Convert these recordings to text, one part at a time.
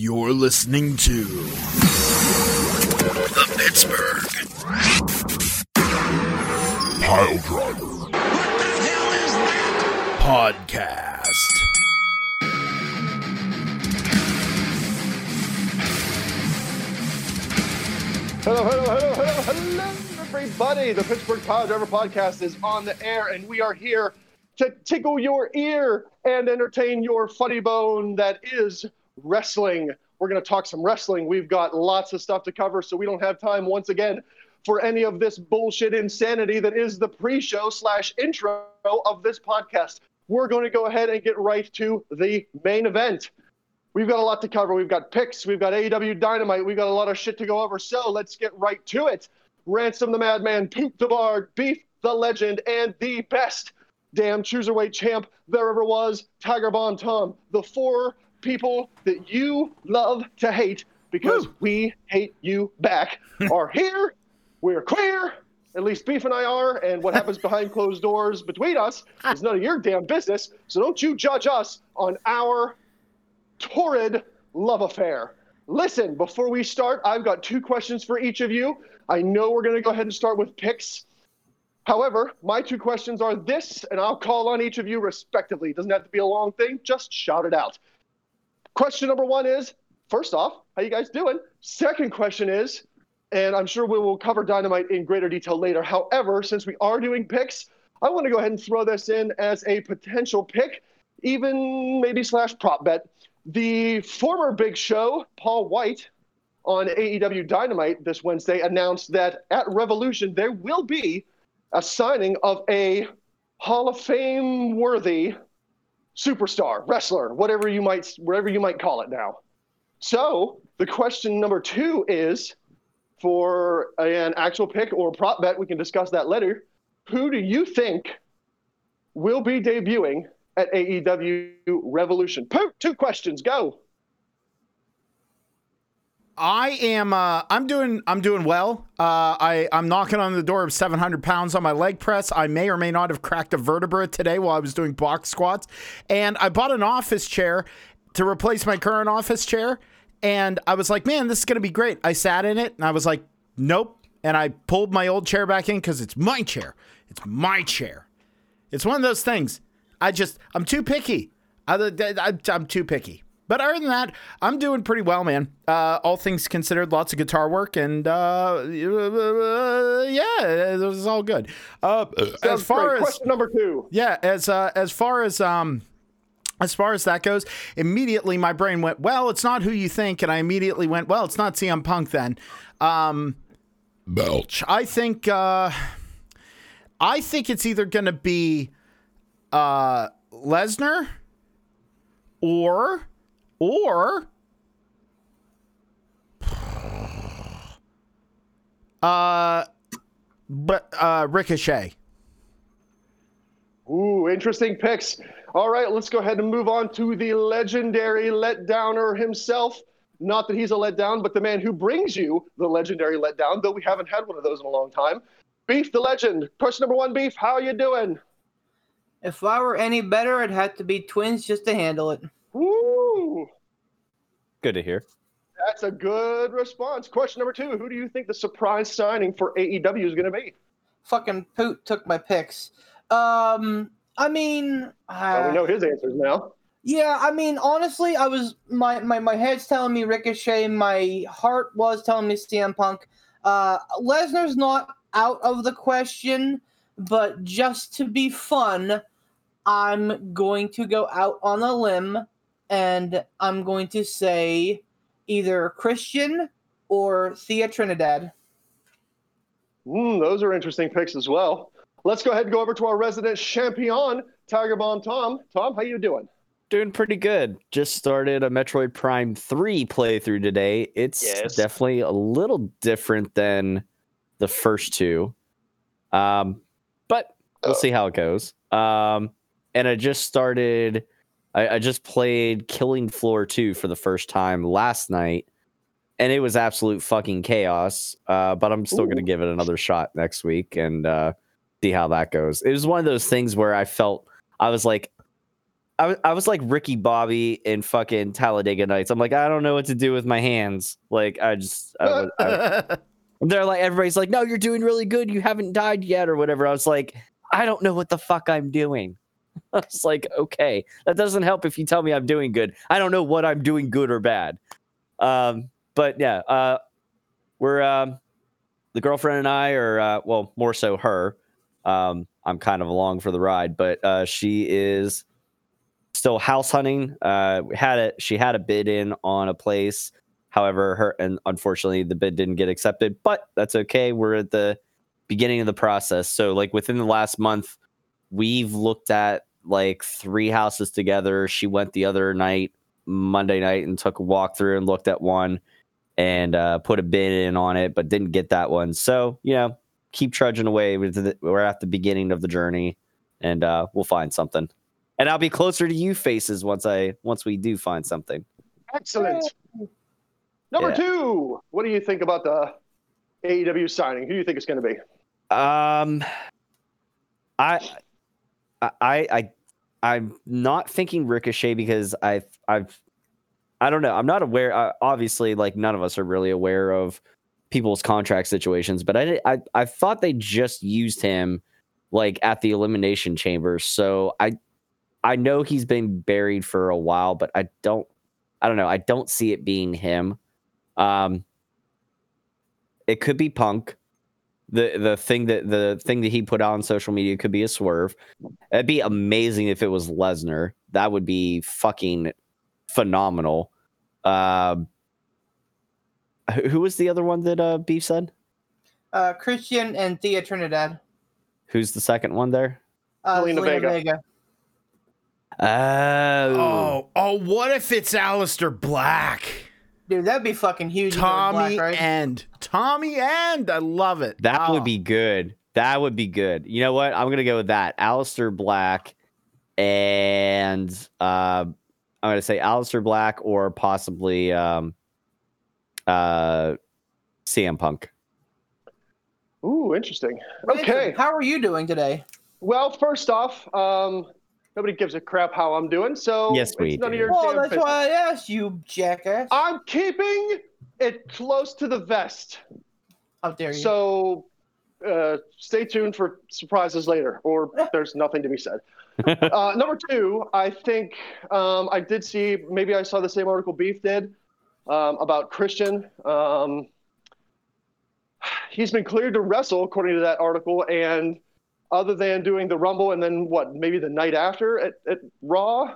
You're listening to the Pittsburgh Pile Driver. What the hell is that? Podcast. Hello, hello, hello, hello, hello, everybody. The Pittsburgh Pile Driver podcast is on the air, and we are here to tickle your ear and entertain your funny bone that is wrestling. We're going to talk some wrestling. We've got lots of stuff to cover, so we don't have time once again for any of this bullshit insanity that is the pre-show slash intro of this podcast. We're going to go ahead and get right to the main event. We've got a lot to cover. We've got picks. We've got AEW Dynamite. We've got a lot of shit to go over. So let's get right to it. Ransom the Madman, Poot the Bard, Beef the Legend, and the best damn cruiserweight champ there ever was, Tiger Bomb Tom. The four people that you love to hate because Woo. we hate you back are here. We're queer. At least Beef and I are. And what happens behind closed doors between us is none of your damn business. So don't you judge us on our torrid love affair. Listen, before we start, I've got two questions for each of you. I know we're going to go ahead and start with picks. However, my two questions are this, and I'll call on each of you respectively. It doesn't have to be a long thing, just shout it out. Question number one is first off, how you guys doing? Second question is, and I'm sure we will cover Dynamite in greater detail later. However, since we are doing picks, I want to go ahead and throw this in as a potential pick, even maybe slash prop bet. The former Big Show, Paul White, on AEW Dynamite this Wednesday announced that at Revolution there will be a signing of a Hall of Fame worthy superstar, wrestler, whatever you might whatever you might call it now. So the question number two is for an actual pick or prop bet, we can discuss that later. Who do you think will be debuting at AEW Revolution? two questions, go. I am. Uh, I'm doing. I'm doing well. Uh, I I'm knocking on the door of 700 pounds on my leg press. I may or may not have cracked a vertebra today while I was doing box squats, and I bought an office chair to replace my current office chair. And I was like, man, this is gonna be great. I sat in it, and I was like, nope. And I pulled my old chair back in because it's my chair. It's my chair. It's one of those things. I just I'm too picky. I, I, I'm too picky. But other than that, I'm doing pretty well, man. Uh, all things considered, lots of guitar work, and uh, uh, yeah, it was all good. Uh, as far great. as question number two, yeah, as uh, as far as um, as far as that goes, immediately my brain went, well, it's not who you think, and I immediately went, well, it's not CM Punk then. Um, Belch. I think uh, I think it's either going to be uh, Lesnar or or uh but uh Ricochet. Ooh, interesting picks. All right, let's go ahead and move on to the legendary letdowner himself. Not that he's a letdown, but the man who brings you the legendary letdown, though we haven't had one of those in a long time. Beef the legend. Question number one, Beef, how are you doing? If I were any better, it'd have to be twins just to handle it. Woo! Good to hear. That's a good response. Question number two: Who do you think the surprise signing for AEW is going to be? Fucking Poot took my picks. Um, I mean, uh, well, we know his answers now. Yeah, I mean, honestly, I was my my my head's telling me Ricochet, my heart was telling me CM Punk. Uh, Lesnar's not out of the question, but just to be fun, I'm going to go out on a limb and I'm going to say either Christian or Thea Trinidad. Mm, those are interesting picks as well. Let's go ahead and go over to our resident champion, Tiger Bomb Tom. Tom, how you doing? Doing pretty good. Just started a Metroid Prime 3 playthrough today. It's yes. definitely a little different than the first two. Um, but we'll oh. see how it goes. Um, and I just started I, I just played Killing Floor 2 for the first time last night, and it was absolute fucking chaos. Uh, but I'm still going to give it another shot next week and uh, see how that goes. It was one of those things where I felt I was like, I was, was like Ricky Bobby in fucking Talladega Nights. I'm like, I don't know what to do with my hands. Like, I just, I was, I, they're like, everybody's like, no, you're doing really good. You haven't died yet, or whatever. I was like, I don't know what the fuck I'm doing. I was like, okay, that doesn't help if you tell me I'm doing good. I don't know what I'm doing good or bad. Um, but yeah, uh, we're um, the girlfriend and I are uh, well, more so her. Um, I'm kind of along for the ride, but uh, she is still house hunting. Uh, had it. She had a bid in on a place. However, her and unfortunately the bid didn't get accepted, but that's okay. We're at the beginning of the process. So like within the last month, we've looked at like three houses together. She went the other night, Monday night, and took a walk through and looked at one and uh, put a bid in on it, but didn't get that one. So you know, keep trudging away. We're at the beginning of the journey, and uh, we'll find something and I'll be closer to you faces once I once we do find something. Excellent. Number yeah. two, what do you think about the AEW signing? Who do you think it's going to be? Um, I, I, I, I'm not thinking Ricochet because I've, I've, I don't know. I'm not aware. Uh, obviously, like none of us are really aware of people's contract situations, but I, I, I thought they just used him like at the elimination chamber. So I, I know he's been buried for a while, but I don't I don't know. I don't see it being him. Um it could be Punk. The the thing that the thing that he put out on social media could be a swerve. It'd be amazing if it was Lesnar. That would be fucking phenomenal. Um uh, who was the other one that uh Beef said? Uh Christian and Thea Trinidad. Who's the second one there? Uh, Zelina Vega. Vega. Oh. Oh, oh, what if it's Aleister Black? Dude, that'd be fucking huge. Tommy Black, right? End. Tommy and I love it. That oh. would be good. That would be good. You know what? I'm gonna go with that. Aleister Black and uh, I'm gonna say Aleister Black or possibly um, uh, CM Punk. Ooh, interesting. Okay. How are you doing today? Well, first off, um, Nobody gives a crap how I'm doing. So yes, we none do. of your well, damn that's business. why I asked you, jackass. I'm keeping it close to the vest. How dare you? So uh, stay tuned for surprises later, or there's nothing to be said. uh, number two, I think um, I did see, maybe I saw the same article Beef did um, about Christian. Um, he's been cleared to wrestle, according to that article, and other than doing the Rumble and then what, maybe the night after at, at Raw.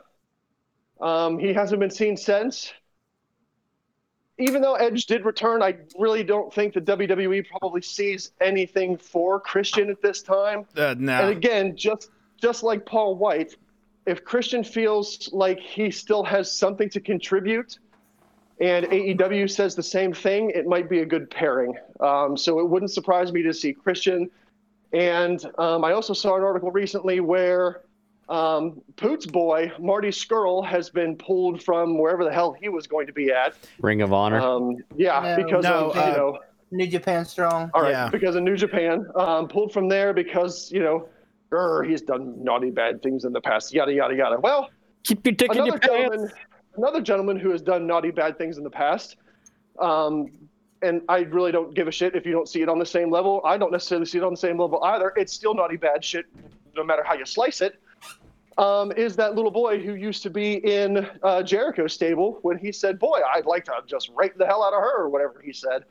Um, he hasn't been seen since. Even though Edge did return, I really don't think the WWE probably sees anything for Christian at this time. Uh, no. And again, just just like Paul White, if Christian feels like he still has something to contribute, and AEW says the same thing, it might be a good pairing. Um, so it wouldn't surprise me to see Christian and um, I also saw an article recently where um, Poots boy Marty Scurll has been pulled from wherever the hell he was going to be at. Ring of Honor. Um, yeah, no, because no, of uh, you know New Japan Strong. All right, Yeah. because of New Japan, um, pulled from there because you know, er, he's done naughty bad things in the past. Yada yada yada. Well, keep your dick in another your pants. gentleman, another gentleman who has done naughty bad things in the past. Um, and I really don't give a shit if you don't see it on the same level. I don't necessarily see it on the same level either. It's still naughty bad shit, no matter how you slice it. Um, is that little boy who used to be in uh, Jericho's stable when he said, "Boy, I'd like to just rape the hell out of her," or whatever he said.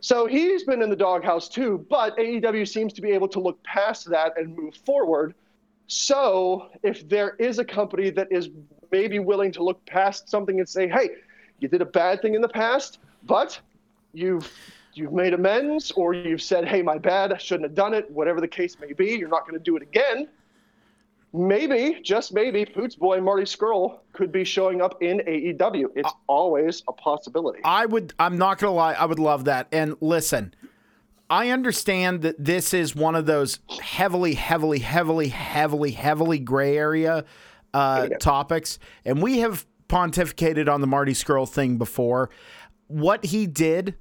So he's been in the doghouse too, but AEW seems to be able to look past that and move forward. So if there is a company that is maybe willing to look past something and say, "Hey, you did a bad thing in the past, but you've you've made amends or you've said, "Hey, my bad, I shouldn't have done it." Whatever the case may be, you're not going to do it again. Maybe, just maybe, Poots boy Marty Scurll could be showing up in AEW. It's always a possibility. I would. I'm not gonna lie. I would love that. And listen, I understand that this is one of those heavily, heavily, heavily, heavily, heavily gray area uh, topics, and we have pontificated on the Marty Scurll thing before. What he did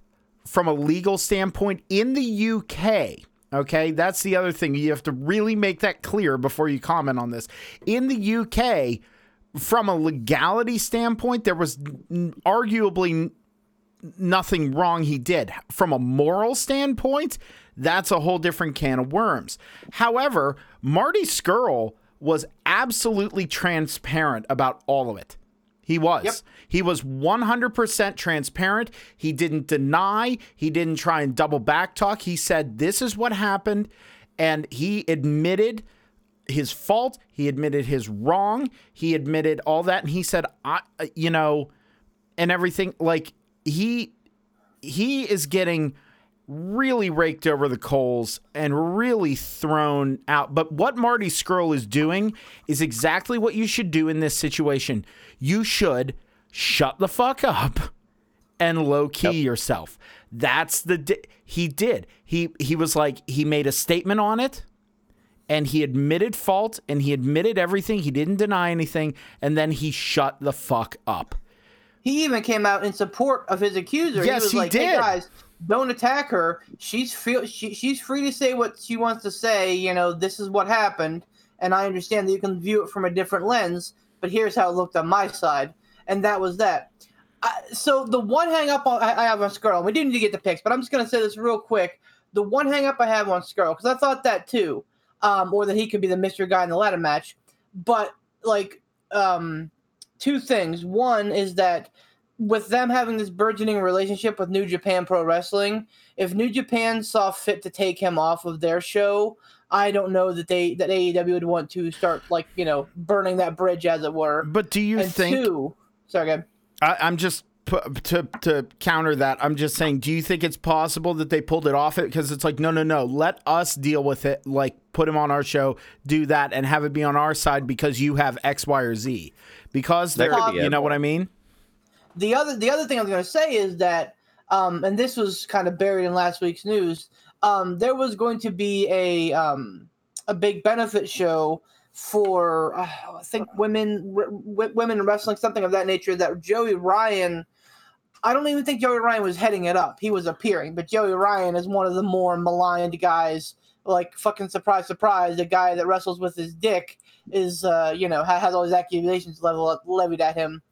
from a legal standpoint in the UK. Okay, that's the other thing. You have to really make that clear before you comment on this. In the UK, from a legality standpoint, there was arguably nothing wrong he did. From a moral standpoint, that's a whole different can of worms. However, Marty Scurll was absolutely transparent about all of it. He was. Yep. He was 100% transparent. He didn't deny. He didn't try and double back talk. He said, This is what happened. And he admitted his fault. He admitted his wrong. He admitted all that. And he said, I, uh, you know, and everything. Like, he, he is getting really raked over the coals and really thrown out. But what Marty Scurll is doing is exactly what you should do in this situation. You should shut the fuck up and low key yourself. That's the di- he did. He he was like he made a statement on it and he admitted fault and he admitted everything. He didn't deny anything and then he shut the fuck up. He even came out in support of his accuser. Yes, he was he like, "Hey did. guys, don't attack her. She's feel she, she's free to say what she wants to say. You know, this is what happened, and I understand that you can view it from a different lens. But here's how it looked on my side, and that was that. I, so the one hang up on, I, I have on Scurll, we didn't need to get the picks, but I'm just gonna say this real quick. The one hang up I have on Scurll because I thought that too, um, or that he could be the mystery guy in the ladder match. But like, um, two things. One is that with them having this burgeoning relationship with New Japan Pro Wrestling, if New Japan saw fit to take him off of their show, I don't know that they that AEW would want to start like you know burning that bridge as it were. But do you and think two, sorry, go. I, I'm just pu- to to counter that. I'm just saying. Do you think it's possible that they pulled it off it because it's like no, no, no. Let us deal with it. Like put him on our show, do that, and have it be on our side because you have X, Y, or Z. Because they're, be you know what I mean. The other the other thing I was going to say is that, um, and this was kind of buried in last week's news. Um, there was going to be a um, a big benefit show for uh, I think women w- women in wrestling, something of that nature. That Joey Ryan. I don't even think Joey Ryan was heading it up. He was appearing, but Joey Ryan is one of the more maligned guys. Like fucking surprise, surprise, the guy that wrestles with his dick is, uh, you know, has all these accusations level levied at him.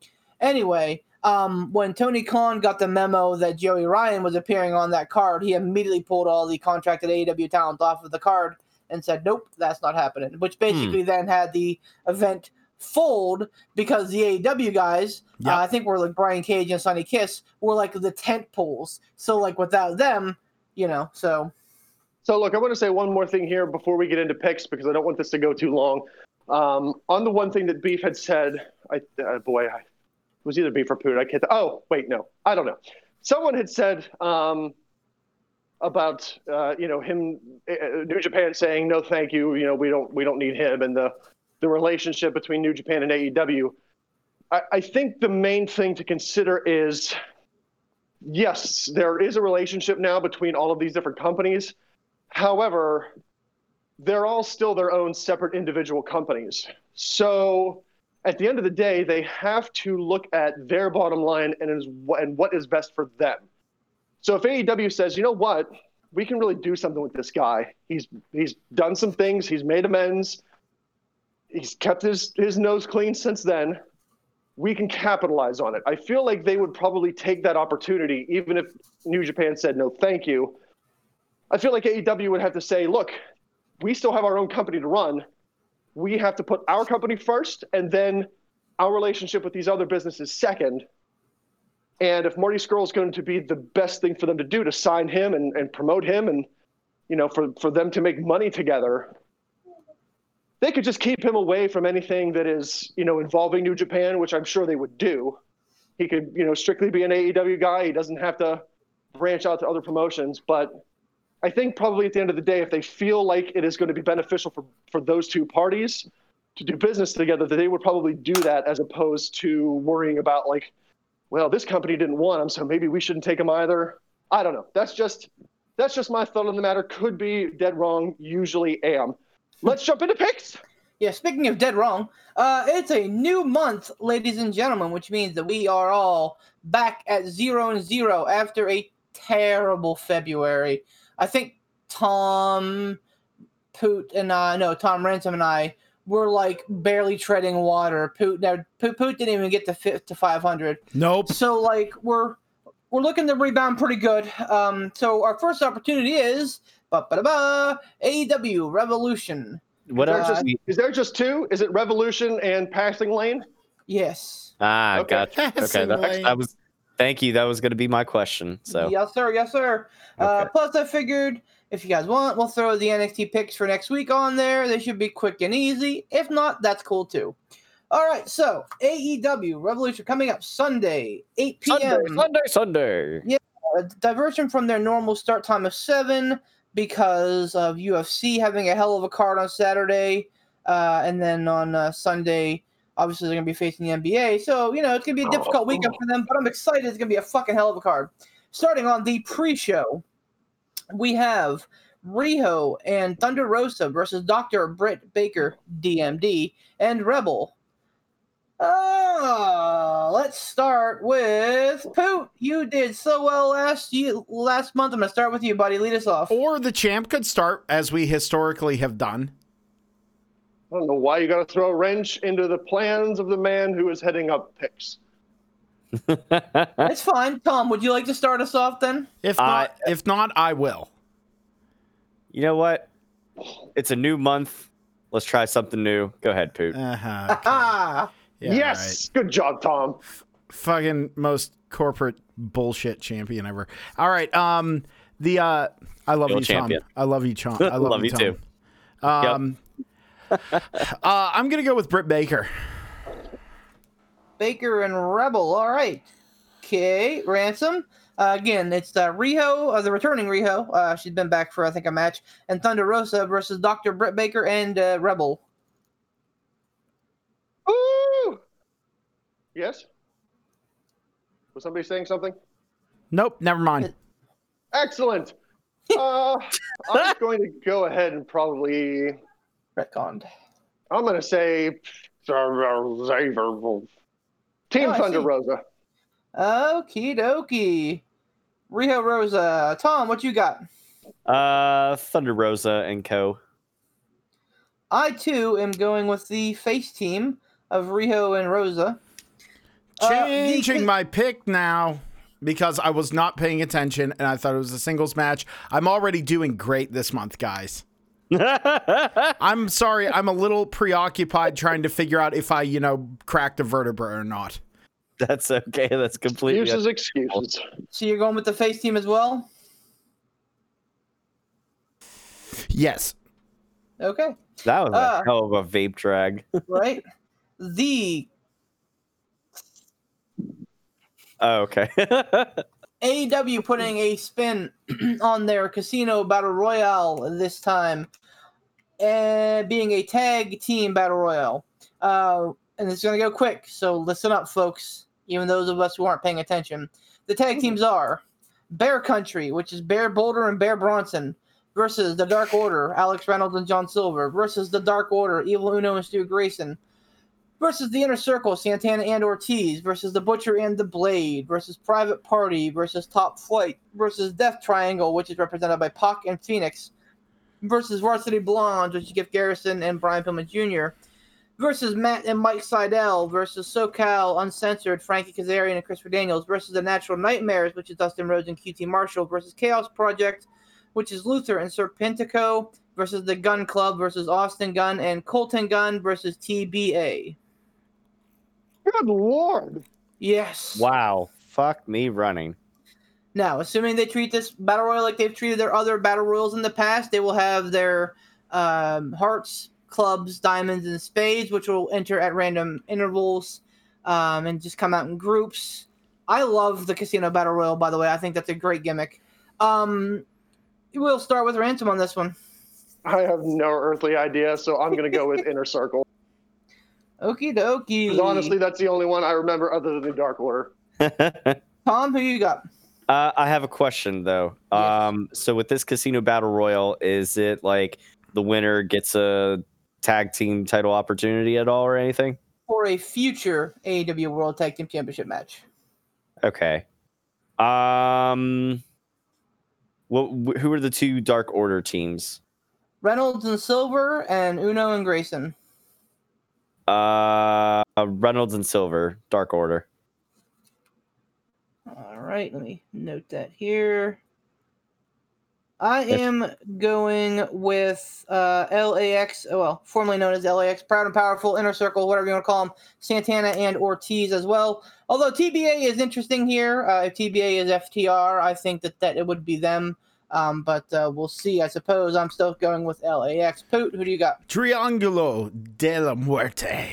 Anyway, um, when Tony Khan got the memo that Joey Ryan was appearing on that card, he immediately pulled all the contracted AEW talent off of the card and said, "Nope, that's not happening." Which basically then had the event fold because the AEW guys, Yep. uh, I think were like Brian Cage and Sonny Kiss, were like the tent poles. So like without them, you know, so So, look, I want to say one more thing here before we get into picks because I don't want this to go too long. Um, on the one thing that Beef had said, I uh, boy, I, it was either Beef or Poot. I can't. Oh, wait, no, I don't know. Someone had said um, about uh, you know him, uh, New Japan saying no, thank you. You know, we don't we don't need him, and the the relationship between New Japan and AEW. I, I think the main thing to consider is yes, there is a relationship now between all of these different companies. However, they're all still their own separate individual companies. So at the end of the day, they have to look at their bottom line and, is, and what is best for them. So if AEW says, you know what, we can really do something with this guy. He's he's done some things. He's made amends. He's kept his his nose clean since then. We can capitalize on it. I feel like they would probably take that opportunity, even if New Japan said no, thank you. I feel like AEW would have to say, look, we still have our own company to run. We have to put our company first, and then our relationship with these other businesses second. And if Marty Scurll is going to be the best thing for them to do to sign him and, and promote him and, you know, for, for them to make money together, they could just keep him away from anything that is, you know, involving New Japan, which I'm sure they would do. He could, you know, strictly be an AEW guy. He doesn't have to branch out to other promotions. But I think probably at the end of the day, if they feel like it is going to be beneficial for, for those two parties to do business together, that they would probably do that as opposed to worrying about like, well, this company didn't want them, so maybe we shouldn't take them either. I don't know. That's just that's just my thought on the matter. Could be dead wrong. Usually am. Let's jump into picks. Yeah, speaking of dead wrong, uh, it's a new month, ladies and gentlemen, which means that we are all back at zero and zero after a terrible February. I think Tom Poot and I, no, Tom Ransom and I we're like barely treading water. Poot now Poot, Poot didn't even get to fit to 500. Nope. So like we're we're looking to rebound pretty good. Um, so our first opportunity is ba ba ba AEW Revolution. What Is there, just, is there just two? Is it Revolution and Passing Lane? Yes. Ah, Okay. gotcha. Okay, that, lane. that was. Thank you. That was going to be my question. So Yes, sir. Yes, sir. Uh, plus, I figured if you guys want, we'll throw the NXT picks for next week on there. They should be quick and easy. If not, that's cool too. All right. So AEW Revolution coming up Sunday, 8 p.m. Sunday, Sunday, Sunday. a diversion from their normal start time of seven because of UFC having a hell of a card on Saturday, uh, and then on uh, Sunday, obviously they're gonna be facing the NBA. So you know it's gonna be a difficult weekend for them, but I'm excited. It's gonna be a fucking hell of a card. Starting on the pre-show, we have Riho and Thunder Rosa versus Dr. Britt Baker, DMD, and Rebel. Uh, let's start with Poot. You did so well last you last month. I'm gonna start with you, buddy. Lead us off. Or the champ could start as we historically have done. I don't know why you got to throw a wrench into the plans of the man who is heading up picks. It's fine. Tom, would you like to start us off then? If I- not, if not, I will. you know what? It's a new month. Let's try something new. Go ahead, Poot. Uh-huh. Ah, Yeah, yes, good job, Tom. fucking most corporate bullshit champion ever. All right, um, the uh, I love Real you, champion. Tom. I love you, Tom. I love, Love you, you Tom. too. Um, uh, I'm gonna go with Britt Baker. Baker and Rebel. All right. Okay, Ransom. Uh, again, it's uh, Riho, uh, the returning Riho. Uh, she's been back for I think a match, and Thunder Rosa versus Dr. Britt Baker and uh, Rebel. Ooh! Yes? Was somebody saying something? Nope, never mind. Excellent. Uh, I'm going to go ahead and probably. Retconned. I'm going to say. Team Oh, Thunder. Rosa. Okie dokie. Riho Rosa. Tom, what you got? Uh, Thunder Rosa and Co. I too am going with the face team of Riho and Rosa. Uh, the- Changing my pick now because I was not paying attention and I thought it was a singles match. I'm already doing great this month, guys. I'm sorry, I'm a little preoccupied trying to figure out if I, you know, cracked a vertebra or not. That's okay. That's completely. Excuses, excuses. So you're going with the face team as well? Yes. Okay. That was a Uh, hell of a vape drag. Right? the oh, okay. AEW putting a spin on their casino battle royale this time, and being a tag team battle royale. Uh, and it's going to go quick, so listen up, folks. Even those of us who aren't paying attention, the tag teams are Bear Country, which is Bear Boulder and Bear Bronson, versus the Dark Order, Alex Reynolds and John Silver, versus the Dark Order, Evil Uno and Stu Grayson, versus the Inner Circle, Santana and Ortiz, versus the Butcher and the Blade, versus Private Party, versus Top Flight, versus Death Triangle, which is represented by Pac and Fenix, versus Varsity Blondes, which is Griff Garrison and Brian Pillman Jr., versus Matt and Mike Sydal, versus SoCal Uncensored, Frankie Kazarian and Christopher Daniels, versus the Natural Nightmares, which is Dustin Rhodes and QT Marshall, versus Chaos Project, which is Luther and Serpentico, versus the Gun Club, versus Austin Gunn, and Colton Gunn versus TBA. Good lord. Yes. wow. Fuck me running. Now, assuming they treat this battle royal like they've treated their other battle royals in the past, they will have their um, hearts, clubs, diamonds, and spades, which will enter at random intervals um, and just come out in groups. I love the casino battle royal, by the way. I think that's a great gimmick. Um, we'll start with Ransom on this one. I have no earthly idea, so I'm going to go with Inner Circle. Okie dokie. 'Cause honestly, that's the only one I remember other than the Dark Order. Tom, who you got? Uh, I have a question though. Yes. Um, so with this casino battle royal, is it like the winner gets a tag team title opportunity at all or anything? For a future AEW World Tag Team Championship match. Okay. Um, what? wh- Who are the two Dark Order teams? Reynolds and Silver and Uno and Grayson. Uh, Reynolds and Silver, Dark Order. All right, let me note that here. I am going with uh, LAX, oh, well, formerly known as LAX, Proud and Powerful, Inner Circle, whatever you want to call them, Santana and Ortiz as well. Although TBA is interesting here. Uh, if TBA is FTR, I think that, that it would be them. Um, but uh, we'll see. I suppose I'm still going with LAX. Poot, who do you got? Triangulo de la Muerte.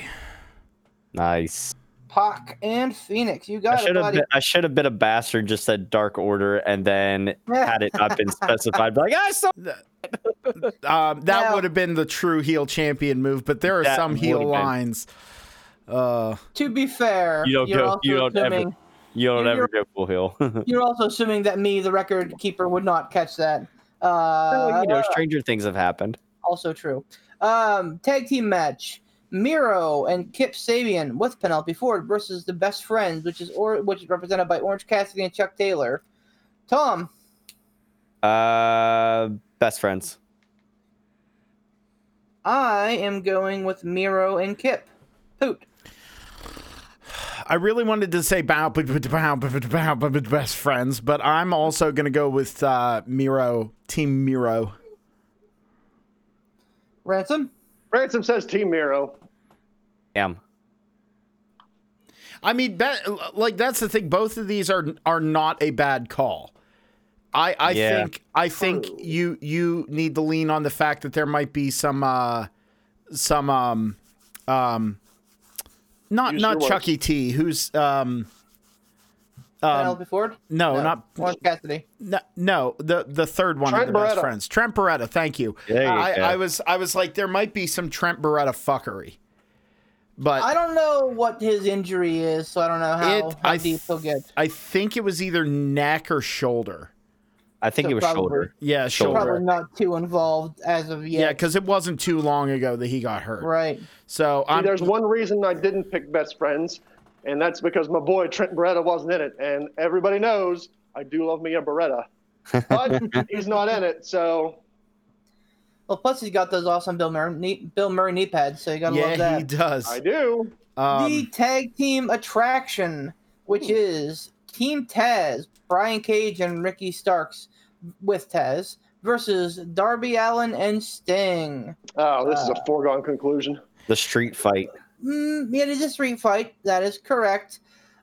Nice. Pac and Fenix. You I got it, should have buddy. been, I should have been a bastard, just said Dark Order, and then had it not been specified. Like, I saw Um, that Now- would have been the true heel champion move, but there are some heel lines. Uh, to be fair, You don't you're go- also you don't ever- assuming you don't You're- ever go full heel. You're also assuming that me, the record keeper, would not catch that. Uh, Well, you know, stranger things have happened. also true. Um, tag team match: Miro and Kip Sabian with Penelope Ford versus the Best Friends, which is or which is represented by Orange Cassidy and Chuck Taylor. Tom, Uh, best friends. I am going with Miro and Kip. Poot. I really wanted to say bow, but but bow, but but bow, but but best friends, but I'm also gonna go with uh, Miro, Team Miro. Ransom. Ransom says Team Miro. Damn. I mean, that, like that's the thing. Both of these are are not a bad call. I I Yeah. think I think you you need to lean on the fact that there might be some uh some um um not Use not your Chucky T who's um um Penelope Ford. no, not Orange Cassidy. no, no the the third one Trent of the best friends Trent Beretta. Thank you. There you I, go. I was I was like there might be some Trent Beretta fuckery, but I don't know what his injury is, so I don't know how, It- how I deep he'll get. I think it was either neck or shoulder. I think So it was probably- shoulder. Yeah, Shoulder. shoulder. Probably not too involved as of yet. Yeah, because it wasn't too long ago that he got hurt. right. So See, there's one reason I didn't pick Best Friends, and that's because my boy Trent Beretta wasn't in it. And everybody knows I do love me a Beretta, but he's not in it. So Well, plus he's got those awesome Bill Murray knee, Bill Murray knee pads, so you gotta love that. yeah, that. he does. I do. the Um, tag team attraction, which is Team Taz, Brian Cage and Ricky Starks with Taz versus Darby Allin and Sting. Oh, this is Uh, a foregone conclusion. The street fight. Mm, it is a street fight. That is correct.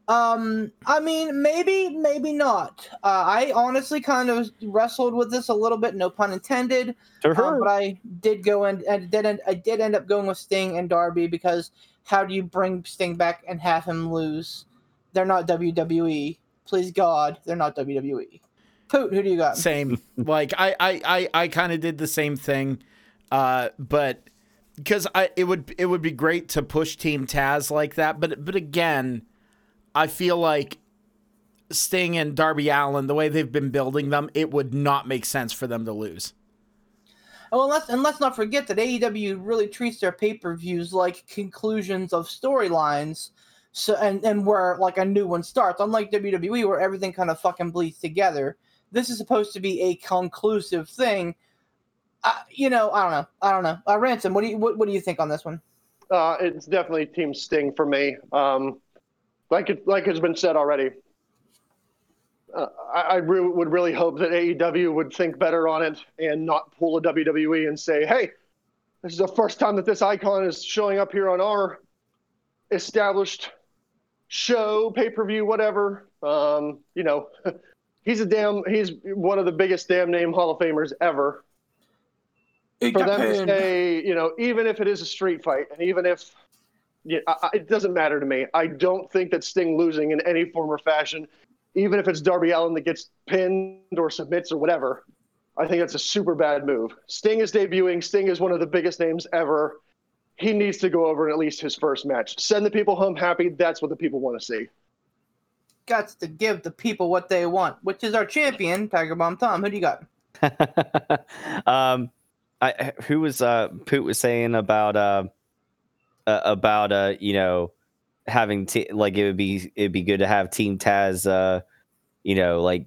Um, I mean, maybe, maybe not. Uh, I honestly kind of wrestled with this a little bit, no pun intended. To Um, her. but I did go and, and did end, I did end up going with Sting and Darby because how do you bring Sting back and have him lose? They're not WWE. Please God, they're not WWE. Poot, who do you got? same. like I, I, I, I kind of did the same thing, uh, but because I, it would, it would be great to push Team Taz like that. But, but again, I feel like Sting and Darby Allin, the way they've been building them, it would not make sense for them to lose. Oh, and let's and let's not forget that AEW really treats their pay per views like conclusions of storylines. So and and where like a new one starts, unlike WWE where everything kind of fucking bleeds together. This is supposed to be a conclusive thing. Uh, you know, I don't know. I don't know. Uh, Ransom, what do you what, what do you think on this one? Uh, it's definitely Team Sting for me. Um, like it, like has been said already. Uh, I, I re- would really hope that AEW would think better on it and not pull a WWE and say, "Hey, this is the first time that this icon is showing up here on our established show, pay per view, whatever." Um, you know, he's a damn. He's one of the biggest damn name Hall of Famers ever for them to say, you know, even if it is a street fight, and even if yeah, I- it doesn't matter to me, I don't think that Sting losing in any form or fashion, even if it's Darby Allin that gets pinned or submits or whatever, I think that's a super bad move. Sting is debuting. Sting is one of the biggest names ever. He needs to go over in at least his first match. Send the people home happy. That's what the people want to see. Got to give the people what they want, which is our champion, Tiger Bomb Tom. Who do you got? um, I who was uh Poot was saying about uh, uh about uh you know having t- like it would be it'd be good to have Team Taz uh you know like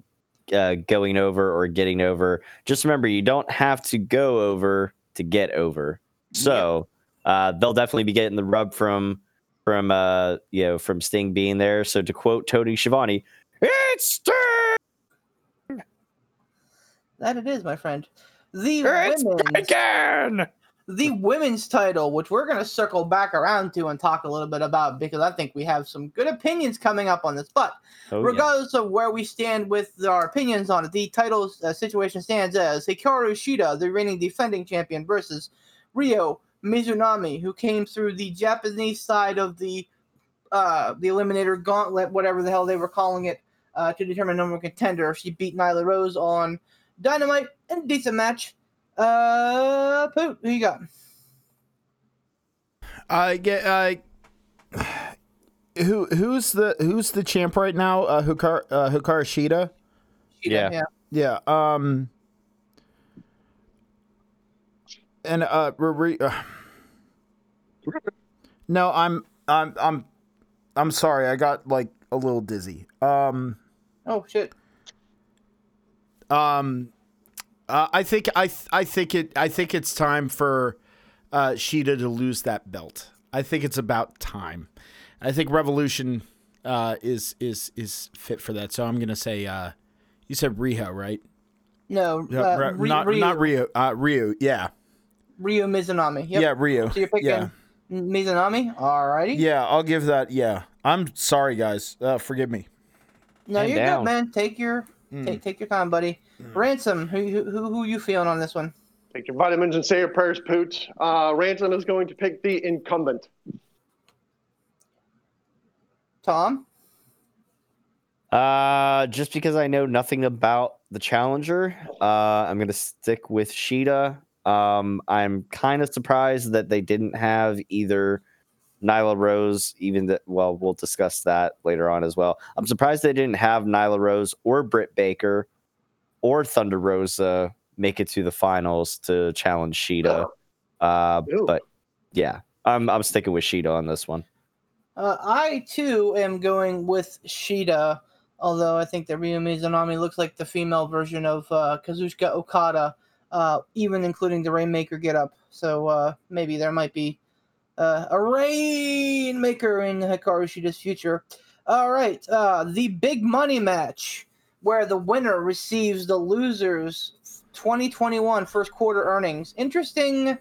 uh going over or getting over. Just remember you don't have to go over to get over. So uh, they'll definitely be getting the rub from from uh, you know from Sting being there. So to quote Tony Schiavone, it's Sting. That it is, my friend. The It's women's, again. the women's title, which we're gonna circle back around to and talk a little bit about because I think we have some good opinions coming up on this. But Oh, yeah. regardless of where we stand with our opinions on it, the title uh, situation stands as Hikaru Shida, the reigning defending champion, versus Ryo Mizunami, who came through the Japanese side of the uh, the Eliminator Gauntlet, whatever the hell they were calling it, uh, to determine number one contender. She beat Nyla Rose on Dynamite in a decent match. Uh, Poot, who you got? I get I. Who who's the who's the champ right now? Uh, Hukar uh, Hikaru Shida. Yeah. yeah. Yeah. Um. And uh, re- uh, no, I'm I'm I'm I'm sorry. I got like a little dizzy. Um. Oh shit. Um. Uh, I think I th- I think it I think it's time for uh, Shida to lose that belt. I think it's about time. I think Revolution uh, is is is fit for that. So I'm gonna say uh, you said Riho, right? No, uh, Ry- not Ryu, not Rio. Uh, Ryu. Yeah. Ryu Mizunami. Yep. Yeah, Rio. So you're picking Yeah. Mizunami? Alrighty. Yeah, I'll give that. Yeah, I'm sorry, guys. Uh, forgive me. No, And you're down. good, man. Take your Mm. take take your time, buddy. Ransom, who who who who you feeling on this one? Take your vitamins and say your prayers, Poot. Uh, Ransom is going to pick the incumbent. Tom? Uh, just because I know nothing about the challenger, uh, I'm gonna stick with Shida. Um, I'm kind of surprised that they didn't have either Nyla Rose, even that. Well, we'll discuss that later on as well. I'm surprised they didn't have Nyla Rose or Britt Baker or Thunder Rosa make it to the finals to challenge Shida. Uh, but yeah, I'm I'm sticking with Shida on this one. Uh, I too am going with Shida, although I think that Ryu Mizunami looks like the female version of uh, Kazuchika Okada, uh, even including the Rainmaker get up. So uh, maybe there might be uh, a Rainmaker in Hikaru Shida's future. All right, uh, the big money match where the winner receives the losers 2021 first quarter earnings. Interesting,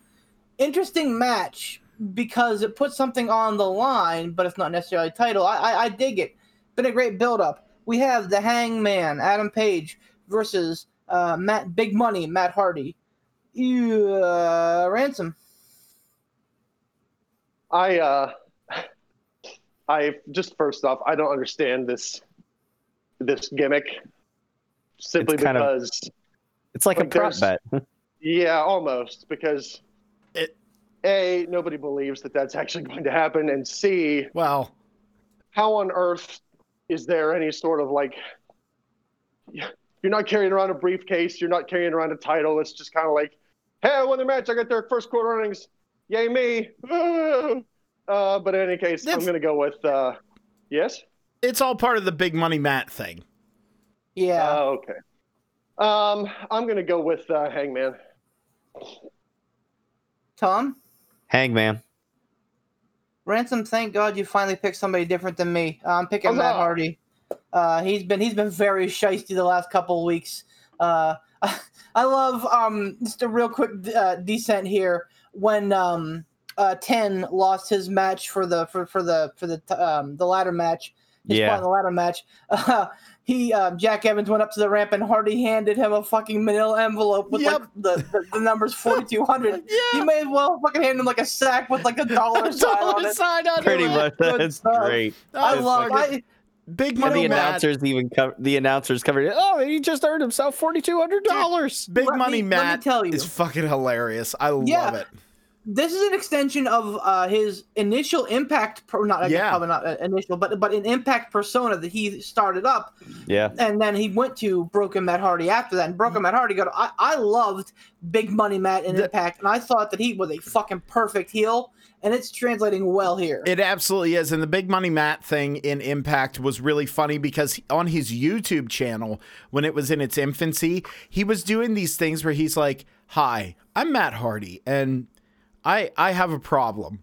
interesting match because it puts something on the line, but it's not necessarily a title. I, I, I dig it. Been a great build up. We have the Hangman, Adam Page, versus uh, Matt Big Money, Matt Hardy. Uh, ransom. I uh I just first off, I don't understand this this gimmick simply It's kind of- because It's like, Like, a prop bet. yeah, almost because It- a nobody believes that that's actually going to happen, and c Well, how on earth is there any sort of like you're not carrying around a briefcase, you're not carrying around a title. It's just kind of like, hey, I won the match. I got their first quarter earnings. Yay me! Uh, but in any case, I'm gonna go with uh, yes. it's all part of the big money Matt thing. Yeah. Oh, okay. Um, I'm gonna go with uh, Hangman. Tom? Hangman. Ransom, thank God you finally picked somebody different than me. Uh, I'm picking Matt Huzzah! Hardy. Uh, he's been he's been very shisty the last couple of weeks. Uh, I love um just a real quick uh, descent here when um uh ten lost his match for the for for the for the um the ladder match. His Yeah. in the ladder match. Uh, he um, Jack Evans went up to the ramp and Hardy handed him a fucking manila envelope with like the, the, the numbers forty two hundred. You Yeah. may as well fucking hand him like a sack with like a dollar sign on Dollar it. sign on Pretty it. much. Good That's stuff. great. I love fuck I, Big And money the Matt. announcers even cover the announcers covered it. Oh, he just earned himself forty two hundred dollars. Big Let money me- let me Matt tell you. is fucking hilarious. I Yeah. love it. this is an extension of uh, his initial impact pro not I guess Yeah. probably not uh, initial but but an impact persona that he started up Yeah. and then he went to broken matt hardy after that and broken matt hardy got i, I loved big money matt in The- impact and i thought that he was a fucking perfect heel and it's translating well here It absolutely is. And the big money Matt thing in Impact was really funny because on his YouTube channel, when it was in its infancy, he was doing these things where he's like, Hi, I'm Matt Hardy. And I I have a problem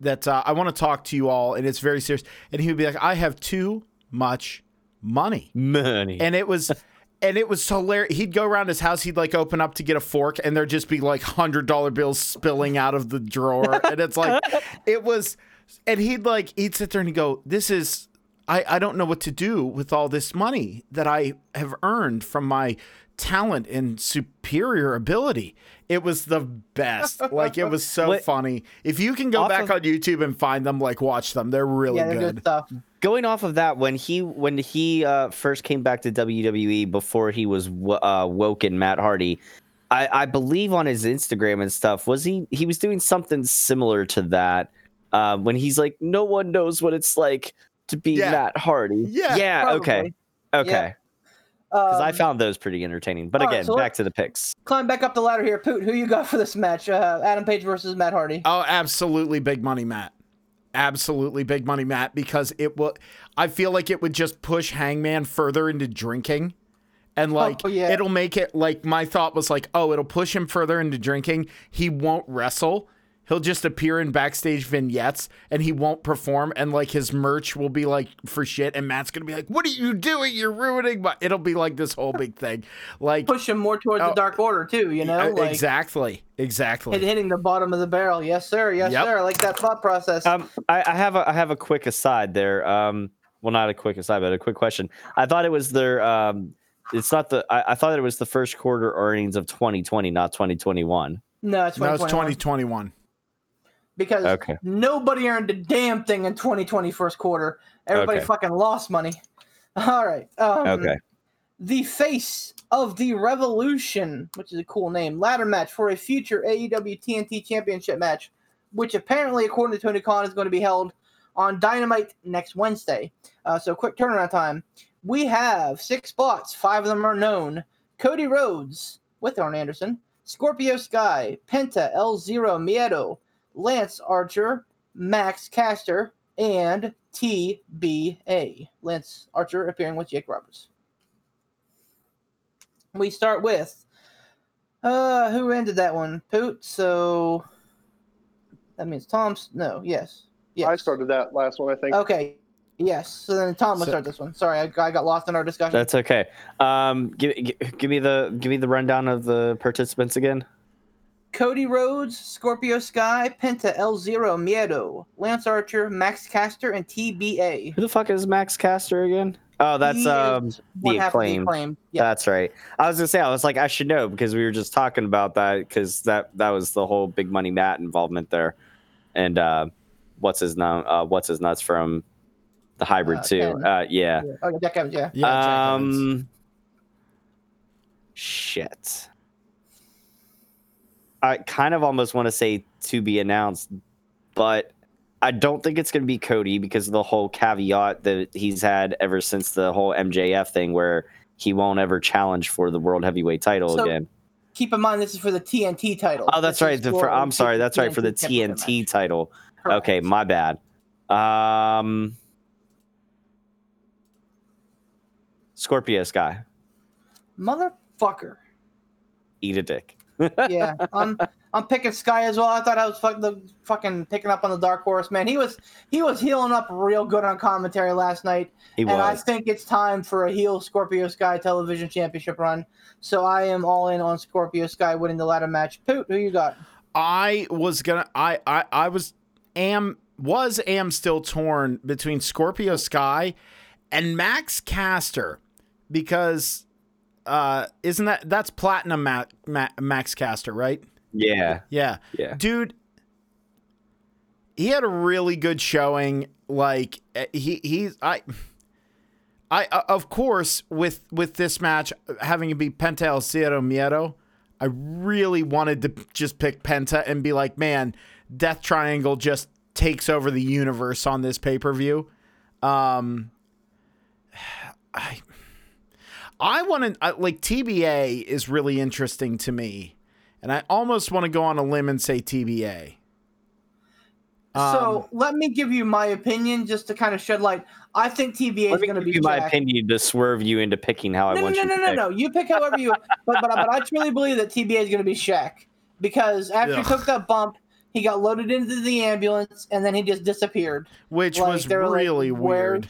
that uh, I want to talk to you all, and it's very serious. And he would be like, I have too much money, Money. and it was. And it was hilarious. He'd go around his house. He'd like open up to get a fork, and there'd just be like hundred dollar bills spilling out of the drawer. And it's like, it was. And he'd like he'd sit there and he'd go, "This is I, I don't know what to do with all this money that I have earned from my talent and superior ability. It was the best. like it was so What- funny. If you can go back of- on YouTube and find them, like watch them. They're really yeah, they're good. good stuff. going off of that when he when he uh, first came back to WWE before he was w- uh, woken Matt Hardy, I, I believe on his Instagram and stuff was he he was doing something similar to that uh, when he's like no one knows what it's like to be Yeah. Matt Hardy. Yeah, yeah, okay, probably. okay. Because I Um, found those pretty entertaining. But all right, again, so back to the picks. climb back up the ladder here. Poot, who you got for this match? Uh, Adam Page versus Matt Hardy. Oh, absolutely big money, Matt. Absolutely big money, Matt, because it will I feel like it would just push Hangman further into drinking. And like Oh, yeah. it'll make it like my thought was like, oh, it'll push him further into drinking. He won't wrestle. He'll just appear in backstage vignettes and he won't perform and like his merch will be like for shit and Matt's gonna be like, What are you doing? You're ruining my it'll be like this whole big thing. Like Push him more towards Oh, the Dark Order too. You know, like exactly. Exactly. hit- hitting the bottom of the barrel. Yes, sir. Yes, Yep. sir. I like that thought process. Um, I, I have a I have a quick aside there. Um, well, not a quick aside, but a quick question. I thought it was their um, it's not the I, I thought it was the first quarter earnings of 2020, not 2021. no, it's no, it's 2021. Twenty twenty one. because Okay. nobody earned a damn thing in 2020 first quarter. Everybody Okay. fucking lost money. All right. Um, Okay. The face of the revolution, which is a cool name, ladder match for a future AEW TNT Championship match, which apparently, according to Tony Khan, is going to be held on Dynamite next Wednesday. Uh, so, quick turnaround time. We have six spots. Five of them are known. Cody Rhodes with Arn Anderson, Scorpio Sky, Penta, El Zero, Miedo, Lance Archer, Max Caster, and TBA. Lance Archer appearing with Jake Roberts. We start with uh who ended that one? Poot, so that means Tom's no, yes. Yes. I started that last one, I think. Okay. Yes. So then Tom will So- start this one. Sorry, I, I got lost in our discussion. That's okay. Um, give, give give me the give me the rundown of the participants again. Cody Rhodes, Scorpio Sky, Penta, El Zero, Miedo, Lance Archer, Max Caster, and TBA. Who the fuck is Max Caster again? Oh, that's He um is one the half acclaimed. acclaimed. Yeah. That's right. I was gonna say I was like I should know because we were just talking about that because that that was the whole big money Matt involvement there, and uh, what's his name? Uh, what's his nuts from the hybrid Uh, too? Uh, yeah. Yeah. Oh, Jack Evans, yeah. Yeah, um. Shit. I kind of almost want to say to be announced, but I don't think it's going to be Cody because of the whole caveat that he's had ever since the whole MJF thing where he won't ever challenge for the world heavyweight title So, again. Keep in mind this is for the TNT title. Oh, that's This right. the- for I'm sorry. That's right for the TNT match. title. Correct. Okay, my bad. Um, Scorpio Sky, Motherfucker. eat a dick. Yeah, I'm I'm picking Sky as well. I thought I was fuck, the fucking picking up on the dark horse, man. He was he was heeling up real good on commentary last night, He and I think it's time for a heel Scorpio Sky television championship run. So I am all in on Scorpio Sky winning the ladder match. Poot, who you got? I was gonna I I I was am was am still torn between Scorpio Sky and Max Caster because uh isn't that that's platinum Ma- Ma- Max Caster, right? Yeah, Yeah. yeah. Dude he had a really good showing like eh, he he's I I uh, of course with with this match having to be Penta El Zero Miedo, I really wanted to just pick Penta and be like, man, Death Triangle just takes over the universe on this pay per view. Um, I I want to like TBA is really interesting to me, and I almost want to go on a limb and say TBA. so um, let me give you my opinion just to kind of shed light. I think TBA is going to be you my opinion to swerve you into picking how I No, no, want no, you no, to no, pick. no. You pick however you. But but but I truly believe that TBA is going to be Shaq because after he took that bump, He got loaded into the ambulance, and then he just disappeared. which Like, was they were like, really weird.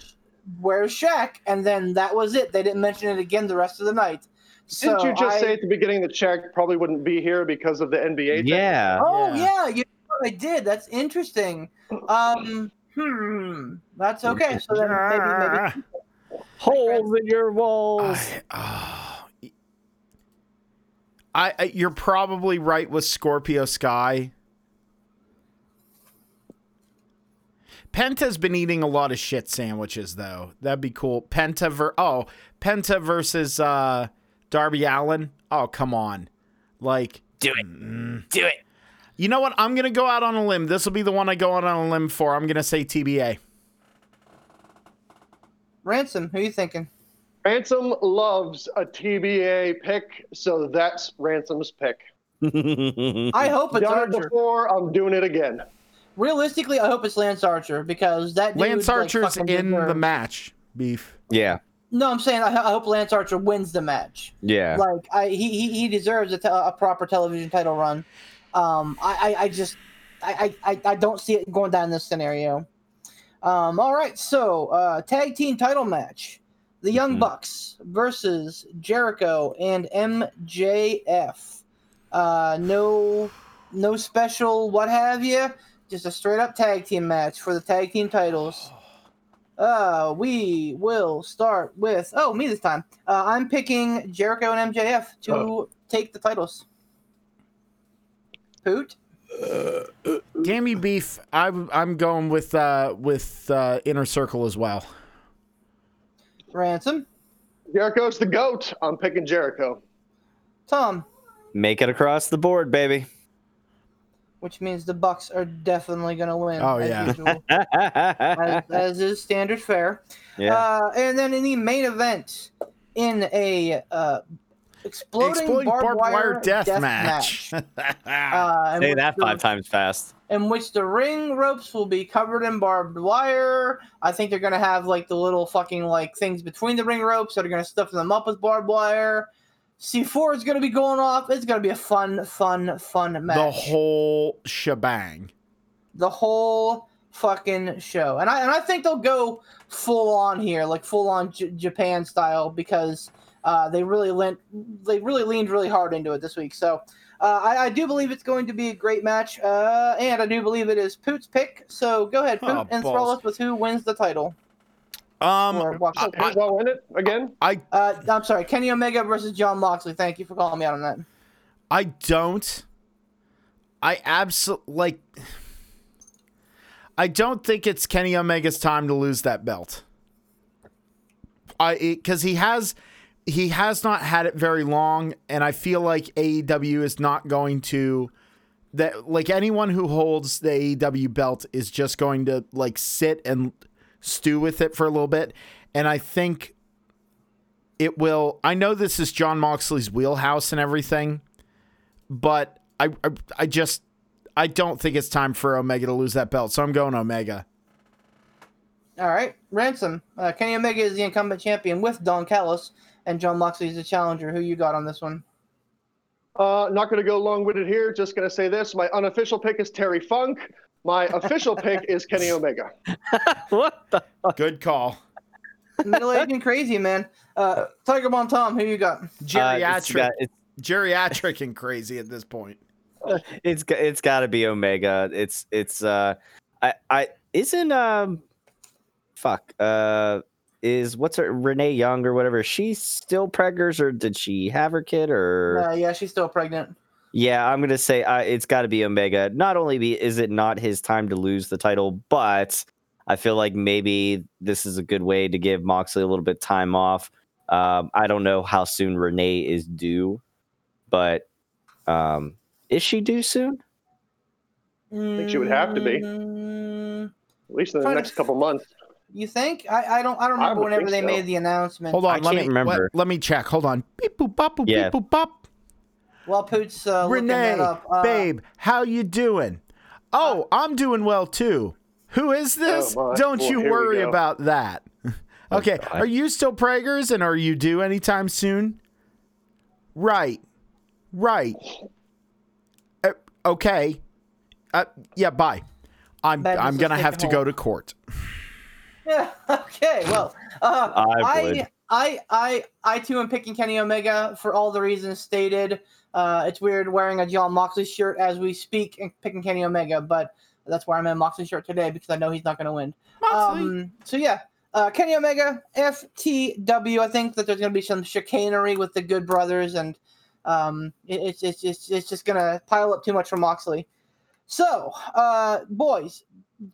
Where's, where's Shaq? And then that was it. They didn't mention it again the rest of the night. Didn't So you just I- say at the beginning that Shaq probably wouldn't be here because of the NBA? thing? Yeah. Oh Yeah. yeah, you know I did. That's interesting. Um, hmm, that's okay. So then maybe maybe Holes in your walls. I, oh, I, I you're probably right with Scorpio Sky. Penta's been eating a lot of shit sandwiches though. That'd be cool. Penta ver oh Penta versus uh, Darby Allin. Oh come on, like Do it. Do it. you know what? I'm gonna go out on a limb. This will be the one I go out on a limb for. I'm gonna say TBA. ransom. Who are you thinking? Ransom loves a TBA pick, so that's Ransom's pick. I hope it's Done it before, I'm doing it again. Realistically, I hope it's Lance Archer because that dude, Lance like, Archer's fucking in the match. Beef. yeah. No, I'm saying I, I hope Lance Archer wins the match. Yeah. Like I, he he, he deserves a, te- a proper television title run. Um, I, I, I just I, I, I- I don't see it going down in this scenario. Um, all right, so uh, tag team title match: the Young Mhm. Bucks versus Jericho and MJF. Uh, no, no special what have you. Just a straight up tag team match for the tag team titles. Uh, we will start with oh me this time. Uh, I'm picking Jericho and MJF to Oh. take the titles. Poot. Gammy Beef. I'm I'm going with uh, with uh, Inner Circle as well. Ransom. Jericho's the GOAT. I'm picking Jericho. Tom. Make it across the board, baby. Which means the Bucks are definitely going to win. Oh, as yeah. usual, as, as is standard fare. Uh, and then in the main event, in a uh, exploding, Exploding barbed, wire, death, match. uh, Say which that the- five times fast. in which the ring ropes will be covered in barbed wire. I think they're gonna have like the little fucking like things between the ring ropes that are gonna stuff them up with barbed wire. C4 is gonna be going off. It's gonna be a fun, fun, fun match. the whole shebang. the whole fucking show. And I and I think they'll go full on here, like full on J- Japan style, because uh, they really lent they really leaned really hard into it this week. So uh, I, I do believe it's going to be a great match, uh, and I do believe it is Poot's pick. So go ahead, Poot, Oh, and balls. throw us with who wins the title. Um, Or walks I- away. Who's win it again? I uh, I'm sorry, Kenny Omega versus John Moxley. Thank you for calling me out on that. I don't. I absolutely like. I don't think it's Kenny Omega's time to lose that belt. I because he has he has not had it very long, and I feel like AEW is not going to that like anyone who holds the AEW belt is just going to like sit and stew with it for a little bit, and I think it will. I know this is John Moxley's wheelhouse and everything but I, I I just I don't think it's time for Omega to lose that belt. So I'm going Omega. All right, Ransom. Uh, Kenny Omega is the incumbent champion with Don Callis, and John Moxley is the challenger. Who you got on this one? Uh, not going to go long-winded here. Just going to say this: my unofficial pick is Terry Funk. My official pick is Kenny Omega. what the? Good call. Middle aged and crazy, man. Uh, Tiger Bomb Tom, who you got? Uh, it's Geriatric, got- it's geriatric and crazy at this point. it's it's got to be Omega. It's it's uh I I isn't um fuck uh is what's her Renee Young or whatever. Is she still preggers or did she have her kid or Uh, yeah, she's still pregnant. Yeah? I'm gonna say uh, it's got to be Omega. Not only be is it not his time to lose the title, but I feel like maybe this is a good way to give Moxley a little bit time off. Um, I don't know how soon Renee is due, but um, is she due soon? I think she would have to be. Mm, At least in the next couple months. You think? I, I don't I don't remember would whenever they so. made the announcement. Hold on, I let can't me remember. Let, let me check. Hold on. Beep boop bop boop Yeah. beep boop bop. While Poots uh, Renee, that up, uh, babe, how you doing? Oh, I'm doing well too. Who is this? Oh. Don't Well, you worry about that. okay, God. are you still preggers and are you due anytime soon? Right, right. Uh, okay. Uh, yeah, bye. I'm Ben, I'm gonna have to him go to court. Yeah. Okay. Well, uh, I I. I, I, I too am picking Kenny Omega for all the reasons stated. Uh, it's weird wearing a John Moxley shirt as we speak and picking Kenny Omega, but that's why I'm in a Moxley shirt today because I know he's not going to win. Um, so yeah, uh, Kenny Omega, FTW. I think that there's going to be some chicanery with the Good Brothers, and um, it, it's it's it's it's just going to pile up too much for Moxley. So, uh, boys,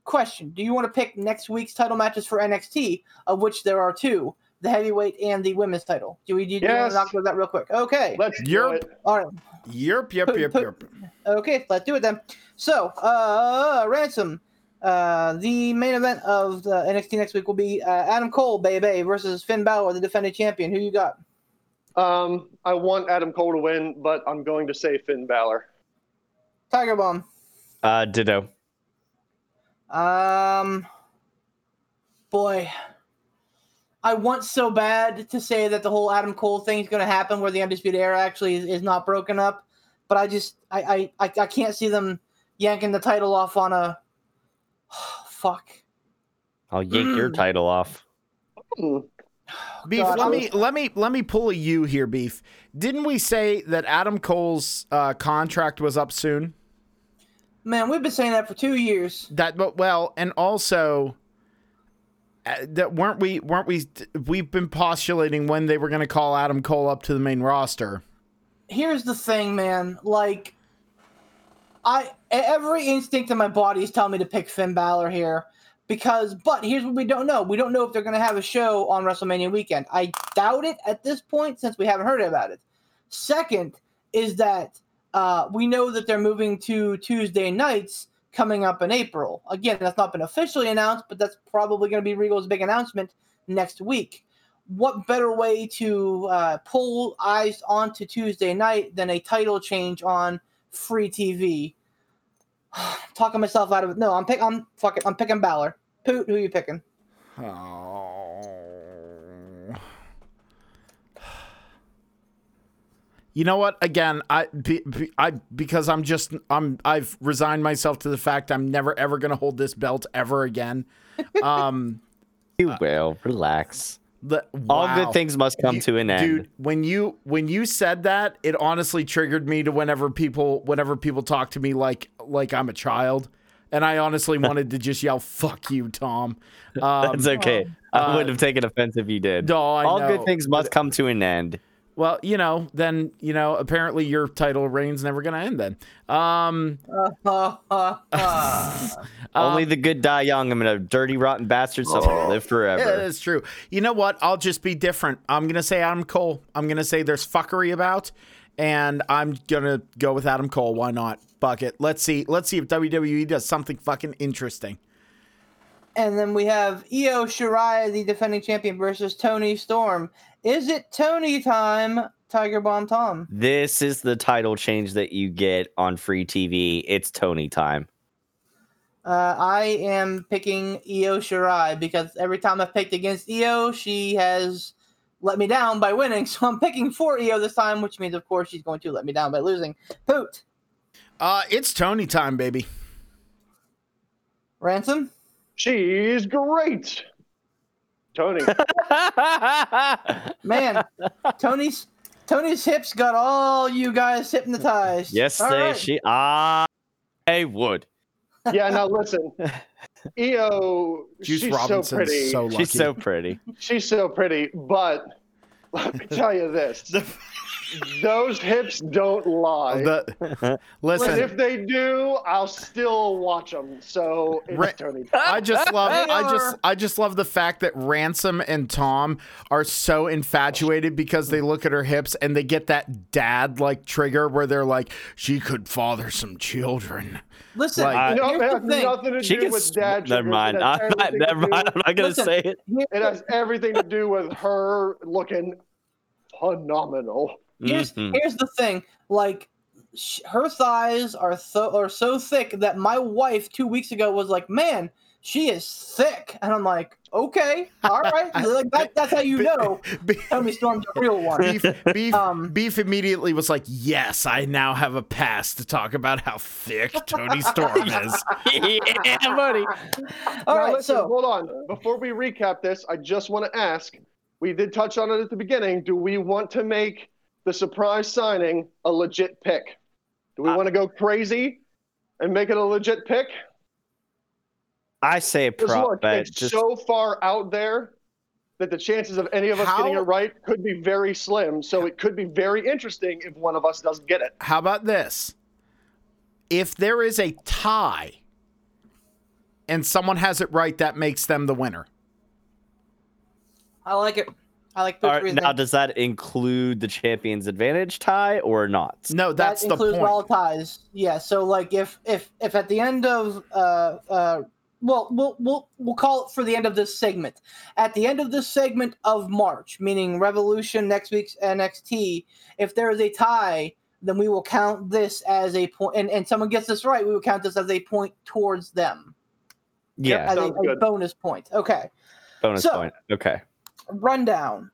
question: Do you want to pick next week's title matches for NXT, of which there are two, the heavyweight and the women's title? Do we do, do want Yes. to knock through that real quick? Okay, Let's do You're- it. all right. Yerp, yep, Put- yep, put- yep. Okay, let's do it then. So, uh, ransom. Uh, the main event of the NXT next week will be uh, Adam Cole, baby, versus Finn Balor, the defending champion. Who you got? Um, I want Adam Cole to win, but I'm going to say Finn Balor. Tiger Bomb. Uh, ditto. Um, boy, I want so bad to say that the whole Adam Cole thing is going to happen, where the Undisputed Era actually is, is not broken up, but I just I, I I I can't see them yanking the title off on a fuck. I'll yank your Mm. title off. Beef, God, let I'm- me let me let me pull a you here, Beef. Didn't we say that Adam Cole's uh, contract was up soon? Man, we've been saying that for two years. That, but well, and also that weren't we weren't we we've been postulating when they were going to call Adam Cole up to the main roster. Here's the thing, man. Like, I every instinct in my body is telling me to pick Finn Balor here because. But here's what we don't know: we don't know if they're going to have a show on WrestleMania weekend. I doubt it at this point since we haven't heard about it. Second is that uh, we know that they're moving to Tuesday nights coming up in April. Again, that's not been officially announced, but that's probably going to be Regal's big announcement next week. What better way to uh, pull eyes onto Tuesday night than a title change on free TV? Talking myself out of it. No, I'm pick. I'm fuck it. I'm picking Balor. Poot, who you picking? Oh. You know what? Again, I, be, be- I because I'm just I'm I've resigned myself to the fact I'm never ever going to hold this belt ever again. Um, You will relax. the, All good things must come You- to an end. Dude, when you when you said that, it honestly triggered me to whenever people whenever people talk to me like like I'm a child. And I honestly wanted to just yell "fuck you, Tom." Um, That's okay. I uh, wouldn't have taken offense if you did. no, I All know. good things must come to an end. Well, you know, then you know, apparently your title reign's never going to end. Then, um, Only the good die young. I'm a dirty, rotten bastard, so I'll live yeah, forever. that's true. You know what? I'll just be different. I'm gonna say Adam Cole. I'm gonna say there's fuckery about, and I'm gonna go with Adam Cole. Why not? Bucket. Let's see. Let's see if WWE does something fucking interesting. and then we have Io Shirai, the defending champion, versus Toni Storm. Is it Toni time? Tiger Bomb Tom. This is the title change that you get on free TV. It's Toni time. Uh, I am picking Io Shirai because every time I've picked against Io, she has let me down by winning. So I'm picking for Io this time, which means, of course, she's going to let me down by losing. Poot. Uh, it's Toni time, baby. Ransom. She's great. Toni. Man, Toni's Toni's hips got all you guys hypnotized. yes, All they right. she. I would. yeah, now listen. EO, Juice she's Robinson's so pretty. so lucky. She's so pretty. She's so pretty, but let me tell you this. Those hips don't lie. The- and listen, if they do, I'll still watch them. So it's Ra- Toni. I just love I just I just love the fact that Ransom and Tom are so infatuated because they look at her hips and they get that dad like trigger where they're like she could father some children. Listen, Like- You know, here's it the thing. nothing to She do gets. with dad. Never triggers. mind. It has I'm not, everything to never do- mind. I'm not gonna Listen. say it. It has everything to do with her looking phenomenal. Here's Mhm. here's the thing. Like sh- her thighs are so are so thick that my wife two weeks ago was like, "Man, she is thick. And I'm like, okay, all right. like that, that's how you know Beef, Toni Storm's a real one. beef, beef, Um, beef immediately was like, "Yes, I now have a pass to talk about how thick Toni Storm is." yeah, buddy. All now right, listen, so hold on. Before we recap this, I just want to ask. We did touch on it at the beginning. Do we want to make the surprise signing a legit pick? Do we Uh, want to go crazy and make it a legit pick? I say a Because prop look, bet. it's Just so far out there that the chances of any of us getting it right could be very slim. So it could be very interesting if one of us doesn't get it. How about this? If there is a tie and someone has it right, that makes them the winner. I like it. I like All Boots right, now does that include the champions advantage tie or not? No, that's that the includes point. all ties. Yeah. So like if if if at the end of uh uh well we'll we'll we'll call it for the end of this segment. At the end of this segment of March, meaning Revolution next week's NXT, if there is a tie, then we will count this as a point and, and someone gets this right, we will count this as a point towards them. Yeah, As a, sounds a good. bonus point. Okay. bonus so- point. Okay. Rundown.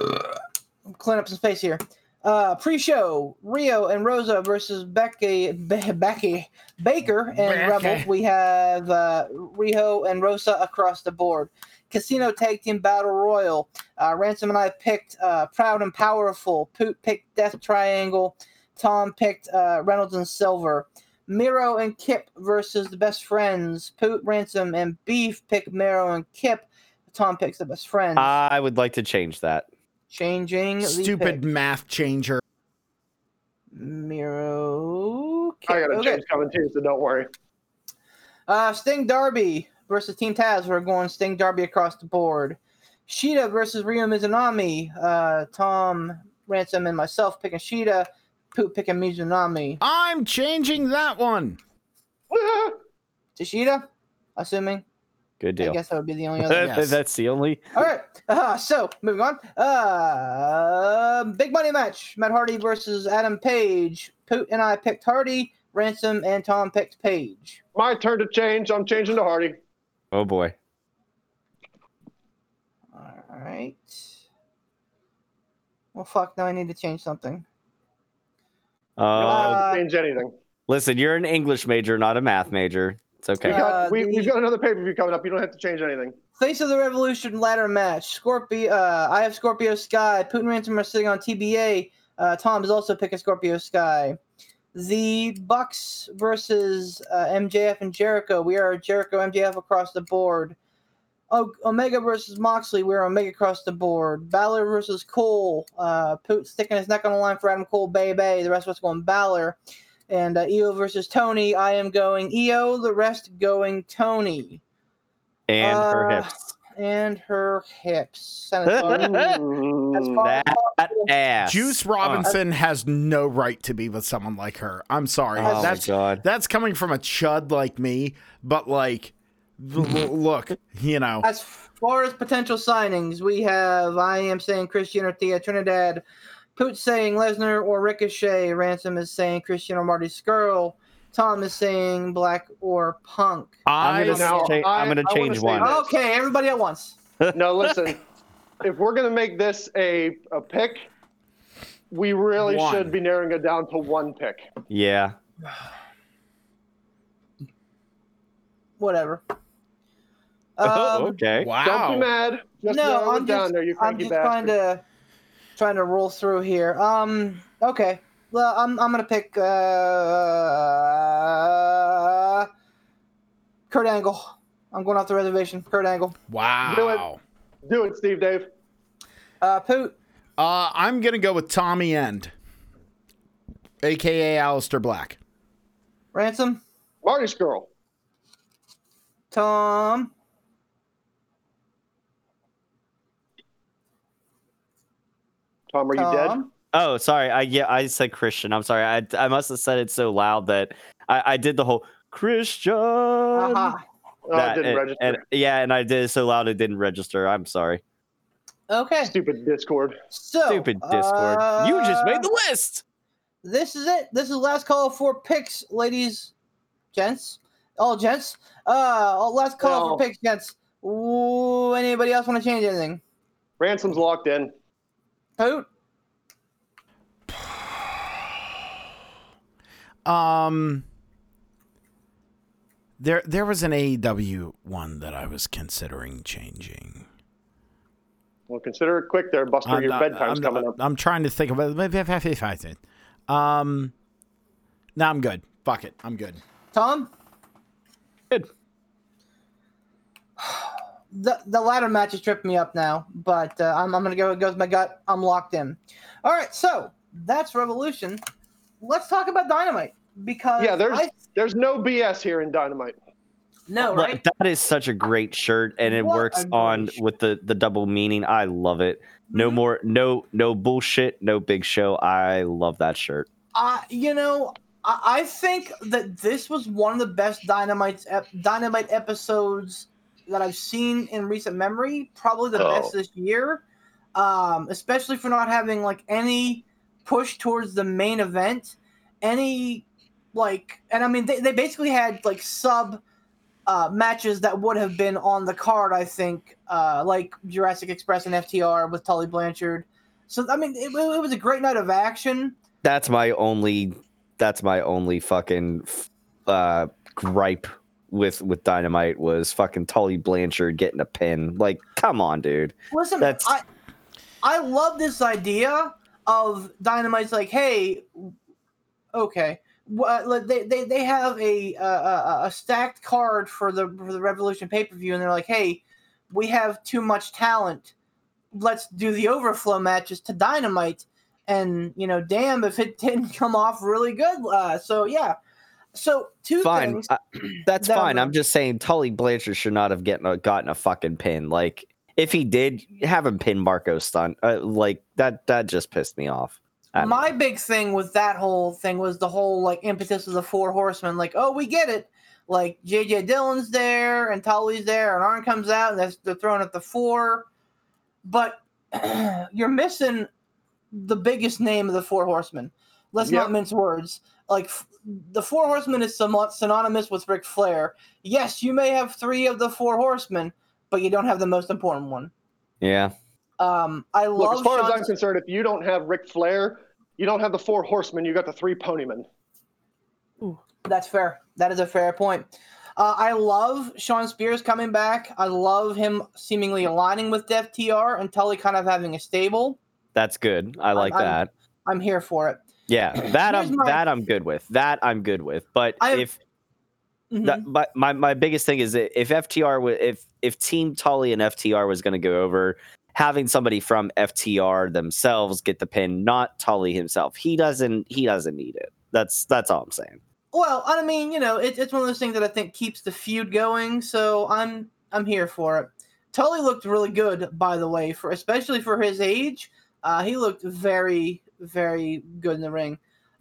I'm cleaning up some space here. Uh, pre-show: Riho and Rosa versus Becky, Be- Becky Baker and Becky. Rebel. We have uh, Riho and Rosa across the board. Casino Tag Team Battle Royal. Uh, Ransom and I picked uh, Proud and Powerful. Poot picked Death Triangle. Tom picked uh, Reynolds and Silver. Miro and Kip versus the Best Friends. Poot, Ransom, and Beef pick Miro and Kip. Tom picks the Best Friends. I would like to change that. Changing Stupid pick. math changer. Miro. I got a okay. change coming too, so don't worry. Uh, Sting Darby versus Team Taz. We're going Sting Darby across the board. Shida versus Ryo Mizunami. Uh, Tom Ransom and myself picking Shida. Poop picking Mizunami. I'm changing that one. To Shida, assuming. Good deal. I guess that would be the only other. Yes. That's the only. All right. Uh, so moving on. Uh, big money match: Matt Hardy versus Adam Page. Poot and I picked Hardy. Ransom and Tom picked Page. My turn to change. I'm changing to Hardy. Oh boy. All right. Well, fuck. Now I need to change something. Uh, Uh, change anything. listen, you're an English major, not a math major. It's okay. We got, Uh, we, the- we've got another pay per view coming up. You don't have to change anything. Face of the Revolution ladder match. Scorpio. Uh, I have Scorpio Sky. Putin and Ransom are sitting on TBA. Uh, Tom is also picking Scorpio Sky. The Bucks versus uh, MJF and Jericho. We are Jericho MJF across the board. O- Omega versus Moxley. We're Omega across the board. Balor versus Cole. Uh, Poot sticking his neck on the line for Adam Cole, baby. The rest of us going Balor. And uh, Io versus Toni. I am going Io. The rest going Toni. And her Uh, hips. And her hips. And as far- as far as That ass. Juice Robinson has no right to be with someone like her. I'm sorry. Oh that's my god. that's coming from a chud like me, but like l- l- look, you know. As far as potential signings, we have I am saying Christian or Thea Trinidad, Poot saying Lesnar or Ricochet, Ransom is saying Christian or Marty Scurll, Tom is saying Black or Punk. I I'm gonna, Now, cha- I- I'm gonna change one. this. Okay, everybody at once. no, listen. if we're gonna make this a a pick, we really One. should be narrowing it down to one pick. Yeah. Whatever. Oh, Um, okay. Don't be mad. Just no, I'm it down just, there, you I'm just trying to trying to roll through here. Um, okay. Well, I'm I'm gonna pick uh, Kurt Angle. I'm going off the reservation. Kurt Angle. Wow. Do it, Do it, Steve Dave. Uh, Poot. Uh, I'm gonna go with Tommy End, aka Aleister Black. Ransom. Marty Scurll. Tom. Tom, are you dead? Oh, sorry. I yeah, I said Christian. I'm sorry. I I must have said it so loud that I, I did the whole Christian. Aha. Oh, it that- didn't and- register. and- yeah, and I did it so loud it didn't register. I'm sorry. Okay. Stupid Discord. So. Stupid Discord. you just made the uh, list. This is it. This is the last call for picks, ladies, gents. All gents. Uh, last call No. for picks, gents. Ooh, anybody else want to change anything? Ransom's locked in. Who? Um, there there was an AEW one that I was considering changing. Well, consider it quick there, Buster. I'm Your not- bedtime's I'm, coming up. I'm trying to think of it. Um, no, I'm good. Fuck it, I'm good. Tom? Good. The the ladder match is tripping me up now, but uh, I'm, I'm gonna go. It goes my gut. I'm locked in. All right, so that's Revolution. Let's talk about Dynamite because Yeah, there's I, there's no BS here in Dynamite. no Like, right. That is such a great shirt, and it What works on shirt. with the the double meaning. I love it. No Mhm. more, no no bullshit, no big show. I love that shirt. Uh, you know, I, I think that this was one of the best Dynamite ep- Dynamite episodes that I've seen in recent memory. Probably the Oh. best this year, um, especially for not having like any push towards the main event, any like, and I mean they, they basically had like sub. Uh, matches that would have been on the card, I think, uh, like Jurassic Express and FTR with Tully Blanchard. So I mean, it, it was a great night of action. That's my only. That's my only fucking uh, gripe with with Dynamite was fucking Tully Blanchard getting a pin. Like, come on, dude. Listen, That's- I I love this idea of Dynamite's like, hey, okay, well, they, they they have a a, a a stacked card for the for the Revolution pay per view, and they're like, hey, we have too much talent. Let's do the overflow matches to Dynamite, and you know, damn if it didn't come off really good. Uh, so yeah, so two Fine, things. I- that's that fine. were- I'm just saying Tully Blanchard should not have gotten a, gotten a fucking pin. Like, if he did, have him pin Marco Stunt. Uh, like that. That just pissed me off. My know. big thing with that whole thing was the whole like impetus of the four horsemen. Like, oh, we get it. Like JJ Dillon's there and Tully's there, and Arn comes out and they're, they're throwing at the four. But you're missing the biggest name of the four horsemen. Let's Yep. not mince words. Like f- the four horsemen is somewhat synonymous with Ric Flair. Yes, you may have three of the four horsemen, but you don't have the most important one. Yeah. Um, I Look, love as far as I'm concerned, if you don't have Ric Flair, you don't have the four horsemen. You got the three ponymen. That's fair. That is a fair point. Uh, I love Shawn Spears coming back. I love him seemingly aligning with Def TR and Tully kind of having a stable. That's good. I like I'm- that. I'm here for it. Yeah, that Here's I'm my- that I'm good with. That I'm good with. But I- if Mhm. that, but my, my biggest thing is that if FTR if if Team Tully and FTR was going to go over, having somebody from FTR themselves get the pin, not Tully himself. He doesn't he doesn't need it. That's that's all I'm saying. Well, I mean, you know, it, it's one of those things that I think keeps the feud going. So I'm I'm here for it. Tully looked really good, by the way, for especially for his age. Uh, he looked very very good in the ring.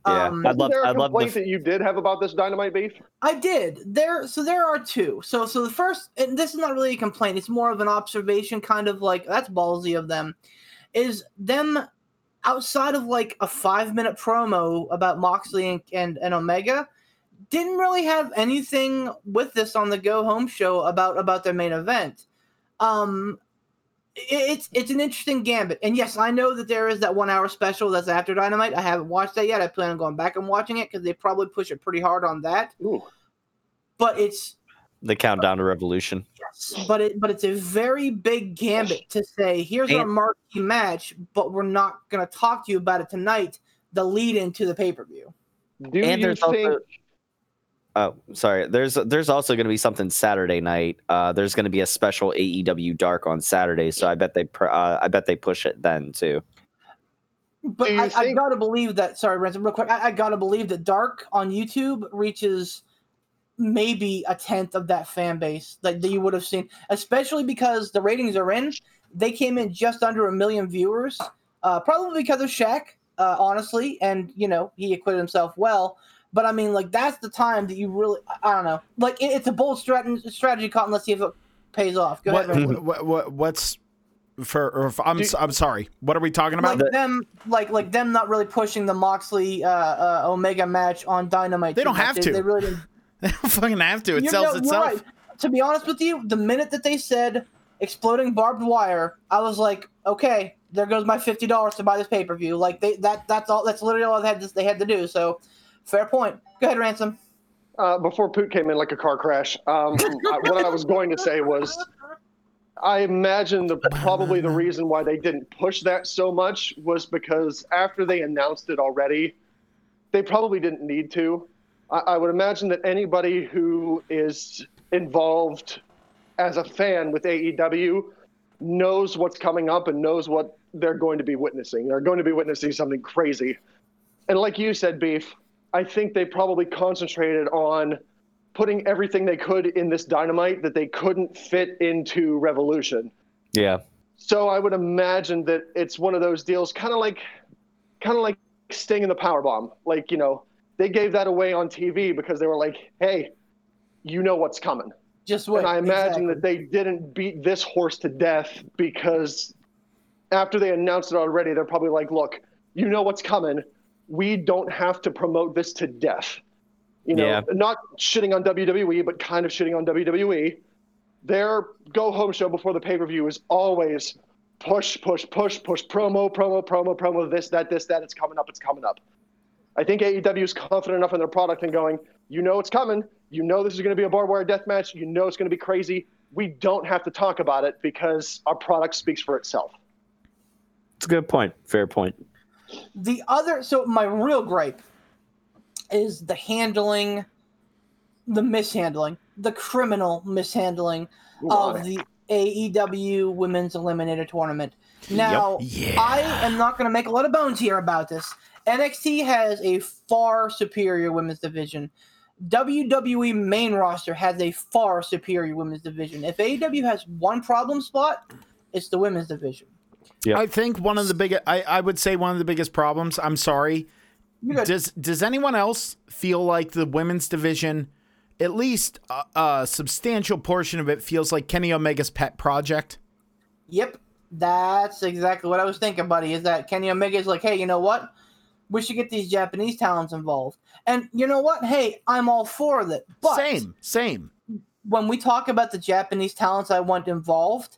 Yeah, Um, I'd love there a I'd love the that you did have about this Dynamite beef? I did. There so there are two. So so the first and this is not really a complaint, it's more of an observation, kind of like that's ballsy of them, is them outside of like a five minute promo about Moxley and, and, and Omega, didn't really have anything with this on the go home show about about their main event. Um it- it's it's an interesting gambit, and yes, I know that there is that one hour special that's after Dynamite. I haven't watched that yet. I plan on going back and watching it because they probably push it pretty hard on that Ooh. but it's the countdown to revolution. Yes, but it but it's a very big gambit to say here's our marquee match, but we're not going to talk to you about it tonight. The lead into the pay per view. Do And you there's think? also- Oh, sorry. There's there's also going to be something Saturday night. Uh, there's going to be a special AEW Dark on Saturday, so I bet they pr- uh, I bet they push it then too. But Do you I, I gotta believe that. Sorry, Ransom, real quick. I, I gotta believe that Dark on YouTube reaches maybe a tenth of that fan base that, that you would have seen, especially because the ratings are in. They came in just under a million viewers, uh, probably because of Shaq, uh, honestly, and you know he acquitted himself well. But I mean, like that's the time that you really, I- don't know, like it, it's a bold strat- strategy caught, and let's see if it pays off. Go What, ahead. What, what what's for? I'm s- I'm sorry. What are we talking about? like them like like them not really pushing the Moxley uh, uh Omega match on Dynamite. They don't have They- to. They really didn't. They don't fucking have to. It You're- sells no, itself. right. To be honest with you, the minute that they said exploding barbed wire, I was like, okay, there goes my fifty dollars to buy this pay per view. Like they that that's all. That's literally all they had to, they had to do. So, fair point. Go ahead, ransom. Uh, before Poot came in like a car crash, um, what I was going to say was, I imagine the probably the reason why they didn't push that so much was because after they announced it already, they probably didn't need to. I, I would imagine that anybody who is involved as a fan with AEW knows what's coming up and knows what they're going to be witnessing. They're going to be witnessing something crazy. And like you said, Beef, I think they probably concentrated on putting everything they could in this dynamite that they couldn't fit into Revolution. Yeah. So I would imagine that it's one of those deals, kind of like, kind of like Sting in the Power Bomb. Like you know, they gave that away on TV because they were like, "Hey, you know what's coming." Just wait. and I imagine exactly. that they didn't beat this horse to death because after they announced it already, they're probably like, "Look, you know what's coming. We don't have to promote this to death." You know, Yeah. not shitting on WWE, but kind of shitting on WWE. Their go home show before the pay per view is always push, push, push, push, promo, promo, promo, promo, this, that, this, that. It's coming up. It's coming up. I think AEW is confident enough in their product and going, you know it's coming. You know this is going to be a barbed wire death match. You know it's going to be crazy. We don't have to talk about it because our product speaks for itself. It's a good point. Fair point. The other, so my real gripe is the handling, the mishandling, the criminal mishandling of the AEW Women's Eliminator Tournament. Now, Yeah. I am not going to make a lot of bones here about this. NXT has a far superior women's division. WWE main roster has a far superior women's division. If AEW has one problem spot, it's the women's division. Yep. I think one of the biggest, I, I would say one of the biggest problems, I'm sorry. Got Does, does anyone else feel like the women's division, at least a, a substantial portion of it, feels like Kenny Omega's pet project? Yep, that's exactly what I was thinking, buddy. Is that Kenny Omega's like, hey, you know what? We should get these Japanese talents involved. And you know what? Hey, I'm all for it. But same, same. when we talk about the Japanese talents I want involved,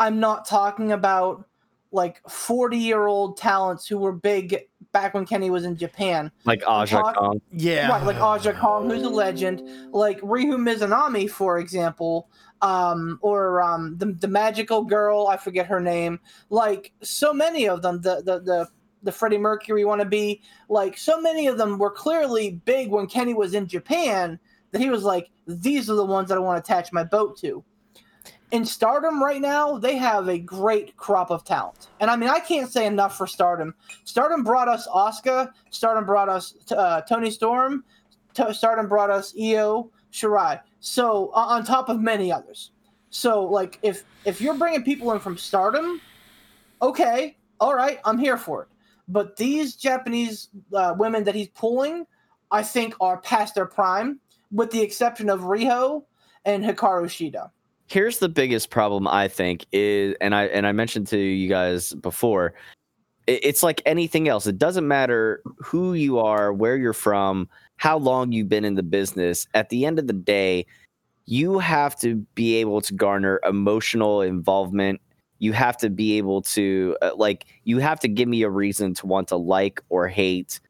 I'm not talking about like 40 year old talents who were big back when Kenny was in Japan. Like Aja Talk- Kong. Yeah. Right, like Aja Kong, who's a legend, like Ryo Mizunami, for example, um, or um, the the magical girl, I forget her name. Like so many of them, the the the the Freddie Mercury wannabe, like so many of them were clearly big when Kenny was in Japan. That he was like, these are the ones that I want to attach my boat to. In Stardom right now, they have a great crop of talent, and I mean I can't say enough for Stardom. Stardom brought us Asuka. Stardom brought us uh, Toni Storm. T- Stardom brought us Io Shirai. So uh, on top of many others. So like if if you're bringing people in from Stardom, okay, all right, I'm here for it. But these Japanese uh, women that he's pulling, I think are past their prime, with the exception of Riho and Hikaru Shida. Here's the biggest problem I think is, and I and I mentioned to you guys before, it- it's like anything else. It doesn't matter who you are, where you're from, how long you've been in the business. At the end of the day, you have to be able to garner emotional involvement. You have to be able to uh, like you have to give me a reason to want to like or hate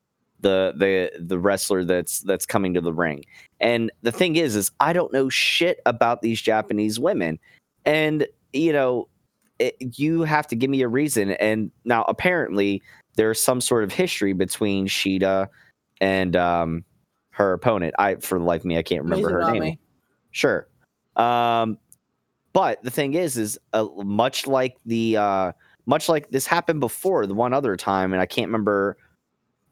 the the the wrestler that's that's coming to the ring. And the thing is is I don't know shit about these Japanese women. And you know, it, you have to give me a reason and now apparently there's some sort of history between Shida and um her opponent. I for the life of me I can't remember her name. Sure. Um, but the thing is, is uh, much like the uh, much like this happened before the one other time, and I can't remember.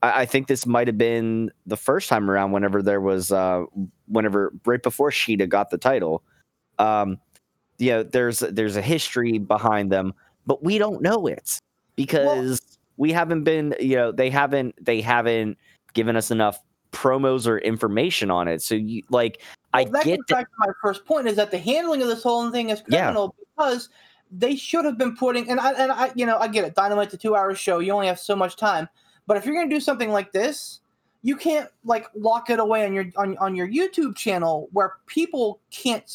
I, I think this might have been the first time around. Whenever there was, uh, whenever right before Shida got the title, um, yeah, there's there's a history behind them, but we don't know it because we haven't been, you know, they haven't they haven't given us enough promos or information on it. So you like, I that get that. back to my first point is that the handling of this whole thing is Yeah. criminal because they should have been putting and I and I you know I get it. Dynamite's a two hour show. You only have so much time. But if you're gonna do something like this, you can't like lock it away on your on, on your YouTube channel where people can't.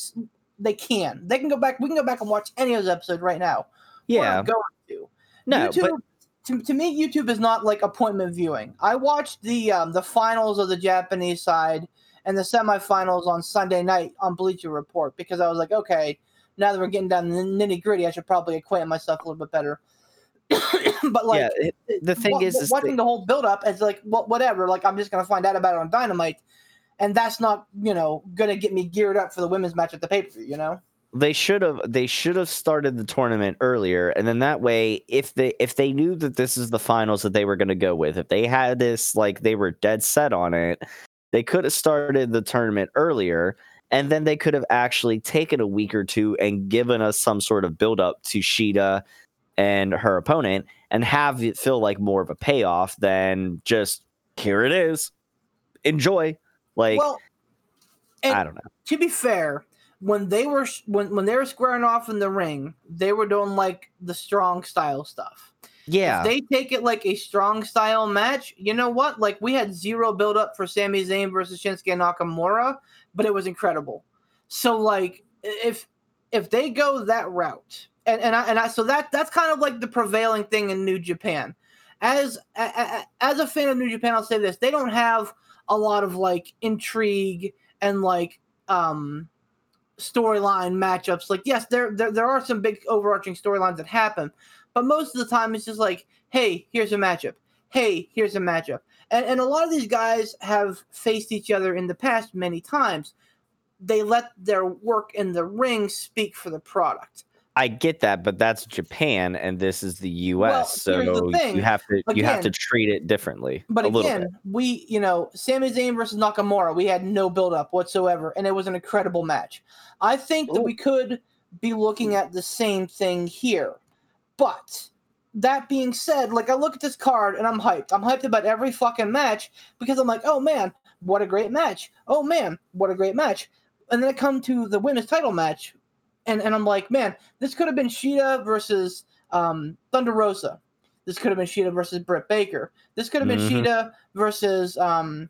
They can. They can go back. We can go back and watch any of those episodes right now. Yeah. going to. No, YouTube, but to, to me, YouTube is not like appointment viewing. I watched the um, the finals of the Japanese side and the semifinals on Sunday night on Bleacher Report because I was like, okay, now that we're getting down to the nitty gritty, I should probably acquaint myself a little bit better. but like, yeah, the thing is, is watching that- the whole build up, it's like wha- whatever. Like, I'm just gonna find out about it on Dynamite, and that's not you know gonna get me geared up for the women's match at the pay per view. You know. they should have they should have started the tournament earlier and then that way if they if they knew that this is the finals that they were going to go with if they had this like they were dead set on it they could have started the tournament earlier and then they could have actually taken a week or two and given us some sort of build up to Shida and her opponent and have it feel like more of a payoff than just here it is enjoy like well, i don't know to be fair, when they were when when they were squaring off in the ring, they were doing like the strong style stuff. yeah If they take it like a strong style match, you know what? Like we had zero build up for Sami Zayn versus Shinsuke Nakamura, but it was incredible. So like if if they go that route, and and I, and I so that that's kind of like the prevailing thing in New Japan. As as a fan of New Japan, I'll say this: they don't have a lot of like intrigue and like um storyline matchups. Like, yes, there, there there are some big overarching storylines that happen, but most of the time it's just like, hey, here's a matchup. Hey, here's a matchup. And and a lot of these guys have faced each other in the past many times. They let their work in the ring speak for the product. I get that, but that's Japan and this is the US, Well, the so thing. you have to you have to treat it differently. But again, we, you know, Sami Zayn versus Nakamura, we had no build up whatsoever, and it was an incredible match. I think that we could be looking at the same thing here. But that being said, like I look at this card and I'm hyped. I'm hyped about every fucking match because I'm like, oh man, what a great match. Oh man, what a great match. And then I come to the women's title match, and, and I'm like, man, this could have been Shida versus um, Thunder Rosa. This could have been Shida versus Britt Baker. This could have been Mhm. Shida versus um,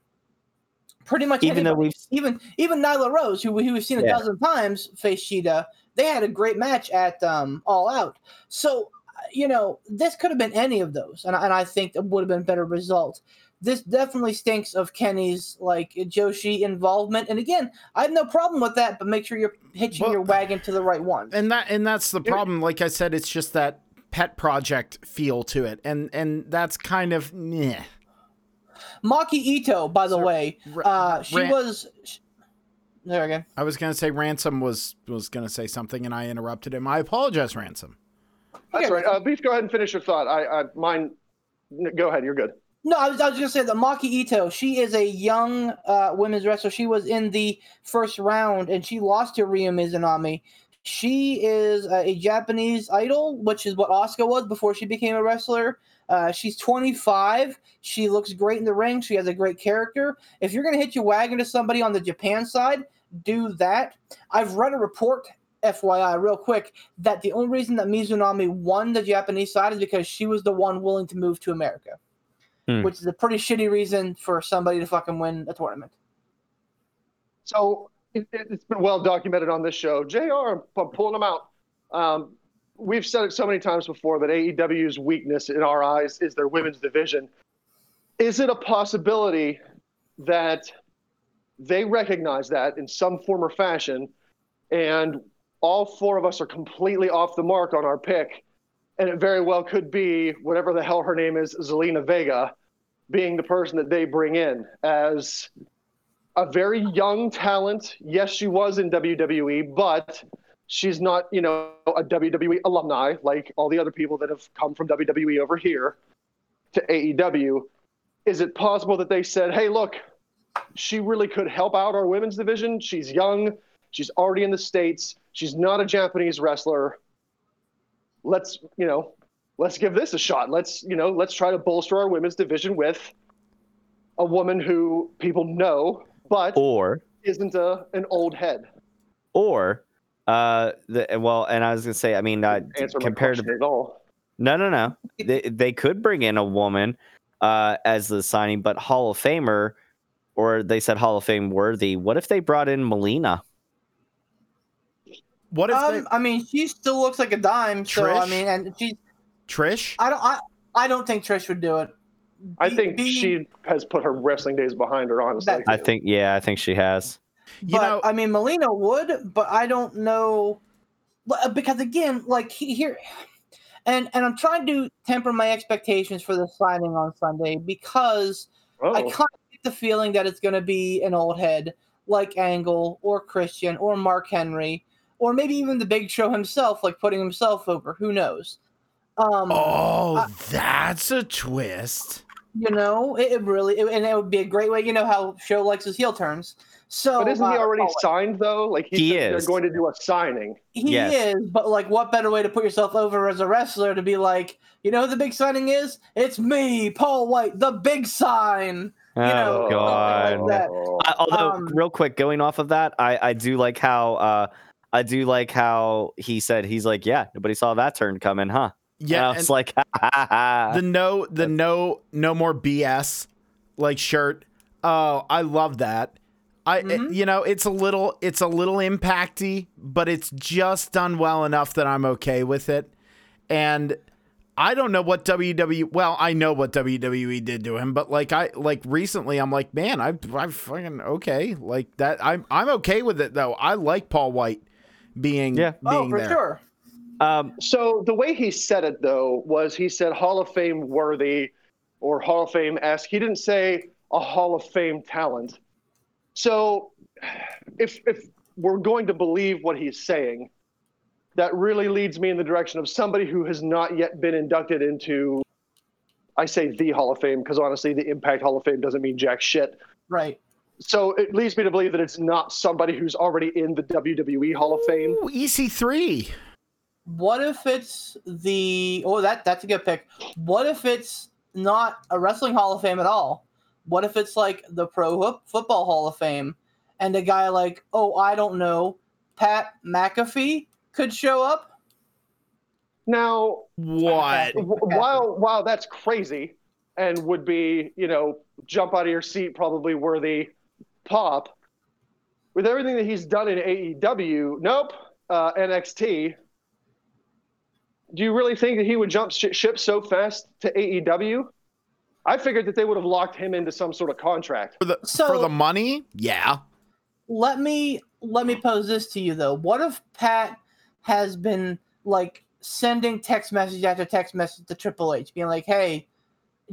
pretty much even though we've even even Nyla Rose, who, who we've seen a Yeah. dozen times face Shida. They had a great match at um, All Out. So uh, you know, this could have been any of those, and, I- and I think it would have been a better result. This definitely stinks of Kenny's like Joshi involvement, and again, I have no problem with that, but make sure you're hitching Well- your wagon to the right one. and that and that's the problem. Like I said, it's just that pet project feel to it, and and that's kind of meh. Maki Ito, by the So, way, uh, she Ran- was. sh- There again. I was gonna say ransom was was gonna say something, and I interrupted him. I apologize, ransom. That's Okay. right. Uh, Beef, go ahead and finish your thought. I, I mine. Go ahead. You're good. No, I was, I was going to say that Maki Ito, she is a young uh, women's wrestler. She was in the first round and she lost to Ryo Mizunami. She is uh, a Japanese idol, which is what Asuka was before she became a wrestler. Uh, she's 25. She looks great in the ring. She has a great character. If you're going to hit your wagon to somebody on the Japan side, do that. I've read a report, FYI, real quick, that the only reason that Mizunami won the Japanese side is because she was the one willing to move to America Hmm. which is a pretty shitty reason for somebody to fucking win a tournament. So it, it's been well documented on this show. Jr. I'm pulling them out. Um, we've said it so many times before that AEW's weakness in our eyes is their women's division. Is it a possibility that they recognize that in some form or fashion, and all four of us are completely off the mark on our pick, and it very well could be whatever the hell her name is, Zelina Vega, being the person that they bring in as a very young talent. Yes, she was in WWE, but she's not, you know, a WWE alumni like all the other people that have come from WWE over here to AEW. Is it possible that they said, hey, look, she really could help out our women's division? She's young, she's already in the States, she's not a Japanese wrestler. Let's, you know, let's give this a shot. Let's, you know, let's try to bolster our women's division with a woman who people know, but or isn't a an old head. or uh the well and I was gonna say I mean uh, Answer my compared to question at all. no no no they they could bring in a woman uh, as the signing, but Hall of Famer, or they said Hall of Fame worthy. What if they brought in Melina? What if Um, they, I mean, she still looks like a dime. So I mean, and she, Trish? I don't, I, I don't think Trish would do it. I think being- she has put her wrestling days behind her. Honestly, That- I think, yeah, I think she has. You but know- I mean, Melina would, but I don't know uh, because again, like he, here, and and I'm trying to temper my expectations for the signing on Sunday because oh, I kind of get the feeling that it's going to be an old head like Angle or Christian or Mark Henry or maybe even the Big Show himself, like putting himself over. Who knows? Um, Oh, I- that's a twist. you know, it, it really, it, and it would be a great way. You know how Show likes his heel turns. So, but isn't he uh, already oh, signed though? Like He said is. They're going to do a signing. He Yes. is, but like, what better way to put yourself over as a wrestler to be like, you know, who the big signing is? It's me, Paul White, the big sign. Oh know, God. like. Oh. I, although, Um, real quick, going off of that, I I do like how uh I do like how he said he's like, yeah, nobody saw that turn coming, huh? And Yeah, I was like, the no the no no more BS like shirt. Oh, I love that. I it- Mhm. you know, it's a little it's a little impacty, but it's just done well enough that I'm okay with it. And I don't know what WWE well, I know what WWE did to him, but like I like recently I'm like, man, I I'm fucking okay. Like that I'm I'm okay with it though. I like Paul White being Yeah. being oh, for there. sure. Um, So the way he said it though was he said Hall of Fame worthy or Hall of Fame esque. He didn't say a Hall of Fame talent. So if if we're going to believe what he's saying, that really leads me in the direction of somebody who has not yet been inducted into I say the Hall of Fame because honestly the Impact Hall of Fame doesn't mean jack shit. Right. So it leads me to believe that it's not somebody who's already in the WWE Hall of Fame. Ooh, EC3. What if it's the oh that that's a good pick. What if it's not a wrestling Hall of Fame at all? What if it's like the Pro Football Hall of Fame, and a guy like oh I don't know Pat McAfee could show up? Now What? w- while while that's crazy and would be you know jump out of your seat probably worthy pop with everything that he's done in AEW nope uh, NXT do you really think that he would jump sh- ship so fast to AEW I figured that they would have locked him into some sort of contract For the So- for the money? Yeah. let me let me pose this to you though. What if Pat has been like sending text message after text message to Triple H, being like, "Hey,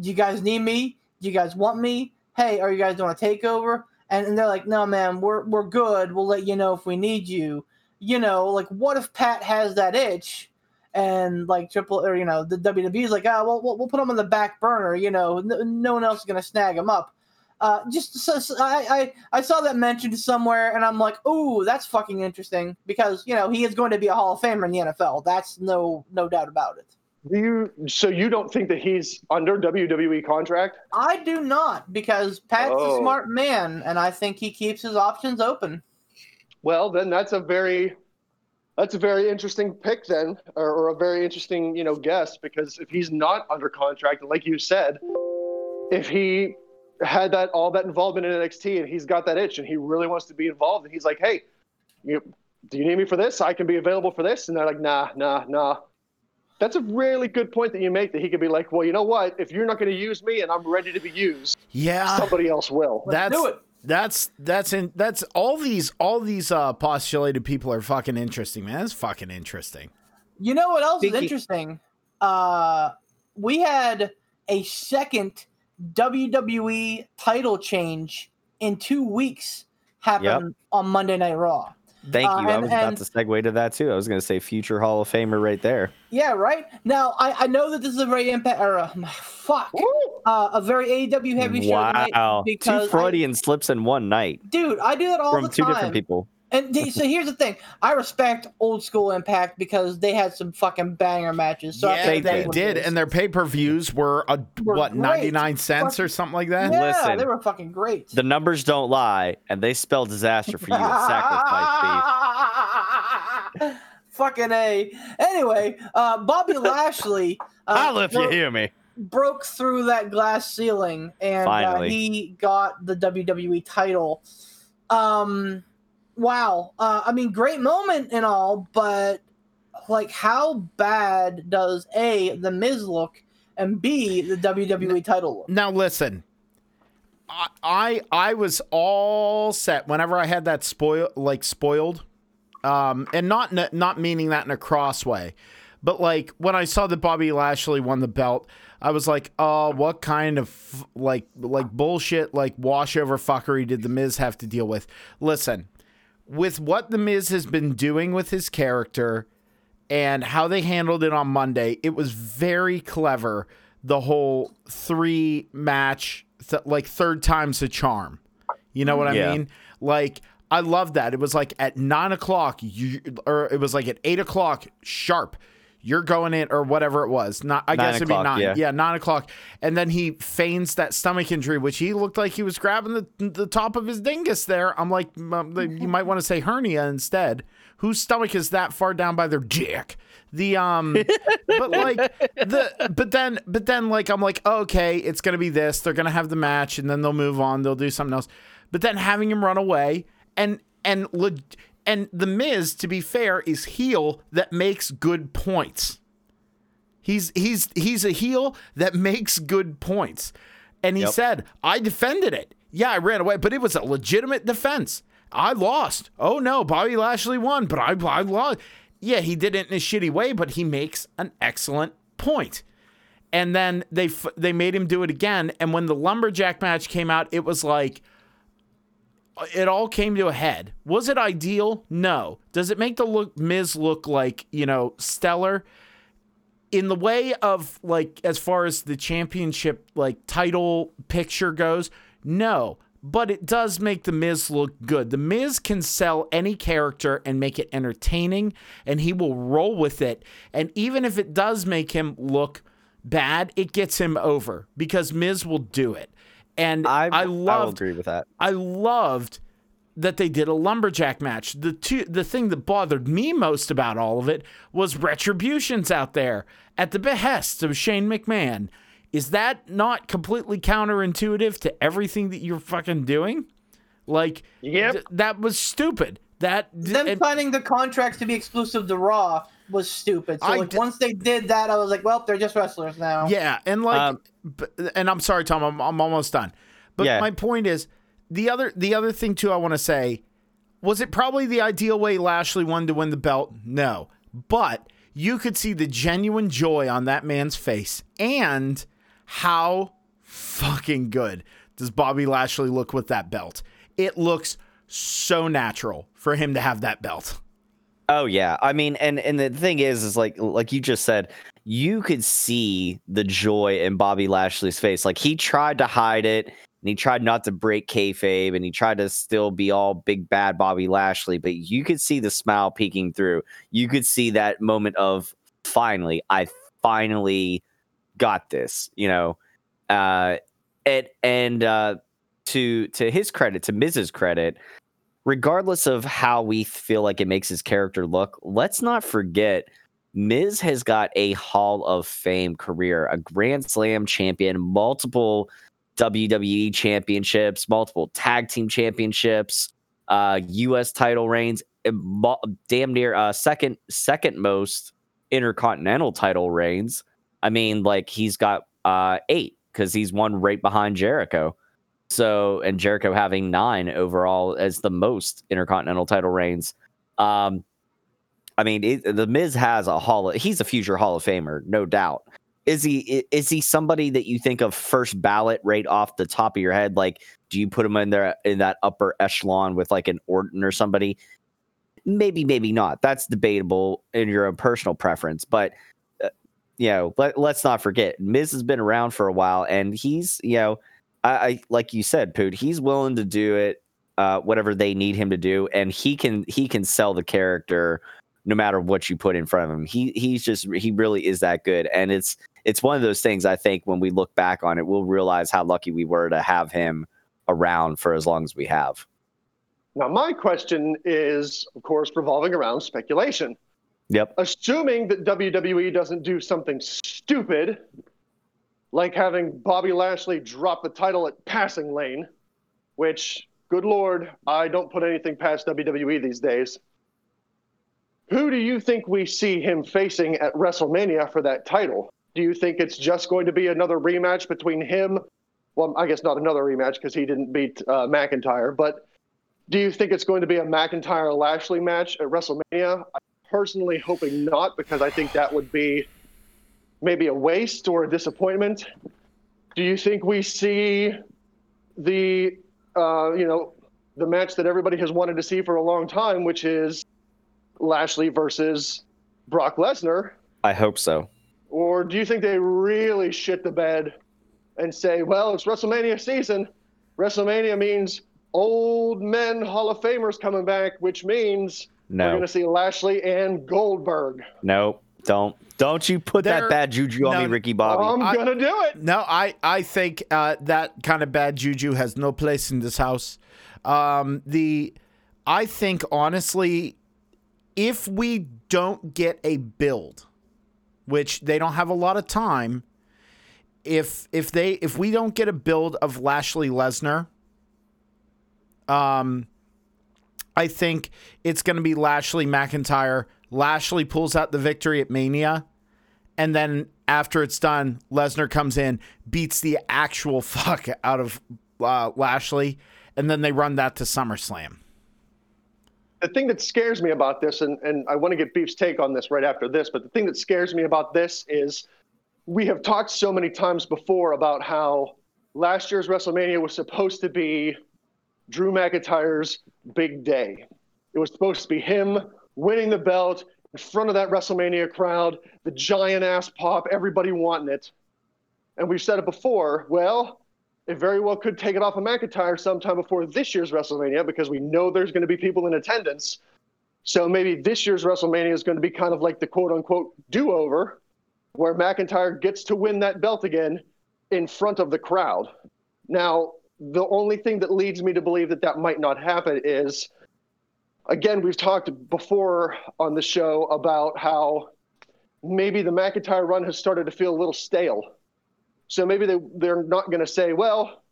do you guys need me? Do you guys want me? Hey, are you guys doing a takeover?" And, and they're like, "No, man, we're we're good. We'll let you know if we need you." You know, like what if Pat has that itch? And like triple, or you know, the WWE is like, ah, well, we'll, we'll put him on the back burner. You know, no, no one else is gonna snag him up. Uh, just so, so I, I I saw that mentioned somewhere, and I'm like, ooh, that's fucking interesting because you know he is going to be a Hall of Famer in the NFL. That's no no doubt about it. do you so you don't think that he's under WWE contract I do not because Pat's Oh. a smart man, and I think he keeps his options open. Well, then that's a very that's a very interesting pick then, or, or a very interesting you know guess because if he's not under contract, and like you said, if he had that all that involvement in NXT and he's got that itch and he really wants to be involved and he's like, hey, you do you need me for this? I can be available for this, and they're like, nah, nah, nah. That's a really good point that you make. That he could be like, well, you know what? If you're not going to use me and I'm ready to be used, Yeah. somebody else will. Let's that's do it. That's that's in that's all these all these uh postulated people are fucking interesting, man. That's fucking interesting. You know what else is Speaking- interesting? Uh, we had a second WWE title change in two weeks happen on Monday Night Raw. Thank Uh, you. I and- was and- about to segue to that too. I was going to say future Hall of Famer right there. Yeah, right. Now I, I know that this is a very impact era. uh, fuck uh, a very AEW heavy show Wow, two because I- Freudian slips in one night dude, I do that all the time. from two different people. And they, so here's the thing: I respect old school Impact because they had some fucking banger matches. So yeah, they they did, and their pay per views were a Were what great. ninety nine cents or something like that. yeah, Listen, they were fucking great. The numbers don't lie, and they spell disaster for you at Sacrifice Beef. Fucking a. Anyway, uh, Bobby Lashley. Uh, Holla if you hear me. broke through that glass ceiling and uh, he got the WWE title. Um, wow. Uh, I mean, great moment and all, but like, how bad does A, The Miz look, and B, the WWE title look? Now, listen. I, I I was all set whenever I had that spoil like spoiled, um, and not not meaning that in a cross way, but like when I saw that Bobby Lashley won the belt, I was like, oh, what kind of like like bullshit like washover fuckery did the Miz have to deal with? Listen, with what the Miz has been doing with his character and how they handled it on Monday, it was very clever. The whole three match, th- like third time's a charm. You know what I mean? Like I love that. It was like at nine o'clock, you, or it was like at eight o'clock sharp you're going in or whatever it was. Not I nine guess it'd be nine. Yeah. yeah. nine o'clock. And then he feigns that stomach injury, which he looked like he was grabbing the the top of his dingus there. I'm like, you might want to say hernia instead. Whose stomach is that far down by their dick? The um, but like the but then but then like I'm like okay, it's gonna be this. They're gonna have the match and then they'll move on. They'll do something else. But then having him run away and and le- and The Miz, to be fair, is heel that makes good points. He's he's he's a heel that makes good points. And he yep. said, I defended it. Yeah, I ran away, but it was a legitimate defense. I lost. Oh no, Bobby Lashley won, but I, I lost. Yeah, he did it in a shitty way, but he makes an excellent point. And then they they made him do it again. And when the lumberjack match came out, it was like, Uh, it all came to a head. Was it ideal? No. Does it make the look Miz look like, you know, stellar? In the way of like as far as the championship like title picture goes, no. But it does make the Miz look good. The Miz can sell any character and make it entertaining, and he will roll with it. And even if it does make him look bad, it gets him over because Miz will do it. And I, I loved. I agree with that. I loved that they did a lumberjack match. The two, the thing that bothered me most about all of it was retributions out there at the behest of Shane McMahon. Is that not completely counterintuitive to everything that you're fucking doing? Like, yep. Th- that was stupid. That them signing the contracts to be exclusive to Raw was stupid. So I like d- once they did that, I was like, well, they're just wrestlers now. Yeah, and like, um, and I'm sorry, Tom, I'm, I'm almost done. But yeah. my point is the other the other thing too. I want to say was it probably the ideal way Lashley won to win the belt? No, but you could see the genuine joy on that man's face and how fucking good does Bobby Lashley look with that belt. It looks so natural for him to have that belt. Oh yeah. I mean and and the thing is is like like you just said you could see the joy in Bobby Lashley's face. Like he tried to hide it and he tried not to break kayfabe and he tried to still be all big bad Bobby Lashley, but you could see the smile peeking through. You could see that moment of finally, I finally got this, you know. Uh and and uh to to his credit, to Miz's credit, regardless of how we feel like it makes his character look, let's not forget Miz has got a Hall of Fame career, a Grand Slam champion, multiple WWE championships, multiple tag team championships, uh, U.S. title reigns, damn near uh, second second most intercontinental title reigns. I mean, like he's got uh, eight because he's one right behind Jericho. So, and Jericho having nine overall as the most intercontinental title reigns. Um, I mean, it, the Miz has a hall. Of, he's a future Hall of Famer, no doubt. Is he? Is he somebody that you think of first ballot right off the top of your head? Like, do you put him in there in that upper echelon with like an Orton or somebody? Maybe, maybe not. That's debatable in your own personal preference, but uh, you know, let, let's not forget, Miz has been around for a while, and he's you know I, I like you said, Poot, he's willing to do it, uh, whatever they need him to do, and he can he can sell the character no matter what you put in front of him. He he's just he really is that good, and it's it's one of those things. I think when we look back on it, we'll realize how lucky we were to have him around for as long as we have. Now, my question is, of course, revolving around speculation. Yep. Assuming that WWE doesn't do something stupid like having Bobby Lashley drop the title at passing lane, which, good lord, I don't put anything past WWE these days. Who do you think we see him facing at WrestleMania for that title? Do you think it's just going to be another rematch between him? Well, I guess not another rematch because he didn't beat uh, McIntyre, but do you think it's going to be a McIntyre Lashley match at WrestleMania? I'm personally hoping not because I think that would be maybe a waste or a disappointment. Do you think we see the uh, you know the match that everybody has wanted to see for a long time, which is Lashley versus Brock Lesnar? I hope so. Or do you think they really shit the bed and say, well, it's WrestleMania season. WrestleMania means old men Hall of Famers coming back, which means No. we're going to see Lashley and Goldberg. No, don't. Don't you put There- that bad juju on no, me, Ricky Bobby. I'm I- going to do it. No, I I think uh, that kind of bad juju has no place in this house. Um, the I think honestly, if we don't get a build, which they don't have a lot of time, if if they if we don't get a build of Lashley Lesnar, um, I think it's going to be Lashley McIntyre. Lashley pulls out the victory at Mania and then after it's done, Lesnar comes in, beats the actual fuck out of uh, Lashley, and then they run that to SummerSlam. the thing that scares me about this, and, and I want to get Beef's take on this right after this, but the thing that scares me about this is we have talked so many times before about how last year's WrestleMania was supposed to be Drew McIntyre's big day. It was supposed to be him winning the belt in front of that WrestleMania crowd, the giant ass pop, everybody wanting it. And we've said it before. Well, it very well could take it off of McIntyre sometime before this year's WrestleMania because we know there's going to be people in attendance. So maybe this year's WrestleMania is going to be kind of like the quote unquote do over, where McIntyre gets to win that belt again in front of the crowd. Now, the only thing that leads me to believe that that might not happen is again, we've talked before on the show about how maybe the McIntyre run has started to feel a little stale. So maybe they, they're not going to say, well,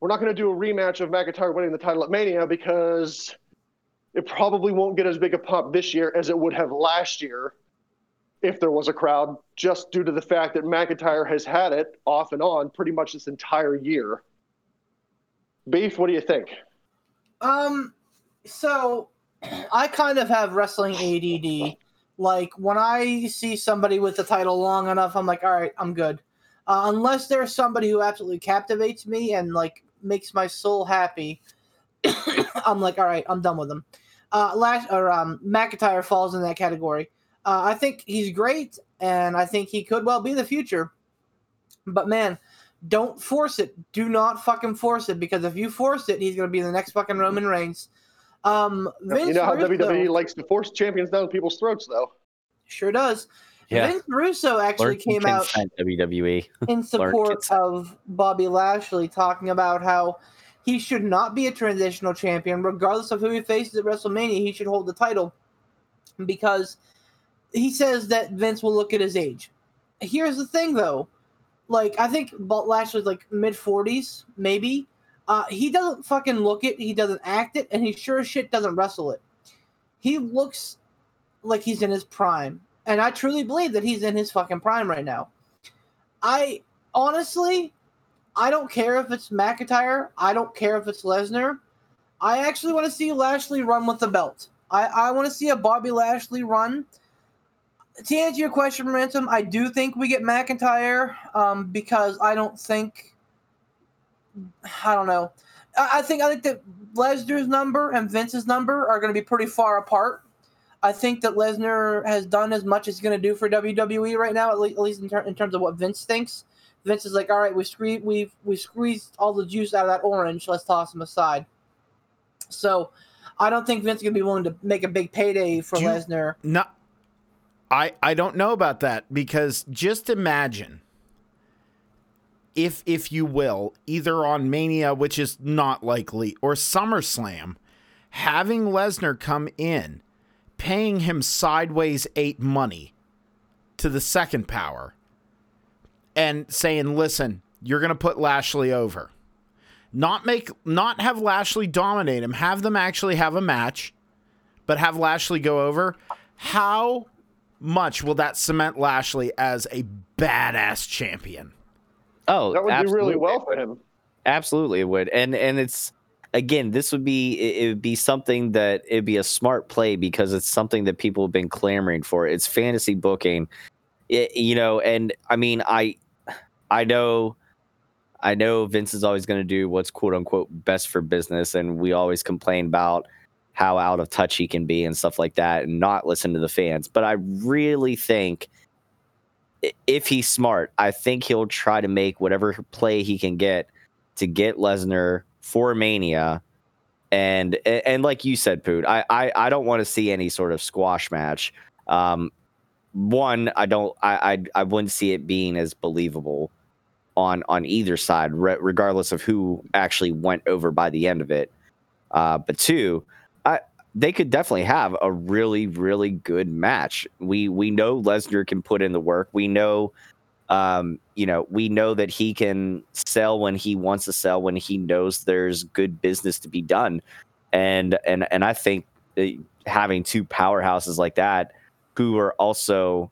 we're not going to do a rematch of McIntyre winning the title at Mania because it probably won't get as big a pop this year as it would have last year if there was a crowd, just due to the fact that McIntyre has had it off and on pretty much this entire year. Beef, what do you think? Um, so I kind of have wrestling ADD. Like when I see somebody with the title long enough, I'm like, all right, I'm good. Uh, unless there's somebody who absolutely captivates me and like makes my soul happy, I'm like, all right, I'm done with them. Uh, last or um, McIntyre falls in that category. Uh, I think he's great, and I think he could well be the future. But man, don't force it. Do not fucking force it because if you force it, he's gonna be the next fucking Roman Reigns. Um, Vince you know how Russo, WWE likes to force champions down people's throats, though. sure does. Yeah. Vince Russo actually Learn some came out WWE. in support consent. of Bobby Lashley, talking about how he should not be a transitional champion, regardless of who he faces at WrestleMania. He should hold the title because he says that Vince will look at his age. Here's the thing, though. Like, I think Bob Lashley's like mid 40s, maybe. Uh, he doesn't fucking look it, he doesn't act it, and he sure as shit doesn't wrestle it. He looks like he's in his prime. And I truly believe that he's in his fucking prime right now. I honestly, I don't care if it's McIntyre. I don't care if it's Lesnar. I actually want to see Lashley run with the belt. I, I want to see a Bobby Lashley run. To answer your question, Ransom, I do think we get McIntyre um, because I don't think. I don't know. I, I think I think that Lesnar's number and Vince's number are going to be pretty far apart. I think that Lesnar has done as much as he's going to do for WWE right now, at least, at least in, ter- in terms of what Vince thinks. Vince is like, all right, we squeeze, we've we squeezed all the juice out of that orange. Let's toss him aside. So, I don't think Vince is going to be willing to make a big payday for Lesnar. No, I I don't know about that because just imagine if if you will, either on Mania, which is not likely, or SummerSlam, having Lesnar come in, paying him sideways eight money to the second power, and saying, "Listen, you're going to put Lashley over." Not make not have Lashley dominate him, have them actually have a match, but have Lashley go over. How much will that cement Lashley as a badass champion? Oh, That would do really well for him. Absolutely, it would. And and it's again, this would be it, would be something that it'd be a smart play because it's something that people have been clamoring for. It's fantasy booking, It- you know. And I mean, I I know. I know Vince is always going to do what's quote unquote best for business, and we always complain about how out of touch he can be and stuff like that, and not listen to the fans. But I really think if he's smart, I think he'll try to make whatever play he can get to get Lesnar for Mania. And and like you said, Poot, I I, I don't want to see any sort of squash match. Um, one, I don't, I, I I wouldn't see it being as believable on on either side, re- regardless of who actually went over by the end of it. Uh, but two, they could definitely have a really really good match. We we know Lesnar can put in the work. We know um, you know, we know that he can sell when he wants to sell when he knows there's good business to be done. And and and I think having two powerhouses like that who are also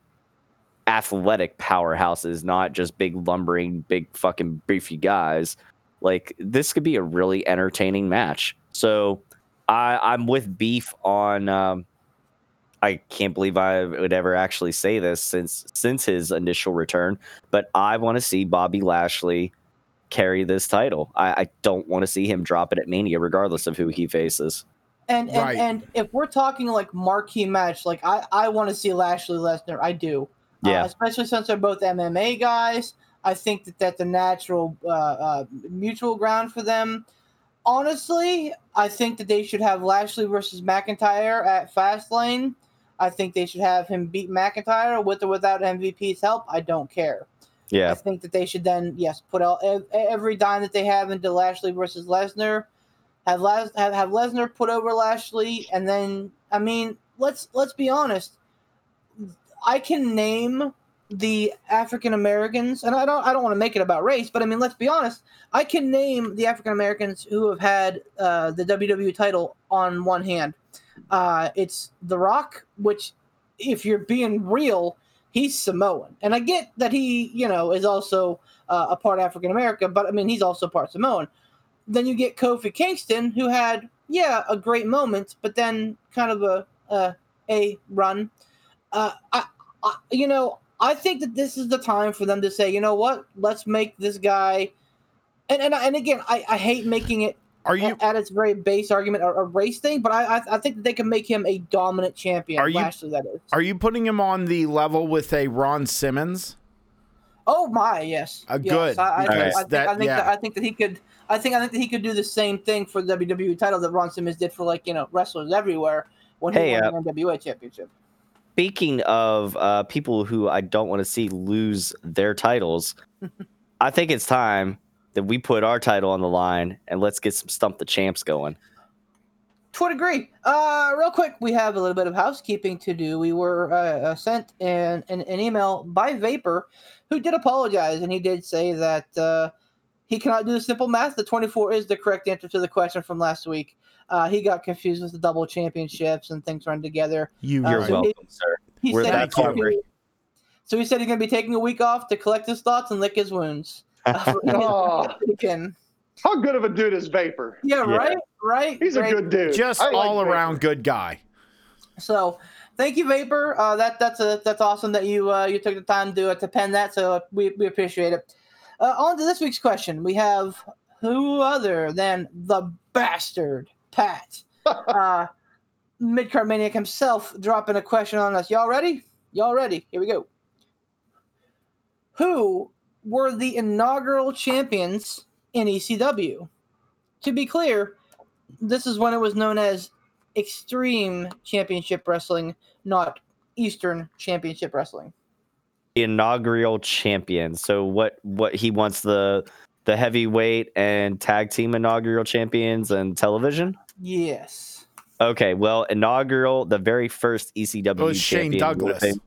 athletic powerhouses, not just big lumbering, big fucking beefy guys, like this could be a really entertaining match. So I, I'm with Beef on. Um, I can't believe I would ever actually say this since since his initial return, but I want to see Bobby Lashley carry this title. I, I don't want to see him drop it at Mania, regardless of who he faces. And and, Right. and if we're talking like marquee match, like I, I want to see Lashley Lesnar. I do. Uh, Yeah. especially since they're both MMA guys. I think that that's a natural uh, uh, mutual ground for them. Honestly, I think that they should have Lashley versus McIntyre at Fastlane. I think they should have him beat McIntyre with or without MVP's help. I don't care. Yeah. I think that they should then, yes, put all, every dime that they have into Lashley versus Lesnar. Have, Les, have have Lesnar put over Lashley, and then I mean, let's let's be honest. I can name the African Americans, and I don't I don't want to make it about race, but I mean, let's be honest. I can name the African Americans who have had uh, the WWE title on one hand. Uh, it's The Rock, which, if you're being real, he's Samoan, and I get that he, you know, is also uh, a part African American, but I mean, he's also part Samoan. Then you get Kofi Kingston, who had, yeah, a great moment, but then kind of a a, a run. Uh, I, I, you know, I think that this is the time for them to say, you know what, let's make this guy. And and, and again, I, I hate making it Are you at, at its very base argument a, a race thing, but I, I I think that they can make him a dominant champion. Are you- Lashley, that is. are you putting him on the level with a Ron Simmons? Oh my, yes. Uh, yes. good, I, I, because I, think, that- I think yeah. that I think that he could. I think I think that he could do the same thing for the WWE title that Ron Simmons did for like you know wrestlers everywhere when he Hey, won the NWA championship. Speaking of uh, people who I don't want to see lose their titles, I think it's time that we put our title on the line and let's get some stump the champs going. To a degree. Uh, real quick, we have a little bit of housekeeping to do. We were uh, uh, sent an, an, an email by Vapor, who did apologize, and he did say that uh, he cannot do the simple math. The 24 is the correct answer to the question from last week. Uh, he got confused with the double championships and things run together. You Uh, You're so right. he- welcome, sir. He We're said that he- hungry. So he said he's going to be taking a week off to collect his thoughts and lick his wounds. Uh, Oh, how good of a dude is Vapor? yeah, Yeah. right, right. He's Great. a good dude. Just I like all Vapor. around good guy. So, thank you, Vapor. Uh, that that's a that's awesome that you uh, you took the time to uh, to pen that. So we, we appreciate it. Uh, on to this week's question. We have who other than the bastard Pat, uh, Midcard Maniac himself, dropping a question on us. Y'all ready? Y'all ready? Here we go. Who were the inaugural champions in ECW? To be clear, this is when it was known as Extreme Championship Wrestling, not Eastern Championship Wrestling. Inaugural champion. So what what he wants the the heavyweight and tag team inaugural champions and television? Yes. Okay, well, inaugural, the very first ECW It was Shane champion Douglas. been-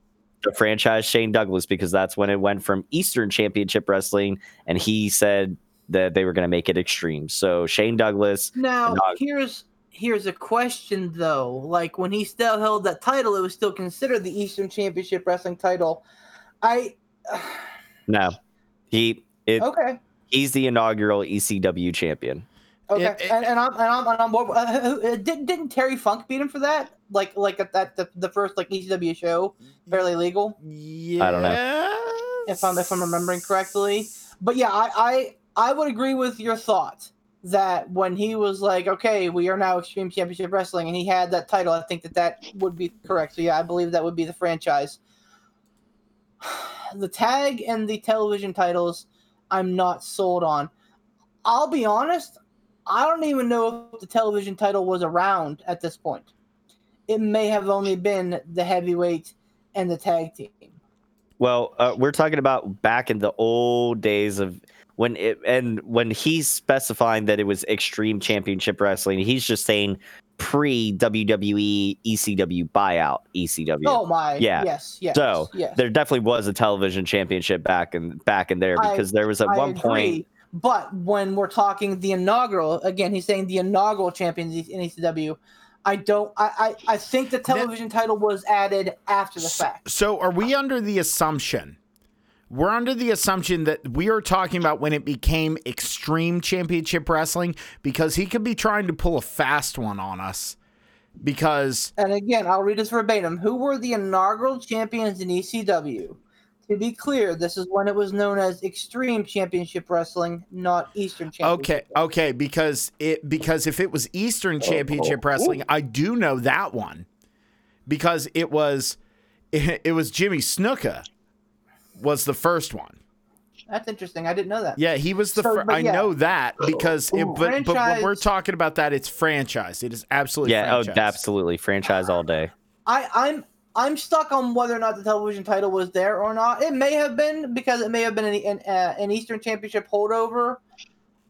the franchise Shane Douglas because that's when it went from Eastern Championship Wrestling, and he said that they were going to make it extreme. So Shane Douglas. Now Nog- here's here's a question though. Like when he still held that title, it was still considered the Eastern Championship Wrestling title. I No, he it, okay. he's the inaugural ECW champion. Okay, It- it- and, and I'm and I'm, and I'm uh, uh, didn't didn't Terry Funk beat him for that? Like like at that the, the first like ECW show, Barely Legal, Yeah. I don't know. if I'm if I'm remembering correctly. But yeah, I I I would agree with your thought that when he was like, okay, we are now Extreme Championship Wrestling, and he had that title, I think that that would be correct. So yeah, I believe that would be the franchise. The tag and the television titles, I'm not sold on. I'll be honest, I don't even know if the television title was around at this point. It may have only been the heavyweight and the tag team. Well, uh, we're talking about back in the old days of when it and when he's specifying that it was Extreme Championship Wrestling, he's just saying pre WWE ECW buyout ECW. Oh my! Yeah. Yes. Yes. So, yes. There definitely was a television championship back and back in there I- because there was at I one agree, point But when we're talking the inaugural, again, he's saying the inaugural champions in ECW. I don't. I, I, I think the television title was added after the fact. So are we under the assumption? We're under the assumption that we are talking about when it became Extreme Championship Wrestling because he could be trying to pull a fast one on us. Because And again, I'll read this verbatim. Who were the inaugural champions in ECW? To be clear, this is when it was known as Extreme Championship Wrestling, not Eastern Championship. okay, okay, because it because if it was Eastern oh, Championship oh, Wrestling, I do know that one because it was it, it was Jimmy Snuka was the first one. That's interesting. I didn't know that. Yeah, he was the. So, fir- but I know that because it, Ooh. but, but when we're talking about that, it's franchise. It is absolutely yeah, oh, franchise. absolutely franchise all day. I, I'm I'm stuck on whether or not the television title was there or not. It may have been because it may have been an an, uh, an Eastern Championship holdover.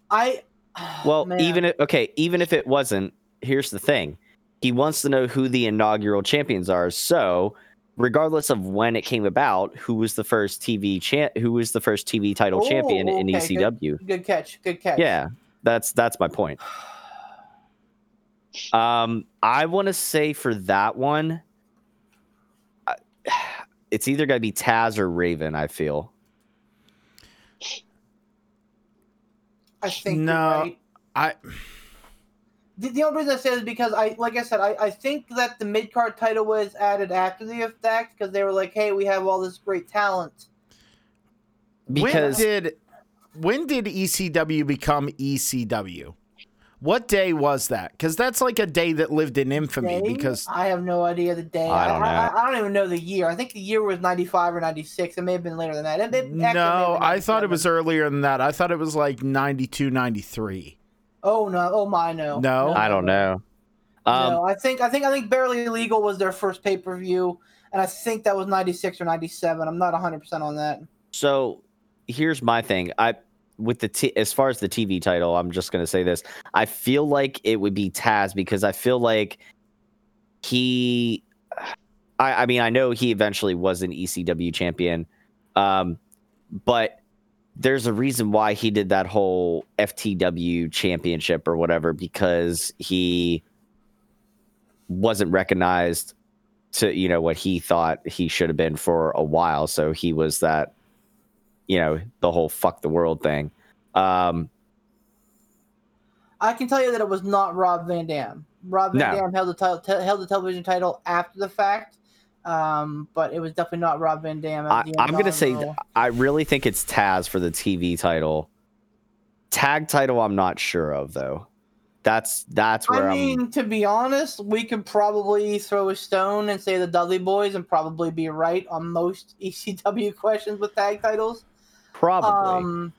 I Well, man. even if, okay, even if it wasn't, here's the thing: he wants to know who the inaugural champions are. So, regardless of when it came about, who was the first TV champ? Who was the first TV title Oh, champion in ECW? good catch, good catch. Yeah, that's that's my point. Um, I want to say for that one, I- it's either gonna be Taz or Raven. I feel. I think No. right. I The, the only reason I say is because I, like I said, I, I think that the mid card title was added after the effect because they were like, hey, we have all this great talent. Because when did when did ECW become ECW? What day was that? Because that's like a day that lived in infamy. Day? Because I have no idea the day. I don't I, know. I, I don't even know the year. I think the year was ninety five or ninety six. It may have been later than that. It, it actually may have no, I thought it was earlier than that. I thought it was like 92, 93. Oh no! Oh my no! No? I don't know. Um, no, I think I think I think Barely Legal was their first pay per view, and I think that was ninety six or ninety seven. I'm not hundred percent on that. So here's my thing. I with the t- as far as the TV title, I'm just gonna say this. I feel like it would be Taz because I feel like he. I, I mean, I know he eventually was an ECW champion, um, but there's a reason why he did that whole FTW championship or whatever because he wasn't recognized to you know what he thought he should have been for a while so he was that you know the whole fuck the world thing um I can tell you that it was not Rob Van Dam. Rob Van No. Dam held the title, te- held the television title after the fact, um, but it was definitely not Rob Van Dam. I, i'm gonna say i really think it's taz for the tv title tag title i'm not sure of though that's that's where I i'm mean, to be honest, we could probably throw a stone and say the Dudley Boys and probably be right on most ECW questions with tag titles. probably Um,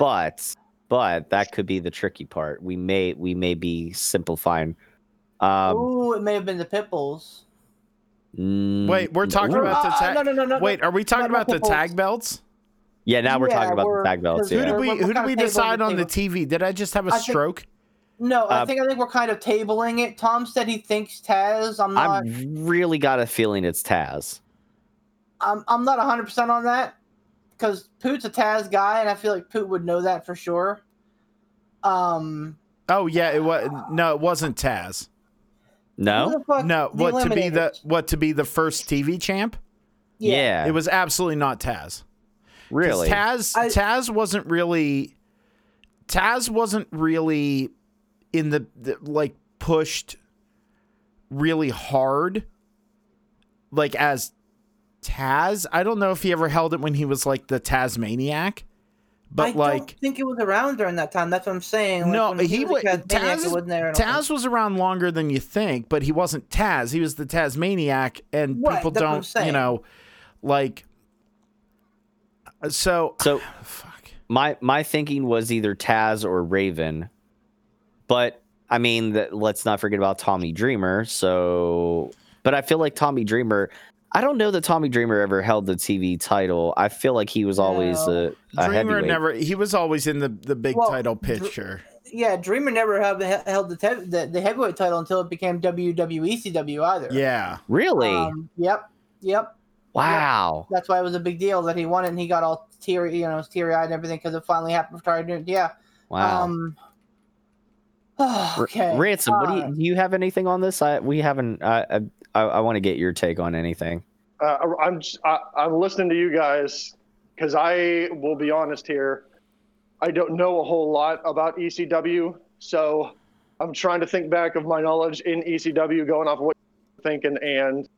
but but that could be the tricky part we may we may be simplifying um ooh, it may have been the Pitbulls. Mm, Wait, we're talking ooh. about the Uh, tag. no, no, no, no. Wait, are we talking about the Pitbulls. tag belts? yeah now we're Yeah, talking about we're- the tag belts 'cause Who did We're- we we're who did we tabling decide the on the. TV? Did I just have a I think- stroke? No, I Uh, think I think we're kind of tabling it. Tom said he thinks Taz. I'm not. i've really got a feeling it's taz I'm I'm not 100 percent on that because Poot's a Taz guy, and I feel like Poot would know that for sure. Um, Oh yeah, it was no, it wasn't Taz. Who No. No, what to be the what to be the first TV champ? Yeah. It was absolutely not Taz. really. Taz I- Taz wasn't really Taz wasn't really in the, the like pushed really hard like as Taz. I don't know if he ever held it when he was like the Tasmaniac. But I like don't think it was around during that time. That's what I'm saying. Like, no, when he was was a Tasmaniac, Taz. it wasn't there, think. Taz was around longer than you think, but he wasn't Taz. He was the Tasmaniac, and Right, people that's what I'm don't, you know, like. So, so fuck. my my thinking was either Taz or Raven, but I mean, that let's not forget about Tommy Dreamer. So, but I feel like Tommy Dreamer. I don't know that Tommy Dreamer ever held the TV title. I feel like he was always No. a, a Dreamer never. He was always in the the big Well, title Dr- picture. Yeah, Dreamer never held, held the, te- the the heavyweight title until it became WWE CW either. Yeah. Really? Um, yep. Yep. wow. That's why it was a big deal that he won it and he got all teary, you know, teary eyed and everything because it finally happened. Started doing, yeah. Wow. Um. R- okay. Ransom, what do uh, you do? You have anything on this? I we haven't. I I, I want to get your take on anything. Uh, I'm just, I, I'm listening to you guys because I will be honest here. I don't know a whole lot about ECW, so I'm trying to think back of my knowledge in ECW, going off of what you're thinking, and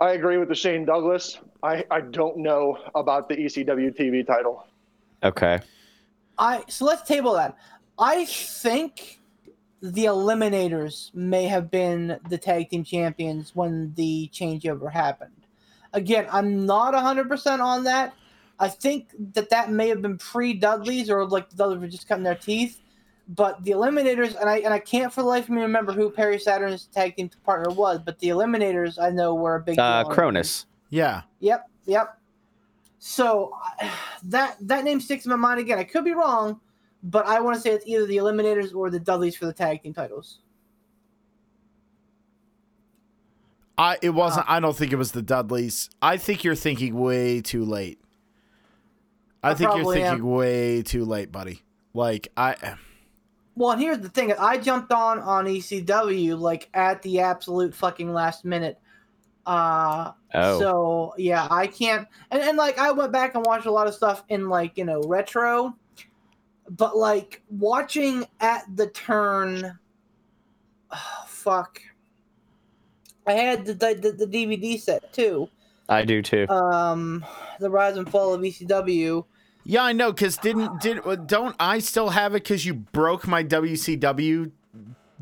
I agree with the Shane Douglas. I, I don't know about the ECW TV title. Okay. I so let's table that. I think the Eliminators may have been the tag team champions when the changeover happened. Again, I'm not 100% on that. I think that that may have been pre Dudley's or like the Dudleys were just cutting their teeth. But the Eliminators, and I and I can't for the life of me remember who Perry Saturn's tag team partner was, but the Eliminators I know were a big Uh, deal. Kronus. Yeah. Yep, yep. So that that name sticks in my mind again. I could be wrong, but I want to say it's either the Eliminators or the Dudleys for the tag team titles. I it wasn't. I don't think it was the Dudleys. I think you're thinking way too late. I, I think you're thinking am. way too late, buddy. Like I. Well, and here's the thing: I jumped on on ECW like at the absolute fucking last minute. Uh, Oh. so yeah, I can't. And and like I went back and watched a lot of stuff in like you know retro, but like watching at the turn. Oh, fuck. I had the, the the DVD set too. I do too. Um, the rise and fall of ECW. Yeah, I know. Cause didn't did don't I still have it? Cause you broke my WCW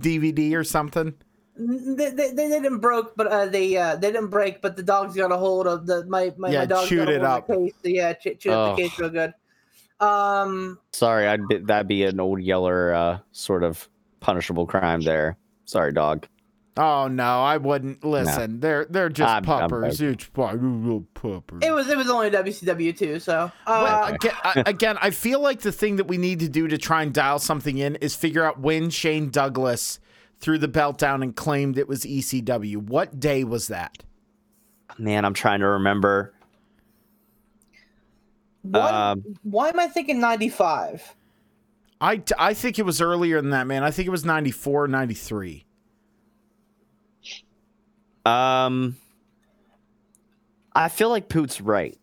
DVD or something. They, they, they didn't broke, but uh, they uh, they didn't break. But the dogs got a hold of the my my, Yeah, my dogs chewed got a it hold up. Of the case. Yeah, chew, chewed up Oh. the case real good. Um, Sorry, I'd be, that'd be an old yeller uh, sort of punishable crime there. Sorry, dog. Oh no, I wouldn't listen. They're they're just I'm- I'm- puppers. it's puppers. it was it was only WCW too. So Well, uh, again, I, again, I feel like the thing that we need to do to try and dial something in is figure out when Shane Douglas threw the belt down and claimed it was ECW. What day was that? Man, I'm trying to remember. What, Um, why am I thinking ninety five? I, I think it was earlier than that, man. I think it was 94, 93. Um, I feel like Poot's right.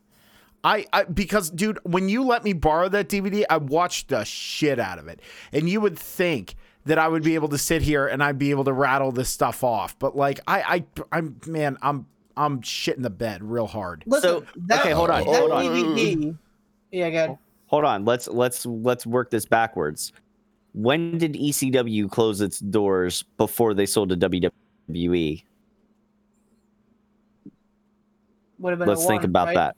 I, I because dude, when you let me borrow that DVD, I watched the shit out of it. And you would think that I would be able to sit here and I'd be able to rattle this stuff off. But like I I I'm man, I'm I'm shitting the bed real hard. Listen, So, that, okay, hold on, That hold on. DVD. Yeah, good. Hold on. Let's let's let's work this backwards. When did ECW close its doors before they sold to WWE? Would have been. Let's think about that.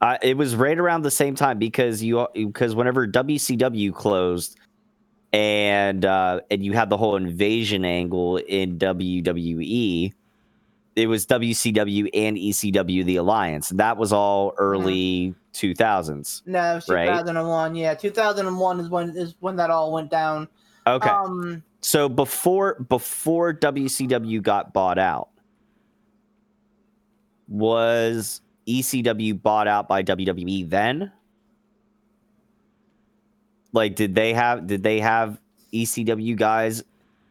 Uh, it was right around the same time because you because whenever WCW closed and uh, and you had the whole invasion angle in WWE, it was WCW and ECW the alliance. That was all early two thousands. No, it was Right. 2001. Yeah, 2001 is when is when that all went down. Okay, Um, so before before WCW got bought out, was ECW bought out by WWE then? Like, did they have did they have ECW guys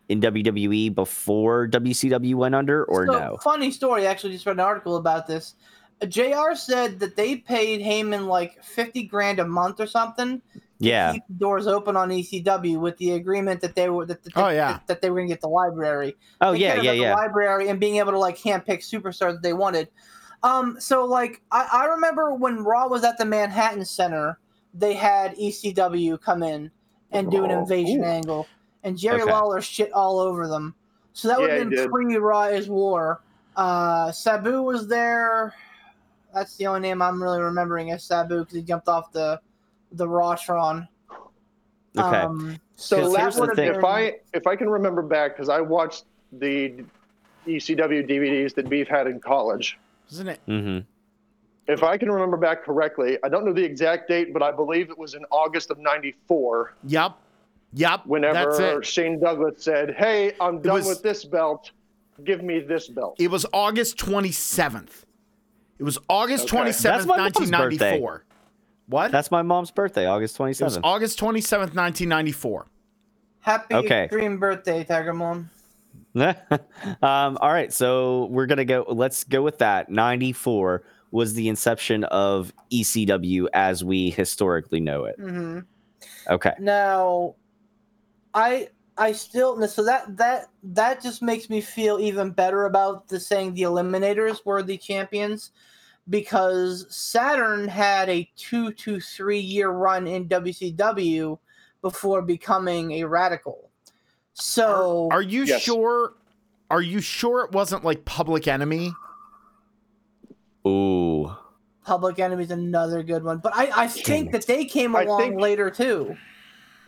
in WWE before WCW went under, or So, no? Funny story. Actually, just read an article about this. Uh, Jr. said that they paid Heyman like fifty grand a month or something. to Yeah, Keep the doors open on ECW with the agreement that they were that, that, Oh, yeah. that, that they were going to get the library. Oh They yeah, yeah, the yeah. library and being able to like handpick superstars that they wanted. Um, so like I, I remember when Raw was at the Manhattan Center, they had ECW come in and do an Oh, invasion ooh. angle, and Jerry Okay. Lawler shit all over them. So that would Yeah, have been did. pre Raw is War. Uh, Sabu was there. That's the only name I'm really remembering as Sabu because he jumped off the the Rawtron. Okay. Um, So Because that would've thing. if I if I can remember back, because I watched the ECW DVDs that Beef had in college. Isn't it? Mm-hmm. If I can remember back correctly, I don't know the exact date, but I believe it was in August of '94. Yep. Yep. That's Whenever it. Shane Douglas said, "Hey, I'm done was- with this belt. Give me this belt." It was August 27th. It was August Okay. 27th, That's my 1994. What? That's my mom's birthday, August 27th. it was. August 27th, 1994. happy Okay. dream birthday, Tiger Mom. um, all right, so we're gonna go. Let's go with that. Ninety four was the inception of ECW as we historically know it. hmm Okay. Now, I I still so that that that just makes me feel even better about the saying the Eliminators were the champions because Saturn had a two to three year run in WCW before becoming a radical. So Are you Yes. sure? Are you sure it wasn't like Public Enemy? Ooh. Public Enemy's another good one, but I, I think that they came along think- later too.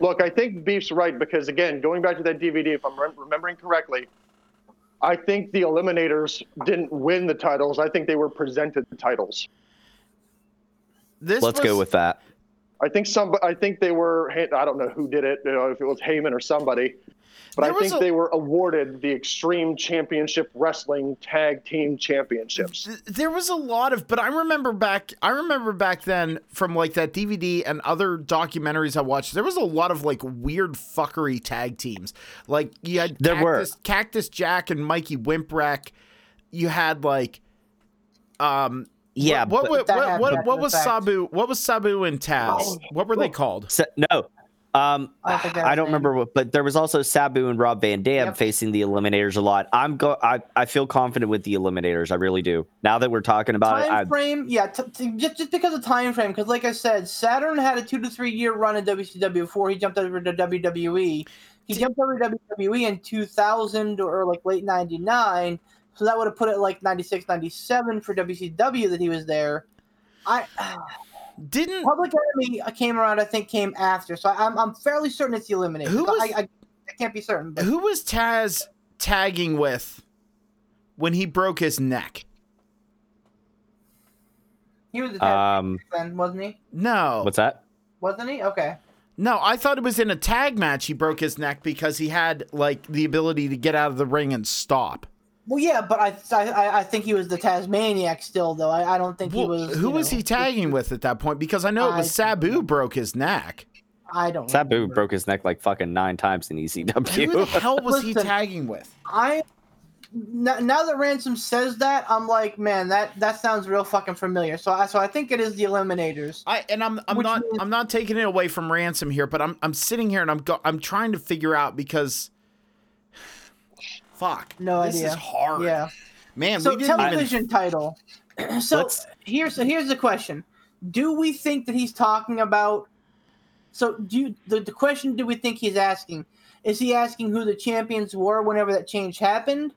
Look, I think Beef's right because again, going back to that DVD, if I'm rem- remembering correctly, I think the Eliminators didn't win the titles. I think they were presented the titles. This Let's was, go with that. I think some. I think they were. I don't know who did it. You know, if it was Heyman or somebody. But There I think a- they were awarded the Extreme Championship Wrestling Tag Team Championships. th- there was a lot of but i remember back i remember back then from like that dvd and other documentaries i watched there was a lot of like weird fuckery tag teams. Like you had There were. cactus, cactus jack and mikey Whipwreck you had like um Yeah, what but- what what, what, what was sabu what was sabu and taz? Oh, what were they called? Sa- no. Um, I don't I don't remember what, but there was also Sabu and Rob Van Dam Yep. facing the Eliminators a lot. I'm go. I, I feel confident with the Eliminators. I really do. Now that we're talking about it, time I, frame, yeah, t- t- just just because of time frame. Because like I said, Saturn had a two to three year run in WCW before he jumped over to WWE. He jumped over to WWE in 2000 or like late 99. So that would have put it like 96, 97 for WCW that he was there. I didn't Public Enemy came around, I think, came after. So I'm, I'm fairly certain it's the Eliminator. Who was- I, I, I can't be certain. But who was taz tagging with when he broke his neck he was the tag um, then, wasn't he? no what's that? Wasn't he? Okay. No, I thought it was in a tag match he broke his neck because he had like the ability to get out of the ring and stop. Well, yeah, but I, I, I think he was the Tasmaniac still, though. I, I don't think he was. who was know, he tagging with at that point? Because I know it was I- Sabu broke his neck. I don't. Sabu remember. broke his neck like fucking nine times in ECW. Who the hell was he tagging with? I now, now that Ransom says that, I'm like, man, that that sounds real fucking familiar. So I so I think it is the Eliminators. I and I'm I'm not means- I'm not taking it away from ransom here, but I'm I'm sitting here and I'm go, I'm trying to figure out because fuck. No this idea. is hard. Yeah. Man, So we didn't television even title. so Let's- here's here's the question: Do we think that he's talking about? So do you, the the question? Do we think he's asking? Is he asking who the champions were whenever that change happened,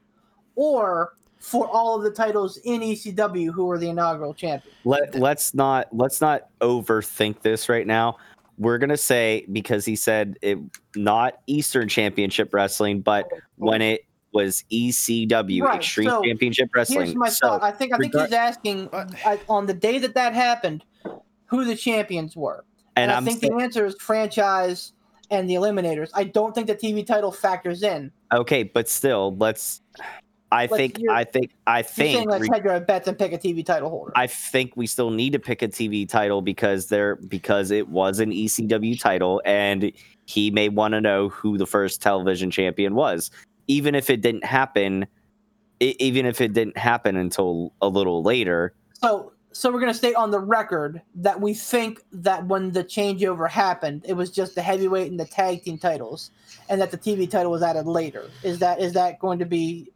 or for all of the titles in ECW who were the inaugural champions? Let let's not let's not overthink this right now. We're gonna say because he said it not Eastern Championship Wrestling, but when it was ECW Right, Extreme so Championship Wrestling. Here's my so thought. I think I think regard- he's asking What? uh, on the day that that happened, who the champions were. and I I'm think saying- the answer is franchise and the Eliminators. I don't think the TV title factors in. okay, but still, let's. I Like, think you're- I think I think let's re- hedge our bets and pick a TV title holder. I think we still need to pick a TV title because there because it was an ECW title and he may want to know who the first television champion was, even if it didn't happen. e- Even if it didn't happen until a little later, So, so we're gonna state on the record that we think that when the changeover happened, it was just the heavyweight and the tag team titles, and that the TV title was added later. Is that is that going to be?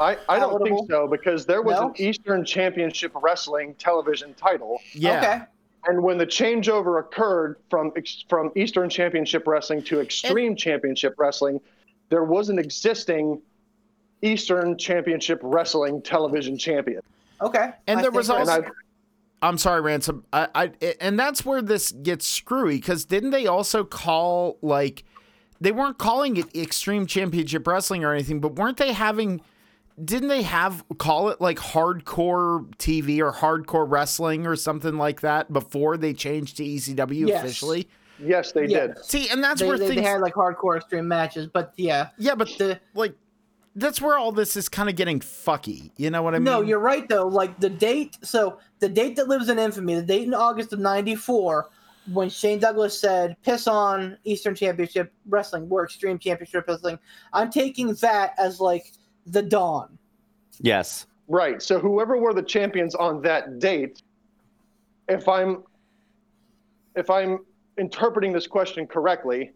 I, I don't think so because there was No? an Eastern Championship Wrestling television title, Yeah. Okay. and when the changeover occurred from from Eastern Championship Wrestling to Extreme Championship Wrestling, there was an existing Eastern Championship Wrestling television champion. Okay. And I there was also- I, I'm sorry, ransom. I, I and that's where this gets screwy because didn't they also call like they weren't calling it Extreme Championship Wrestling or anything, but weren't they having? Didn't they have call it like Hardcore TV or Hardcore Wrestling or something like that before they changed to ECW Yes. officially? Yes, they Yeah. did. See, and that's they, where they, things they had like hardcore extreme matches, but yeah, yeah, but the like that's where all this is kind of getting fucky. You know what I mean? no, you're right though. Like the date, so the date that lives in infamy, the date in August of '94, when Shane Douglas said, "Piss on Eastern Championship Wrestling, we're Extreme Championship Wrestling." I'm taking that as like the dawn. yes, Right. So whoever were the champions on that date, if I'm if I'm interpreting this question correctly,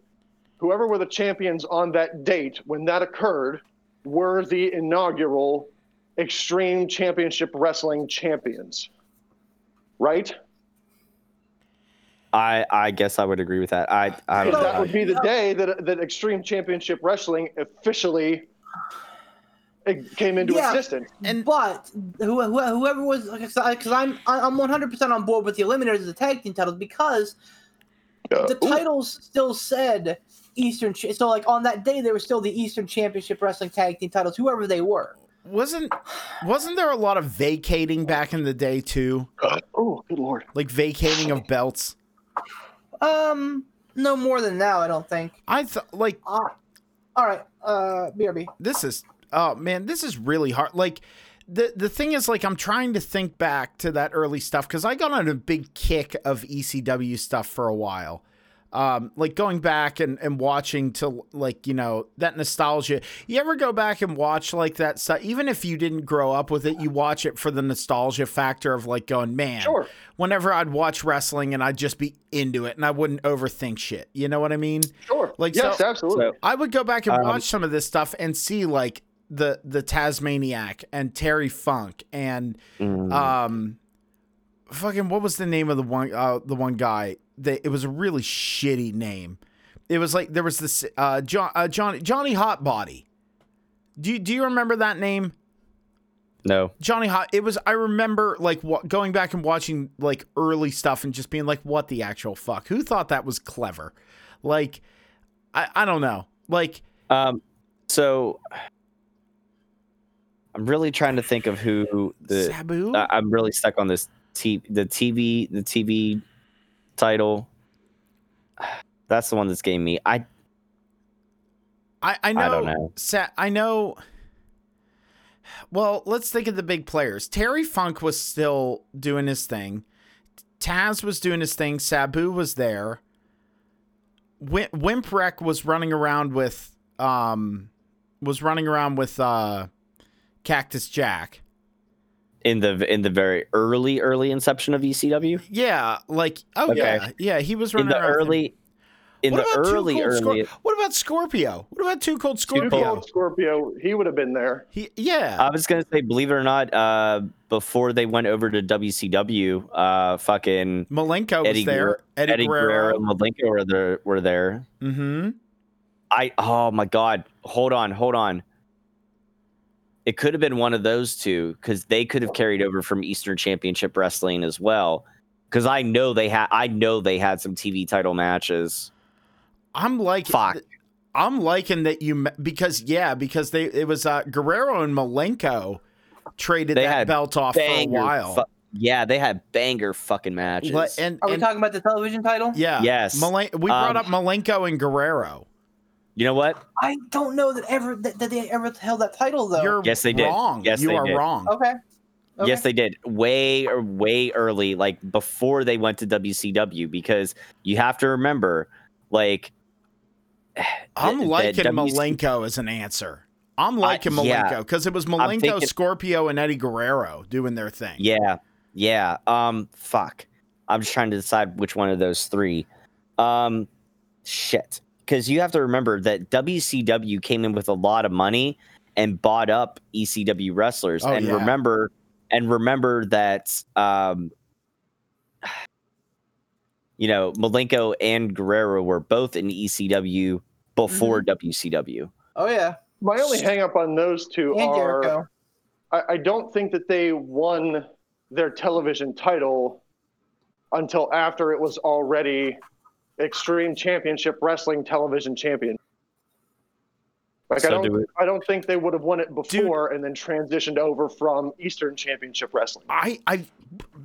whoever were the champions on that date when that occurred were the inaugural Extreme Championship Wrestling champions. Right? I I guess I would agree with that. I I don't Because know. that would be the day that that Extreme Championship Wrestling officially it came into Yeah. existence. And- but who, who, whoever was because I'm I'm 100 percent on board with the eliminators of the tag team titles because the Ooh. titles still said Eastern. Ch- So like on that day, they were still the Eastern Championship Wrestling tag team titles, whoever they were. wasn't wasn't there a lot of vacating back in the day too? Oh, good lord. Like vacating of belts. Um, no more than now, I don't think. I thought like Uh, all right, uh, BRB. this is oh man, this is really hard. Like the the thing is like I'm trying to think back to that early stuff because I got on a big kick of ECW stuff for a while. Um, like going back and, and watching to like you know that nostalgia. You ever go back and watch like that stuff? Even if you didn't grow up with it, you watch it for the nostalgia factor of like going, man. Sure. Whenever I'd watch wrestling and I'd just be into it and I wouldn't overthink shit. You know what I mean? Sure. Like, yes, so- absolutely. So- I would go back and Um, watch some of this stuff and see like the the Tasmaniac and Terry Funk and Mm. um fucking what was the name of the one uh the one guy that it was a really shitty name. It was like there was this uh John uh, Johnny Johnny Hotbody. Do you, do you remember that name? no. Johnny Hot. It was. I remember like wa- going back and watching like early stuff and just being like, "What the actual fuck? Who thought that was clever?" Like, I I don't know. Like, Um, so I'm really trying to think of who the Sabu. I- I'm really stuck on this T the TV the TV title. That's the one that's getting me. I I I know. I don't know. Sa- I know. Well, let's think of the big players. Terry Funk was still doing his thing. Taz was doing his thing. Sabu was there. Wim- Whipwreck was running around with um was running around with uh Cactus Jack. in the in the very early early inception of ECW. Yeah, like oh Okay. yeah, yeah. He was In running the around him. early in What the about Too early Scor- early what about Scorpio? What about Too Cold Too Scorpio? Cold Scorpio, he would have been there. He yeah. I was gonna say, believe it or not, uh, before they went over to WCW, uh, fucking Malenko was there. Guerrero, Eddie, Eddie Guerrero and Malenko were there. Were there? Mm-hmm. I oh my god, hold on, hold on. It could have been one of those two because they could have carried over from Eastern Championship Wrestling as well. Because I know they had, I know they had some TV title matches. I'm like, Fuck. I'm liking that you because yeah, because they it was uh, Guerrero and Malenko traded They that had belt off for a while. fu- yeah, they had banger fucking matches. But- and, Are we and- talking about the television title? yeah, Yes. Malen- we brought Um, up Malenko and Guerrero. You know what? I don't know that ever that, that they ever held that title though. You're Yes, they did. wrong. Yes, you they are did. wrong. okay. okay. Yes, they did. Way or way early, like before they went to WCW, because you have to remember, like, I'm the- the liking WC Malenko as an answer. I'm liking yeah. Malenko because it was Malenko, thinking- Scorpio, and Eddie Guerrero doing their thing. Yeah, yeah. Um, fuck. I'm just trying to decide which one of those three. Um, shit. Because you have to remember that WCW came in with a lot of money and bought up ECW wrestlers, Oh, and yeah. remember, and remember that, um, you know, Malenko and Guerrero were both in ECW before WCW. Oh yeah. My only hang up on those two And are I, I don't think that they won their television title until after it was already Extreme Championship Wrestling Television Champion. Like I don't, do it- I don't think they would have won it before and then transitioned over from Eastern Championship Wrestling. I, I,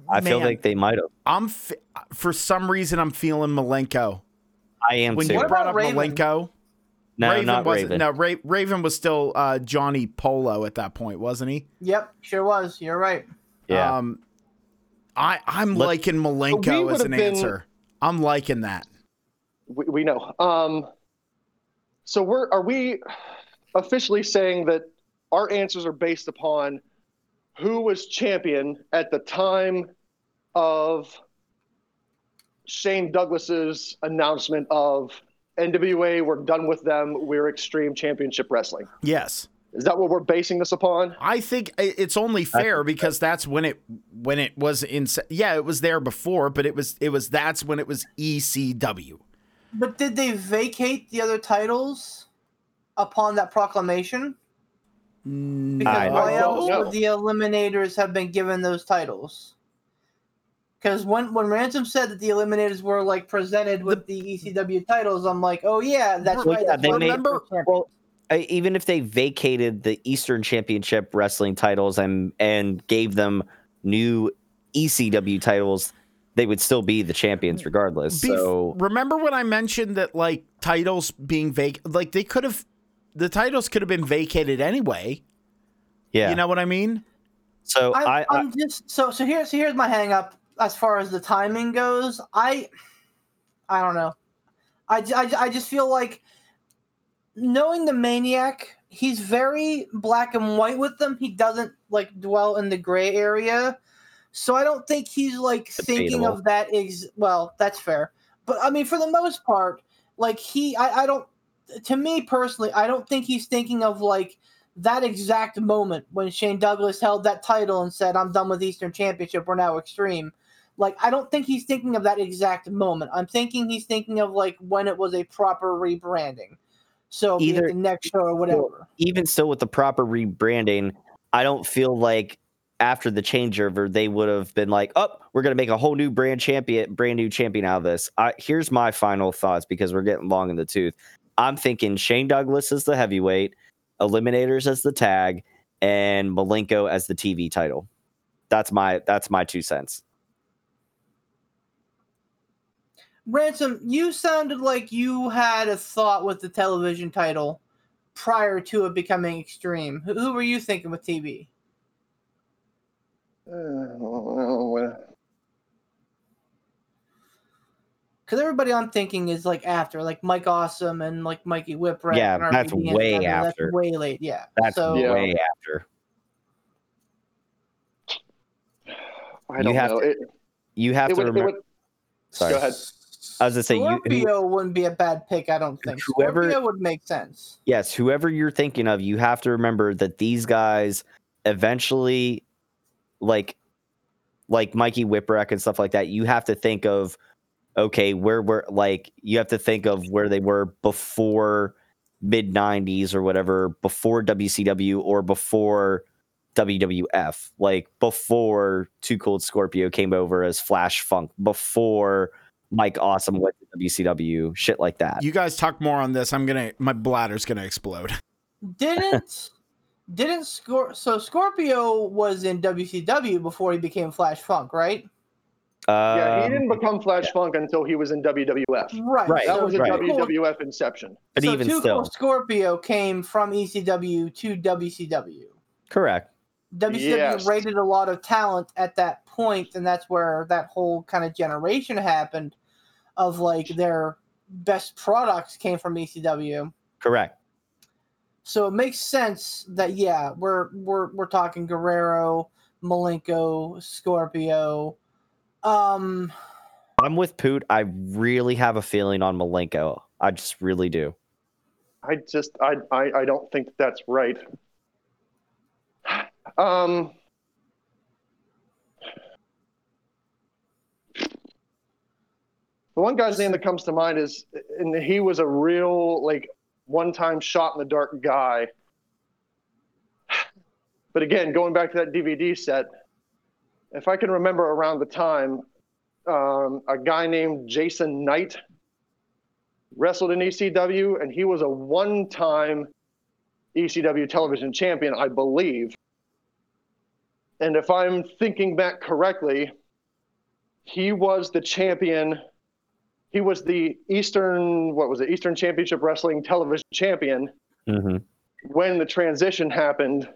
I feel like they might have. I'm f- for some reason I'm feeling Malenko. I am When too. you What brought about up Raven? Malenko, no, Raven not wasn't. Raven. No, Ra- Raven was still uh, Johnny Polo at that point, wasn't he? Yep, sure was. You're right. Yeah. Um, I I'm Let- liking we Malenko as an been- answer. I'm liking that. We, we know. Um, so we're are we officially saying that our answers are based upon who was champion at the time of Shane Douglas's announcement of NWA, we're done with them, we're Extreme Championship Wrestling. Yes. Is that what we're basing this upon? I think it's only fair because that's when it when it was in yeah it was there before but it was it was that's when it was E ECW. But did they vacate the other titles upon that proclamation? Mm, because why don't else know. would the Eliminators have been given those titles? Because when when Ransom said that the Eliminators were like presented with the, ECW titles, I'm like, oh yeah, that's Well, right. yeah, that's they why made- were well, I, even if they vacated the Eastern Championship Wrestling titles and and gave them new ECW titles, they would still be the champions regardless. Bef- so remember when I mentioned that like titles being vac like they could have the titles could have been vacated anyway. yeah, You know what I mean? so I'm, I, I I'm just so so here's so here's my hang up as far as the timing goes. I I don't know. I, I, I just feel like knowing the maniac, he's very black and white with them. He doesn't like dwell in the gray area. So I don't think he's like thinking of that ex well, that's fair. But I mean for the most part, like he I, I don't to me personally, I don't think he's thinking of like that exact moment when Shane Douglas held that title and said, I'm done with Eastern Championship, we're now extreme. Like, I don't think he's thinking of that exact moment. I'm thinking he's thinking of like when it was a proper rebranding. So Either- the next show or whatever. even still with the proper rebranding, I don't feel like after the changeover they would have been like, "Oh, we're going to make a whole new brand champion, brand new champion out of this." I, here's my final thoughts because we're getting long in the tooth. I'm thinking Shane Douglas as the heavyweight, Eliminators as the tag, and Malenko as the TV title. That's my that's my two cents. Ransom, you sounded like you had a thought with the television title prior to it becoming extreme. Who were you thinking with TV? Uh, well, Because everybody I'm thinking is like after, like Mike Awesome and like Mikey Whipwreck. Yeah, and that's RVD way and after. That's way late. Yeah. That's so Yeah. way after. I don't have know. to- It, You have it to would, remember. would, sorry, go ahead. I was gonna say you. who- Scorpio wouldn't be a bad pick, I don't think. Whoever- Scorpio would make sense. yes, whoever you're thinking of, you have to remember that these guys eventually, like, like Mikey Whipwreck and stuff like that. You have to think of, okay, where we're like, you have to think of where they were before mid '90s or whatever, before WCW or before WWF, like before Too Cold Scorpio came over as Flash Funk, before Mike Awesome went to WCW, shit like that. You guys talk more on this. I'm gonna my bladder's gonna explode. Didn't didn't Scor- so Scorpio was in WCW before he became Flash Funk, right? Uh yeah, he Um, didn't become Flash Funk until he was in WWF. Right. Right, That so was a right. WWF inception. but so even Too still, Scorpio came from ECW to WCW. correct. WCW Yes. rated a lot of talent at that point, and that's where that whole kind of generation happened of like their best products came from ECW. Correct. So it makes sense that yeah, we're we're we're talking Guerrero, Malenko, Scorpio. Um I'm with Poot. I really have a feeling on Malenko. I just really do. I just I I, I don't think that's right. Um The one guy's name that comes to mind is and he was a real like one-time shot in the dark guy. But again, going back to that DVD set, if I can remember around the time, um, a guy named Jason Knight wrestled in ECW, and he was a one-time ECW television champion, I believe. And if I'm thinking back correctly, he was the champion. He was the Eastern, what was it, Eastern Championship Wrestling television champion hmm when the transition happened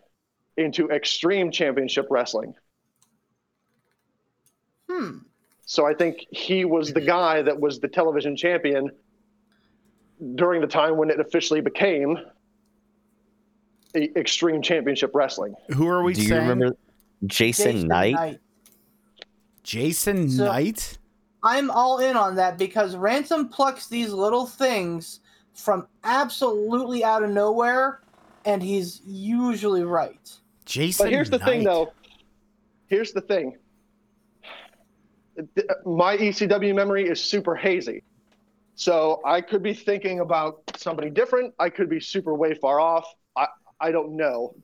into Extreme Championship Wrestling. hmm. So I think he was the guy that was the television champion during the time when it officially became Extreme Championship Wrestling. Who are we Do you saying? remember Jason, Knight? Jason So- Knight? I'm all in on that because Ransom plucks these little things from absolutely out of nowhere, and he's usually right. Jason But here's the thing, though. Here's the thing. My ECW memory is super hazy. So I could be thinking about somebody different. I could be super way far off. I, I don't know.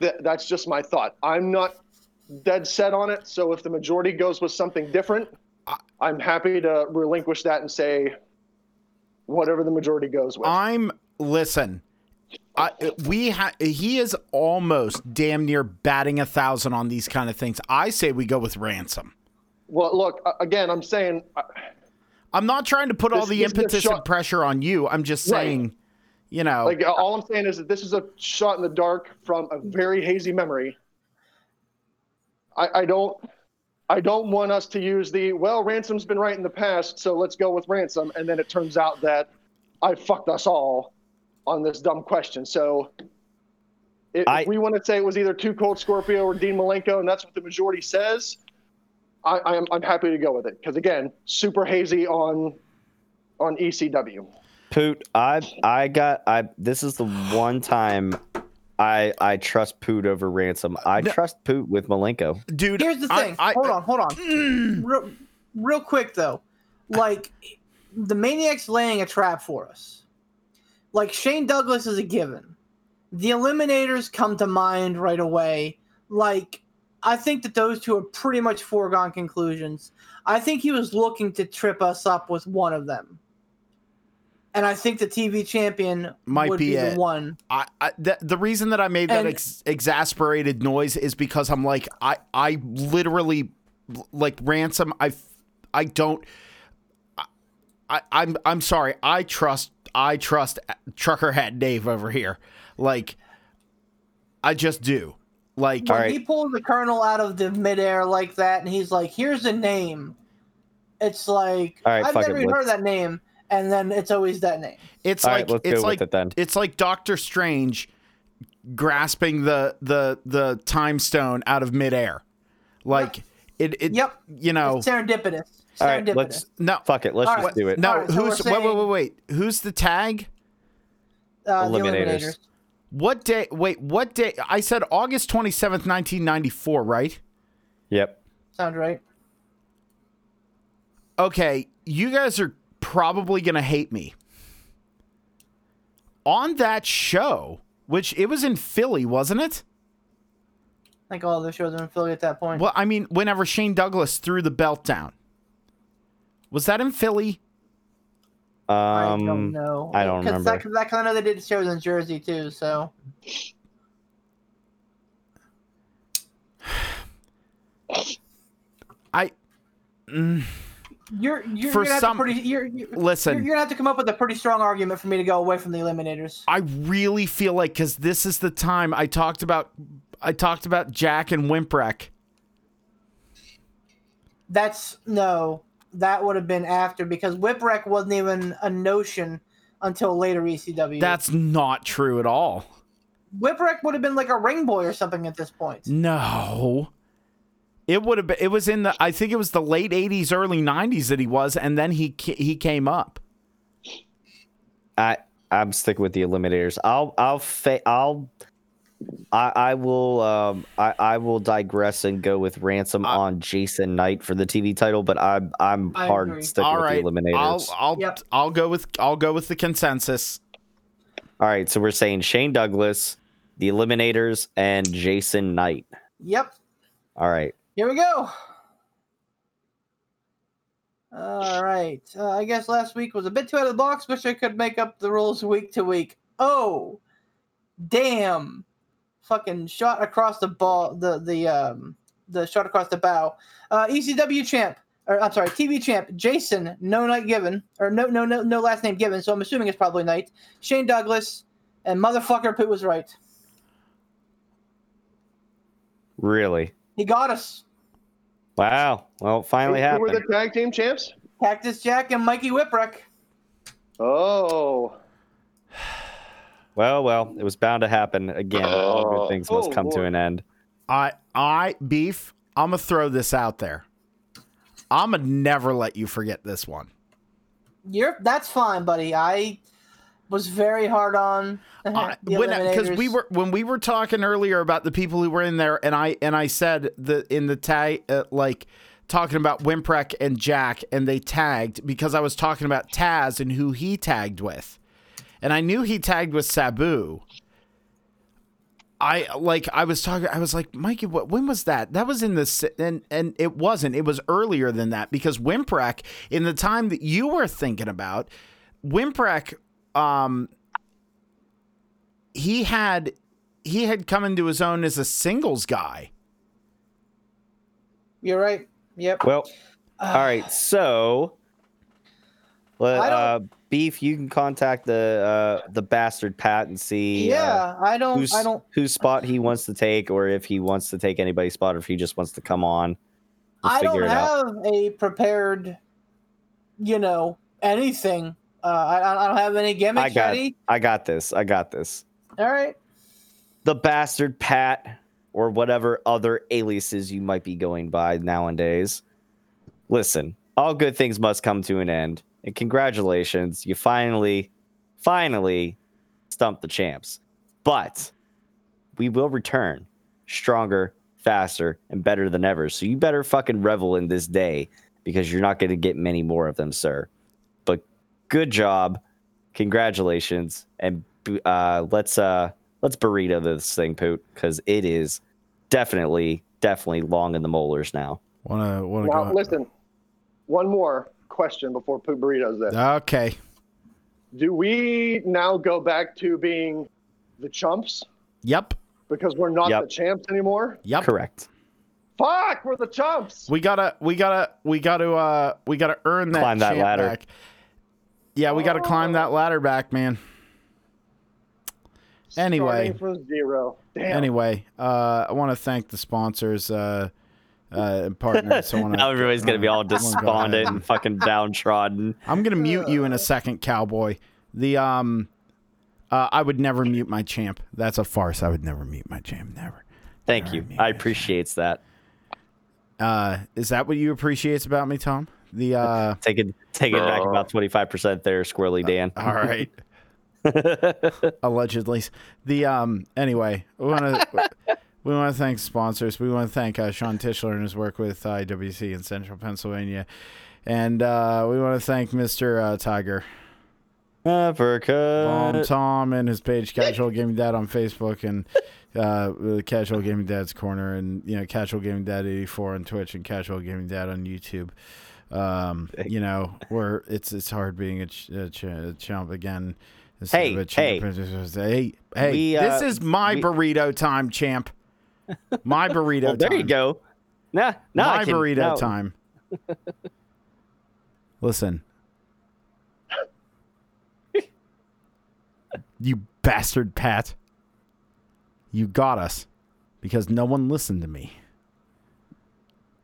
That, that's just my thought. I'm not dead set on it. So if the majority goes with something different, I'm happy to relinquish that and say whatever the majority goes with. I'm listen. I, we ha- he is almost damn near batting a thousand on these kind of things. I say we go with ransom. well, look, again, I'm saying uh, I'm not trying to put all the this impetus and pressure on you. I'm just Right. saying, you know, Like uh, all I'm saying is that this is a shot in the dark from a very hazy memory. I, I don't I don't want us to use the well, Ransom's been right in the past, so let's go with Ransom, and then it turns out that I fucked us all on this dumb question. So if I- we want to say it was either Too Cold Scorpio or Dean Malenko, and that's what the majority says, I, I'm I'm happy to go with it because again, super hazy on on ECW. Poot, I I got I this is the one time I I trust Poot over Ransom. I No. trust Poot with Malenko. dude. Here's the I- thing. I- hold on, hold on. Mm. Real, real quick though, like the Maniac's laying a trap for us. Like Shane Douglas is a given. The Eliminators come to mind right away. Like I think that those two are pretty much foregone conclusions. I think he was looking to trip us up with one of them. And I think the TV champion Might would be be, the one. I, I the, the reason that I made that ex- exasperated noise is because I'm like I I literally like ransom I I don't I, I I'm I'm sorry I trust I trust Truckerhead Dave over here like I just do like when Alright. he pulls the colonel out of the midair like that, and he's like, "Here's a name." It's like Alright, I've fuck never it, even heard let's- that name, and then it's always that name. it's All like right, it's like it then. it's like Doctor Strange grasping the the the time stone out of midair like it it Yep. you know It's serendipitous. All right, let's no fuck it. Let's All just right. do it. No, All right, so who's we're wait, wait, wait, wait. Who's the tag? uh, the Eliminators. Eliminators. What day? Wait, what day? I said August twenty seventh, nineteen ninety four, right? Yep. Sound right? Okay, you guys are probably gonna hate me. On that show, which it was in Philly, wasn't it? Like all the shows are in Philly at that point. Well, I mean, whenever Shane Douglas threw the belt down, was that in Philly? I Um, don't know. I don't 'Cause remember. That, 'cause that kind of know they did shows in Jersey too. So I You're you're, For some- have to pretty. You're, you're, Listen. you're, you're gonna have to come up with a pretty strong argument for me to go away from the eliminators. I really feel like because this is the time I talked about. I talked about Jack and Whipwreck. That's no. That would have been after because Whipwreck wasn't even a notion until later ECW. That's not true at all. Whipwreck would have been like a ring boy or something at this point. No. It would have been. It was in the. I think it was the late '80s, early '90s that he was, and then he he came up. I I'm sticking with the eliminators. I'll I'll fa- I'll I I will um I I will digress and go with ransom I- on Jason Knight for the TV title, but I'm I'm I hard agree. sticking All with right, the eliminators. I'll I'll Yep. I'll go with I'll go with the consensus. All right, so we're saying Shane Douglas, the eliminators, and Jason Knight. Yep. All right. Here we go. All right. Uh, I guess last week was a bit too out of the box. Wish I could make up the rules week to week. Oh, damn! Fucking shot across the ball. The the um the shot across the bow. Uh, ECW champ. Or I'm sorry, TV champ Jason. No night given or no no no no last name given. So I'm assuming it's probably Knight. Shane Douglas and motherfucker Pit was right. Really? He got us. Wow. Well, it finally Who, who were the tag team champs? Cactus Jack and Mikey Whipwreck. Oh, Well, well, it was bound to happen again. All good oh. things must Oh, come to an end. I I beef. I'm gonna throw this out there. I'm gonna never let you forget this one. You're that's fine, buddy. I was very hard on I- the when because we were when we were talking earlier about the people who were in there, and I and I said the in the tag uh, like talking about Whipwreck and Jack, and they tagged because I was talking about Taz and who he tagged with, and I knew he tagged with Sabu. I like I was talking I was like Mikey what when was that? That was in the and and it wasn't it was earlier than that because Whipwreck in the time that you were thinking about Whipwreck um he had he had come into his own as a singles guy. You're right. Yep. Well, all right. So, let, uh, beef, you can contact the uh, the bastard Pat and see uh, yeah, I don't. whose I don't. whose spot he wants to take, or if he wants to take anybody's spot, or if he just wants to come on. We'll I don't it out. have a prepared. You know anything. Uh, I, I don't have any gimmicks I got, ready. I got this. I got this. All right. The bastard Pat, or whatever other aliases you might be going by nowadays. Listen, all good things must come to an end, and congratulations, you finally, finally stumped the champs. But we will return stronger, faster, and better than ever. So you better fucking revel in this day because you're not going to get many more of them, sir. But good job, congratulations, and uh, let's uh, let's burrito this thing, Poot, because it is definitely, definitely long in the molars now. Wanna wanna now go? listen. One more question before Poop Burritos. Then, Okay. do we now go back to being the chumps Yep. because we're not Yep. the champs anymore? Yep. Correct. Fuck, we're the chumps. We gotta, we gotta, we gotta, uh, we gotta earn that Climb that champ ladder. Back. Yeah, we gotta climb that ladder back, man. Anyway. From zero. Damn. Anyway, uh, I want to thank the sponsors uh, uh, and partners. I wanna, Now everybody's gonna be all I despondent and fucking downtrodden. I'm gonna mute you in a second, cowboy. The um, uh, I would never mute my champ. That's a farce. I would never mute my champ. Never. Thank you. I appreciates that. Uh, is that what you appreciates about me, Tom? The uh, Take it, take it back about twenty five percent there, Squirrely Dan. all right. Allegedly. The um. Anyway, we want to. We want to thank sponsors. We want to thank uh, Sean Tischler and his work with IWC in Central Pennsylvania, and uh, we want to thank Mr. Uh, Tiger. Bomb Tom and his page Casual Gaming Dad on Facebook and uh, Casual Gaming Dad's Corner and you know Casual Gaming Dad eighty four on Twitch and Casual Gaming Dad on YouTube. Um, you know, where it's it's hard being a, ch- a, ch- a chump again. instead Hey, of a champ. hey, hey! We, this uh, is my we- burrito time, champ. My burrito. Well, there time. you go. Nah, now my can, burrito now, time. Listen. you bastard Pat. You got us because no one listened to me.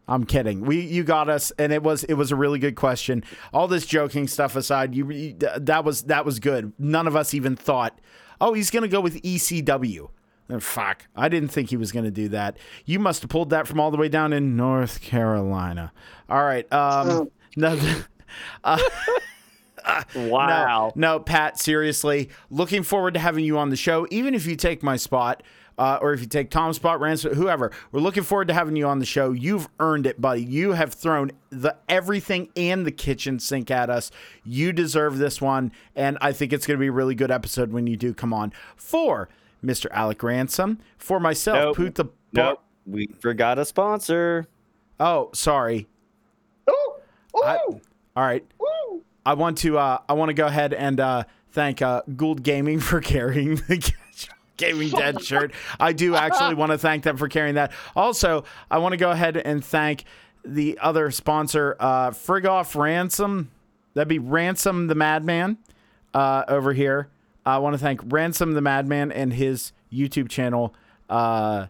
I'm kidding. We you got us, and it was it was a really good question. All this joking stuff aside, you, you that was that was good. None of us even thought, oh, he's gonna go with ECW. Oh, fuck, I didn't think he was gonna do that. You must have pulled that from all the way down in North Carolina. All right, um, no, uh, Wow. no, no, Pat, seriously. Looking forward to having you on the show, even if you take my spot. Uh, or if you take Tom's spot, Ransom, whoever, we're looking forward to having you on the show. You've earned it, buddy. You have thrown the everything and the kitchen sink at us. You deserve this one, and I think it's going to be a really good episode when you do come on. For Mr. Alec Ransom, for myself, Nope. Poot the Bar- Nope. We forgot a sponsor. Oh, sorry. Ooh, ooh, I- All right. ooh. I want to uh, I want to go ahead and uh, thank uh, Gould Gaming for carrying the Gaming Dead shirt. I do actually want to thank them for carrying that. Also, I want to go ahead and thank the other sponsor, uh, Frigoff Ransom. That'd be Ransom the Madman uh, over here. I want to thank Ransom the Madman and his YouTube channel, uh,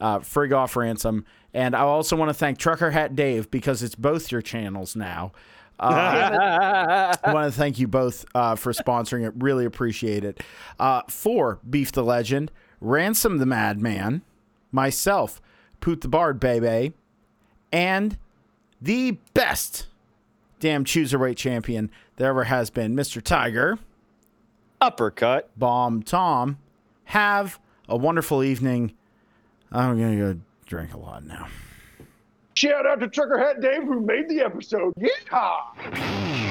uh, Frigoff Ransom. And I also want to thank Trucker Hat Dave because it's both your channels now. Uh, I want to thank you both uh, for sponsoring it. Really appreciate it. Uh, for Beef the Legend, Ransom the Madman, myself, Poot the Bard Baby, and the best damn cruiserweight champion there ever has been, Mr. Tiger, Uppercut. Bomb Tom. Have a wonderful evening. I'm going to go drink a lot now. Shout out to Trucker Hat Dave who made the episode. Yeehaw!